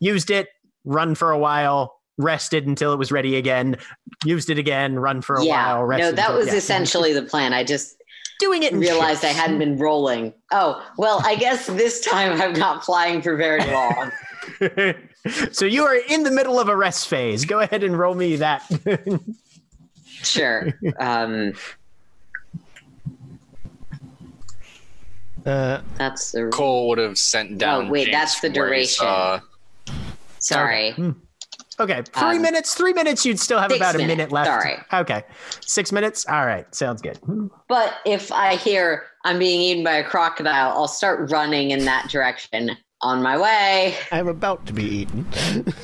used it, run for a while, rested until it was ready again, used it again, run for a yeah, while. no, that was essentially the plan. I just doing it. realized I hadn't been rolling. Oh, well, I guess this time I'm not flying for very long. so you are in the middle of a rest phase. Go ahead and roll me that. sure. Um, uh, that's the Cole would have sent down. Oh, wait, James that's the from where he duration. saw- sorry. Hmm. Okay, three Um, minutes. Three minutes. You'd still have about a minutes, minute left. all right. Okay, six minutes. All right, sounds good. But if I hear I'm being eaten by a crocodile, I'll start running in that direction on my way. I'm about to be eaten.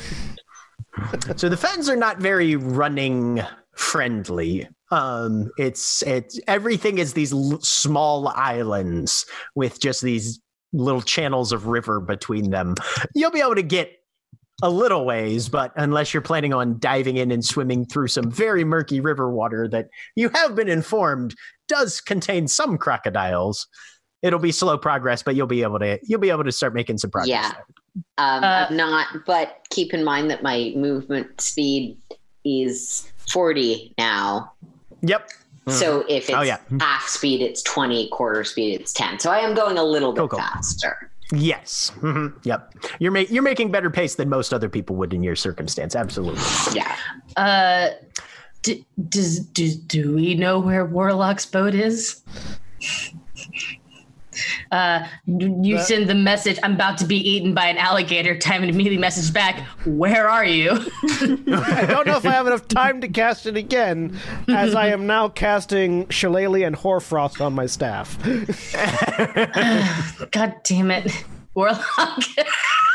So the fens are not very running friendly. Um, it's it's everything is these l- small islands with just these little channels of river between them. You'll be able to get a little ways, but unless you're planning on diving in and swimming through some very murky river water that you have been informed does contain some crocodiles, it'll be slow progress, but you'll be able to you'll be able to start making some progress. Yeah. Um, Uh, I'm not, but keep in mind that my movement speed is 40 now. Yep. So if it's Oh, yeah. half speed, it's 20, quarter speed, it's 10. So I am going a little bit Cool, cool. faster. Yes. hmm Yep. You're ma- you're making better pace than most other people would in your circumstance. Absolutely. Yeah. Uh, d- does do, do we know where Warlock's boat is? Uh, you send the message, I'm about to be eaten by an alligator. Time and immediately message back, where are you? I don't know if I have enough time to cast it again, as I am now casting Shillelagh and Hoarfrost on my staff. God damn it. Warlock.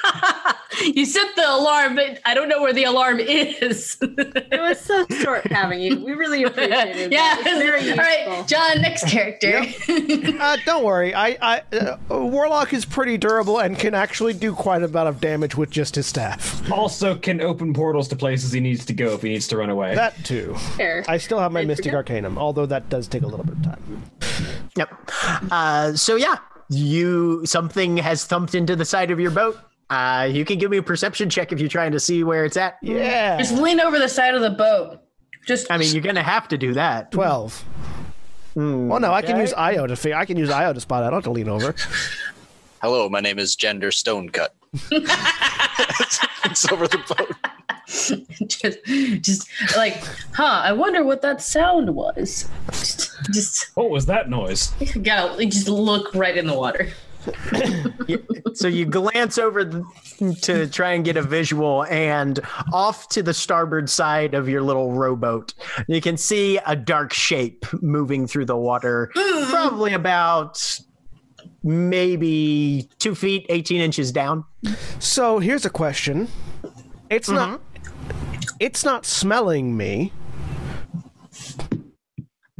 you set the alarm, but I don't know where the alarm is. It was so short having you. We really appreciated yeah. that. It's very All right, John, next character. Uh, don't worry, I, I uh, Warlock is pretty durable and can actually do quite a bit of damage with just his staff. Also, can open portals to places he needs to go if he needs to run away. That too. Fair. I still have my Mystic. Arcanum, although that does take a little bit of time. Yep. Uh, so yeah, you something has thumped into the side of your boat. Uh, you can give me a perception check if you're trying to see where it's at. Yeah. Just lean over the side of the boat. Just I mean, you're gonna have to do that. 12. Hmm, Well, no, I can okay. use Io to fi- I can use Io to spot. I don't have to lean over. Hello, my name is Gender Stonecut. it's over the boat. just, just like, huh? I wonder what that sound was. Just, just What was that noise? gotta just look right in the water. So you glance over to try and get a visual, and off to the starboard side of your little rowboat, you can see a dark shape moving through the water, hmm. probably about maybe two feet, 18 inches down. So here's a question. It's not mm-hmm. it's not smelling me.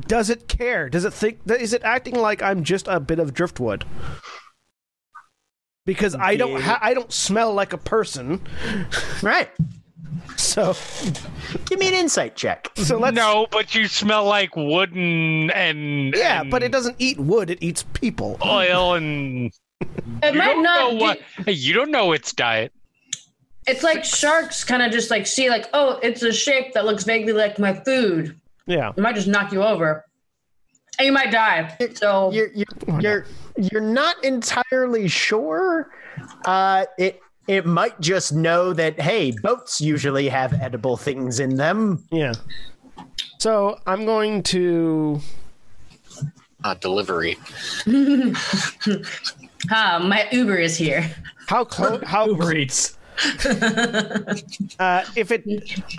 Does it care? Does it think is it acting like I'm just a bit of driftwood? Because I don't ha- I don't smell like a person. Right. So Give me an insight check. so let's no, but you smell like wooden and Yeah, and but it doesn't eat wood, it eats people. oil and It you might don't not. know what hey, you don't know its diet. It's like sharks kind of just like see like, oh, it's a shape that looks vaguely like my food. Yeah. It might just knock you over, and you might die. So You're you're you're, you're not entirely sure. Uh, it it might just know that hey, boats usually have edible things in them. Yeah. So I'm going to Uh, delivery. ah, my Uber is here. how close how Uber Eats. Uh, if it,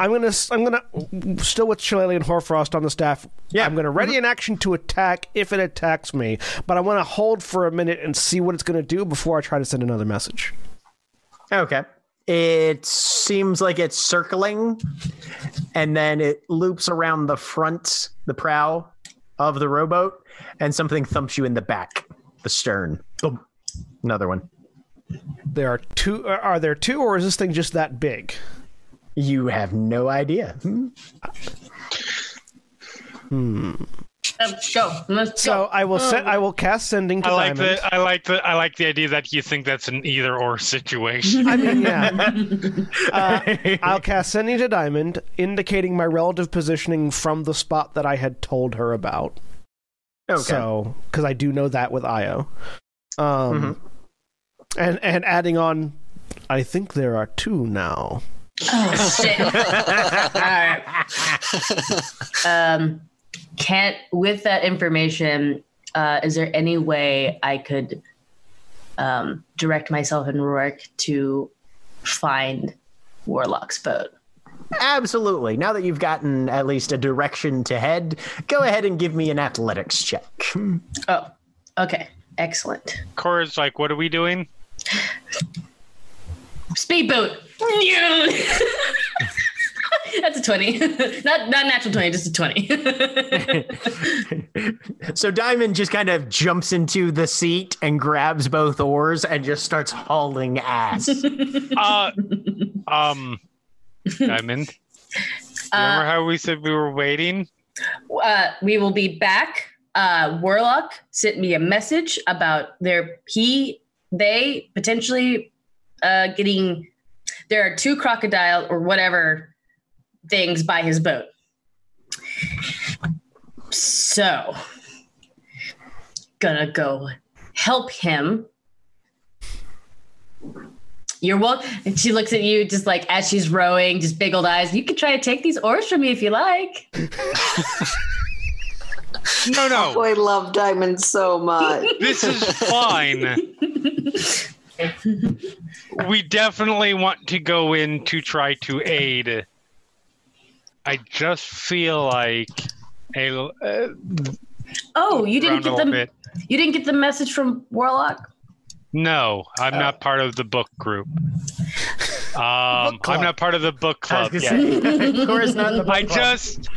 I'm gonna, I'm gonna, still with Shillelagh and Hoarfrost on the staff. Yeah. I'm gonna ready an action to attack if it attacks me, but I want to hold for a minute and see what it's gonna do before I try to send another message. Okay. It seems like it's circling, and then it loops around the front, the prow of the rowboat, and something thumps you in the back, the stern. Boom. Another one. There are two. Are there two, or is this thing just that big? You have no idea. Hmm. Uh, go. Let's So go. I will set. I will cast sending to I like Diamond. the I like the I like the idea that you think that's an either or situation. I mean, yeah. uh, I'll cast sending to Diamond, indicating my relative positioning from the spot that I had told her about. Okay. So, because I do know that with Io, um, and and adding on, I think there are two now. Oh shit. All right. Um, can't with that information. Uh, is there any way I could um, direct myself and Rorik to find Warlock's boat? Absolutely. Now that you've gotten at least a direction to head, go ahead and give me an athletics check. Oh, okay. Excellent. Cora's like, what are we doing? Speedboat. That's a 20. not not natural 20, just a 20. so Diamond just kind of jumps into the seat and grabs both oars and just starts hauling ass. Uh, um, Diamond. Remember uh, how we said we were waiting? uh, we will be back. Uh, Warlock sent me a message about their he they potentially uh, getting there are two crocodile or whatever things by his boat. So gonna go help him. You're welcome. And she looks at you just like as she's rowing, just big old eyes. You can try to take these oars from me if you like. No, no. Oh, I love diamonds so much. This is fine. we definitely want to go in to try to aid. I just feel like a uh, Oh, you didn't get the bit. you didn't get the message from Warlock. No, I'm not part of the book group. Um, club. I'm not part of the book club yet. say, Cora's not the book I club. just,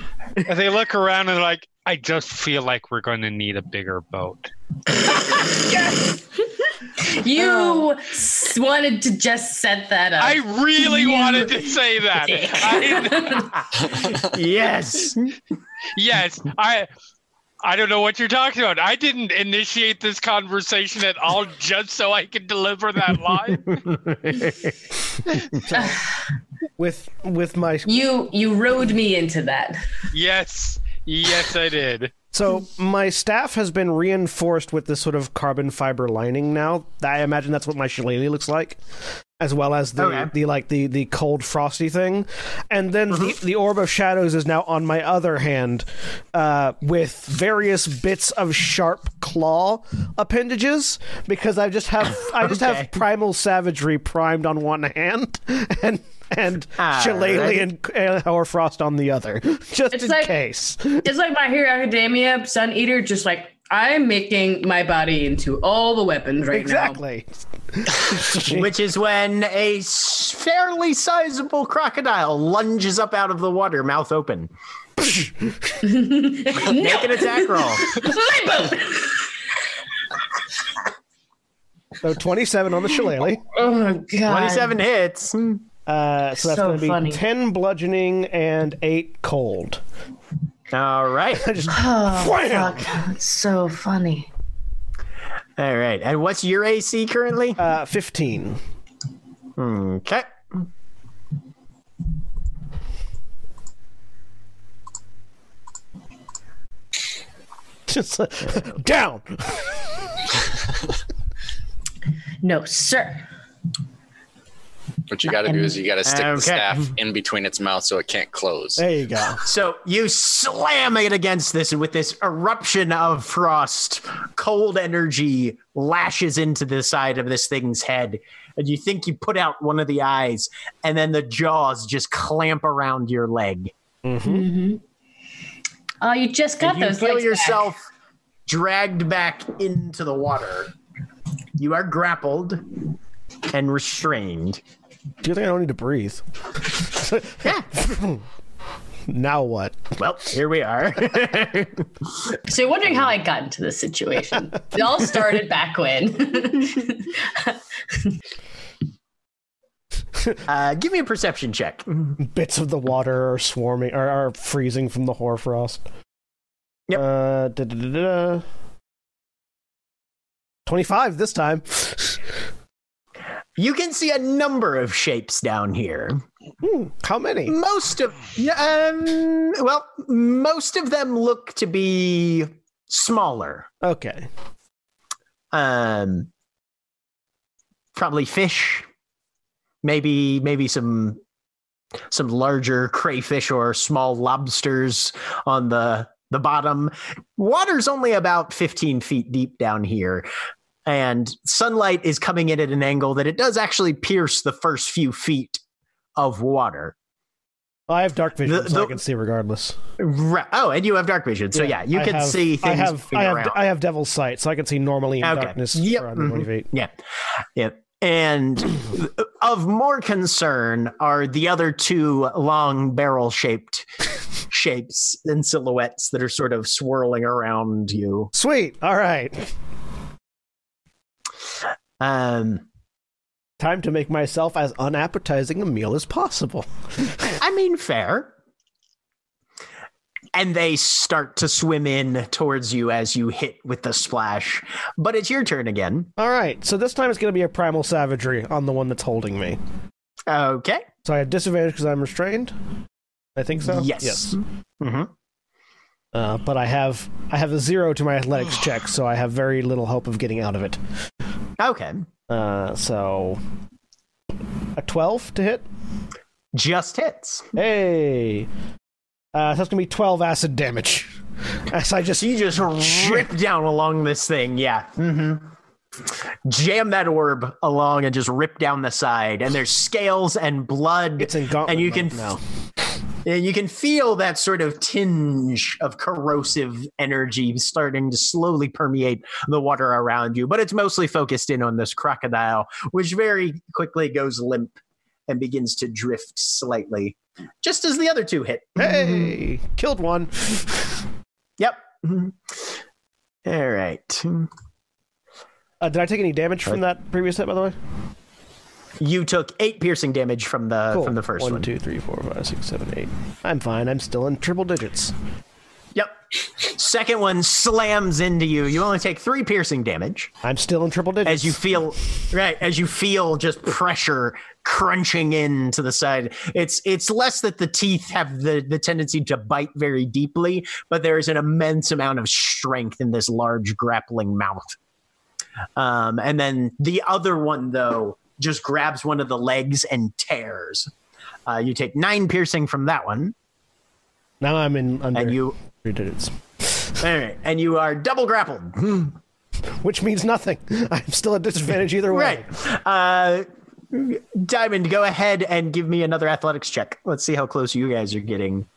as they look around and like, I just feel like we're going to need a bigger boat. You s- wanted to just set that up. I really You- wanted to say that. I, yes. yes, I. I don't know what you're talking about. I didn't initiate this conversation at all just so I could deliver that line. with with my you you rode me into that. yes, yes, I did. So my staff has been reinforced with this sort of carbon fiber lining now. I imagine that's what my shillelagh looks like, as well as the, Okay. the like the the cold frosty thing. And then the, the orb of shadows is now on my other hand, uh, with various bits of sharp claw appendages because I just have I just Okay. have primal savagery primed on one hand and. And All shillelagh right. and hoarfrost on the other, just It's in like- case. It's like my Hero Academia Sun Eater, just like I'm making my body into all the weapons right Exactly. Which is when a fairly sizable crocodile lunges up out of the water, mouth open. now. Make an attack roll. my boat. So 27 on the shillelagh. Oh my god. 27 hits. Uh, so that's So going to be funny. 10 bludgeoning and 8 cold. All right. I just Oh Wham! fuck! It's so funny. All right. And what's your AC currently? uh, 15. Okay. Just uh, down. No, sir. What you got to do is you got to stick Okay. the staff in between its mouth so it can't close. There you go. So you slam it against this, and with this eruption of frost, cold energy lashes into the side of this thing's head. And you think you put out one of the eyes, and then the jaws just clamp around your leg. Mm-hmm. Oh, you just got And you those. feel legs back. yourself dragged back into the water. You are grappled and restrained. Do you think I don't need to breathe? now what? Well, here we are. So you're wondering how I got into this situation. it all started back when. uh, give me a perception check. Bits of the water are swarming, are, are freezing from the hoarfrost. Yep. Uh, da, da, da, da. 25 this time. You can see a number of shapes down here. Hmm, how many? Most of, yeah, um, well, most of them look to be smaller. Okay. Um, probably fish, maybe maybe some some larger crayfish or small lobsters on the the bottom. Water's only about 15 feet deep down here. And sunlight is coming in at an angle that it does actually pierce the first few feet of water. I have dark vision, The- so I can see regardless. Right. Oh, and you have dark vision, so yeah, you I can have- see things I have I have around. I have devil's sight, so I can see normally in Okay. darkness Yep. for 120 Mhm. feet. Yeah. Yep. And of more concern are the other two long barrel shaped shapes and silhouettes that are sort of swirling around you. Sweet. All right. Um, Time to make myself as unappetizing a meal as possible. I mean, fair. And they start to swim in towards you as you hit with the splash. But it's your turn again. All right. So this time it's going to be a primal savagery on the one that's holding me. Okay. So I have disadvantage because I'm restrained. I think so. Yes. Yes. hmm Uh, but I have I have a zero to my athletics check, so I have very little hope of getting out of it. Okay. Uh, so a twelve to hit. Just hits. Hey. Uh, so that's gonna be twelve acid damage. As I just you just rip down along this thing. Yeah. Mm-hmm. Jam that orb along and just rip down the side. And there's scales and blood. it's in gauntlet and you can now. and you can feel that sort of tinge of corrosive energy starting to slowly permeate the water around you. But it's mostly focused in on this crocodile, which very quickly goes limp and begins to drift slightly, just as the other two hit. Hey, killed one. Yep. Mhm. All right. Uh, did I take any damage from that previous hit, by the way? You took eight piercing damage from the Cool. from the first one. One, two, three, four, five, six, seven, eight. I'm fine. I'm still in triple digits. Yep. Second one slams into you. You only take three piercing damage I'm still in triple digits. as you feel right as you feel just pressure crunching into the side. It's it's less that the teeth have the the tendency to bite very deeply, but there is an immense amount of strength in this large grappling mouth. Um, and then the other one though just grabs one of the legs and tears. Uh, you take nine piercing from that one, now I'm in under and you three digits, all right, and you are double grappled. which means nothing. I'm still at disadvantage either way. Right. Uh, Diamond, go ahead and give me another athletics check. Let's see how close you guys are getting.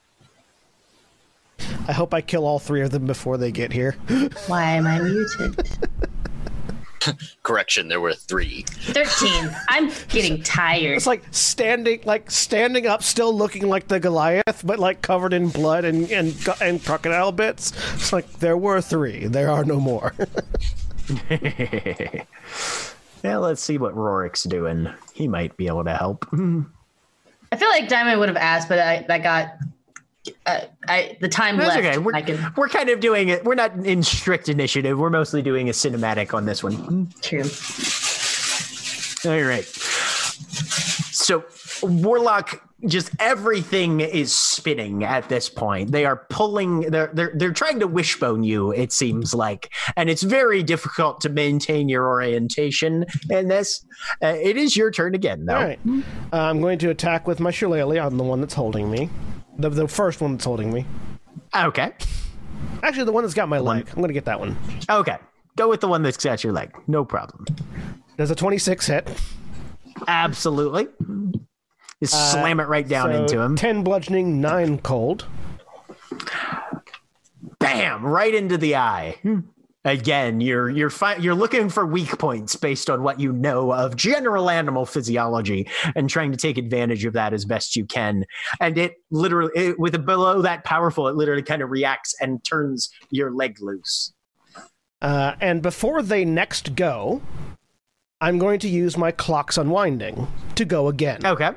I hope I kill all three of them before they get here. Why am I muted? Correction, there were three. 13. I'm getting tired. It's like standing, like standing up, still looking like the Goliath, but like covered in blood and and and crocodile bits. It's like there were three. There are no more. Yeah, let's see what Rorik's doing. He might be able to help. I feel like Diamond would have asked, but I, I got uh, I the time That's left. okay. We're, I can we're kind of doing it. We're not in strict initiative. We're mostly doing a cinematic on this one. true. All right. So, Warlock, just everything is spinning at this point. They are pulling. They're they're they're trying to wishbone you. It seems like, and it's very difficult to maintain your orientation in this. Uh, it is your turn again, though. All right. Uh, I'm going to attack with my shillelagh on the one that's holding me. The, the first one that's holding me. Okay. Actually, the one that's got my leg. I'm going to get that one. Okay. Go with the one that's got your leg. No problem. Does a 26 hit? Absolutely. Just slam it right down Uh, So into him. 10 bludgeoning, 9 cold. bam right into the eye again you're you're fi- you're looking for weak points based on what you know of general animal physiology and trying to take advantage of that as best you can and it literally it, with a below that powerful it literally kind of reacts and turns your leg loose Uh, and before they next go, I'm going to use my clock's unwinding to go again. okay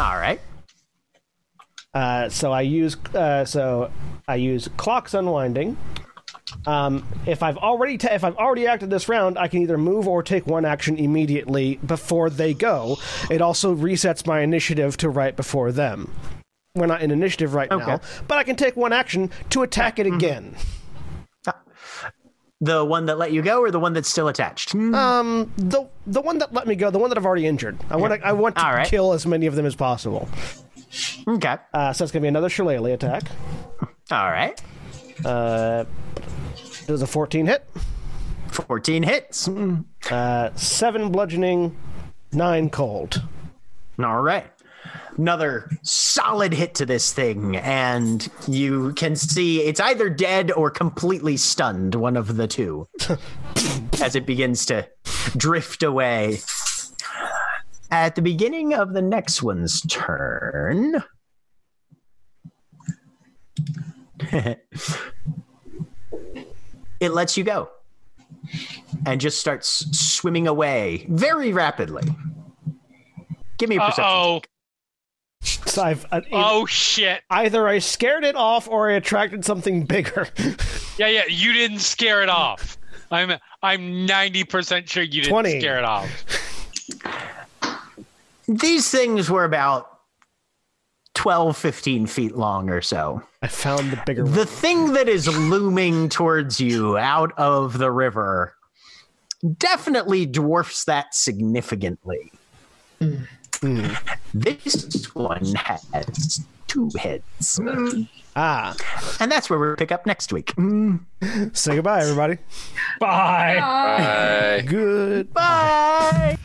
all right Uh, so I use uh, so I use clocks unwinding. Um, if I've already ta- if I've already acted this round, I can either move or take one action immediately before they go. It also resets my initiative to right before them. We're not in initiative right now, but I can take one action to attack it again. the one that let you go or the one that's still attached Um, the the one that let me go, the one that I've already injured. I want to I want to right. kill as many of them as possible. okay Uh, so it's gonna be another shillelagh attack. all right Uh, does a 14 hit? 14 hits Uh, seven bludgeoning, nine cold. all right another solid hit to this thing, and you can see it's either dead or completely stunned, one of the two, as it begins to drift away. At the beginning of the next one's turn, it lets you go and just starts swimming away very rapidly. Give me a perception. oh. So I've uh, Oh shit. either I scared it off or I attracted something bigger. Yeah, yeah. You didn't scare it off. I'm I'm ninety percent sure you didn't 20. scare it off. These things were about 12, 15 feet long or so. I found the bigger one. The thing that is looming towards you out of the river definitely dwarfs that significantly. This one has two heads. Ah, And that's where we'll pick up next week. say goodbye, everybody. Bye. Bye. Good. Bye.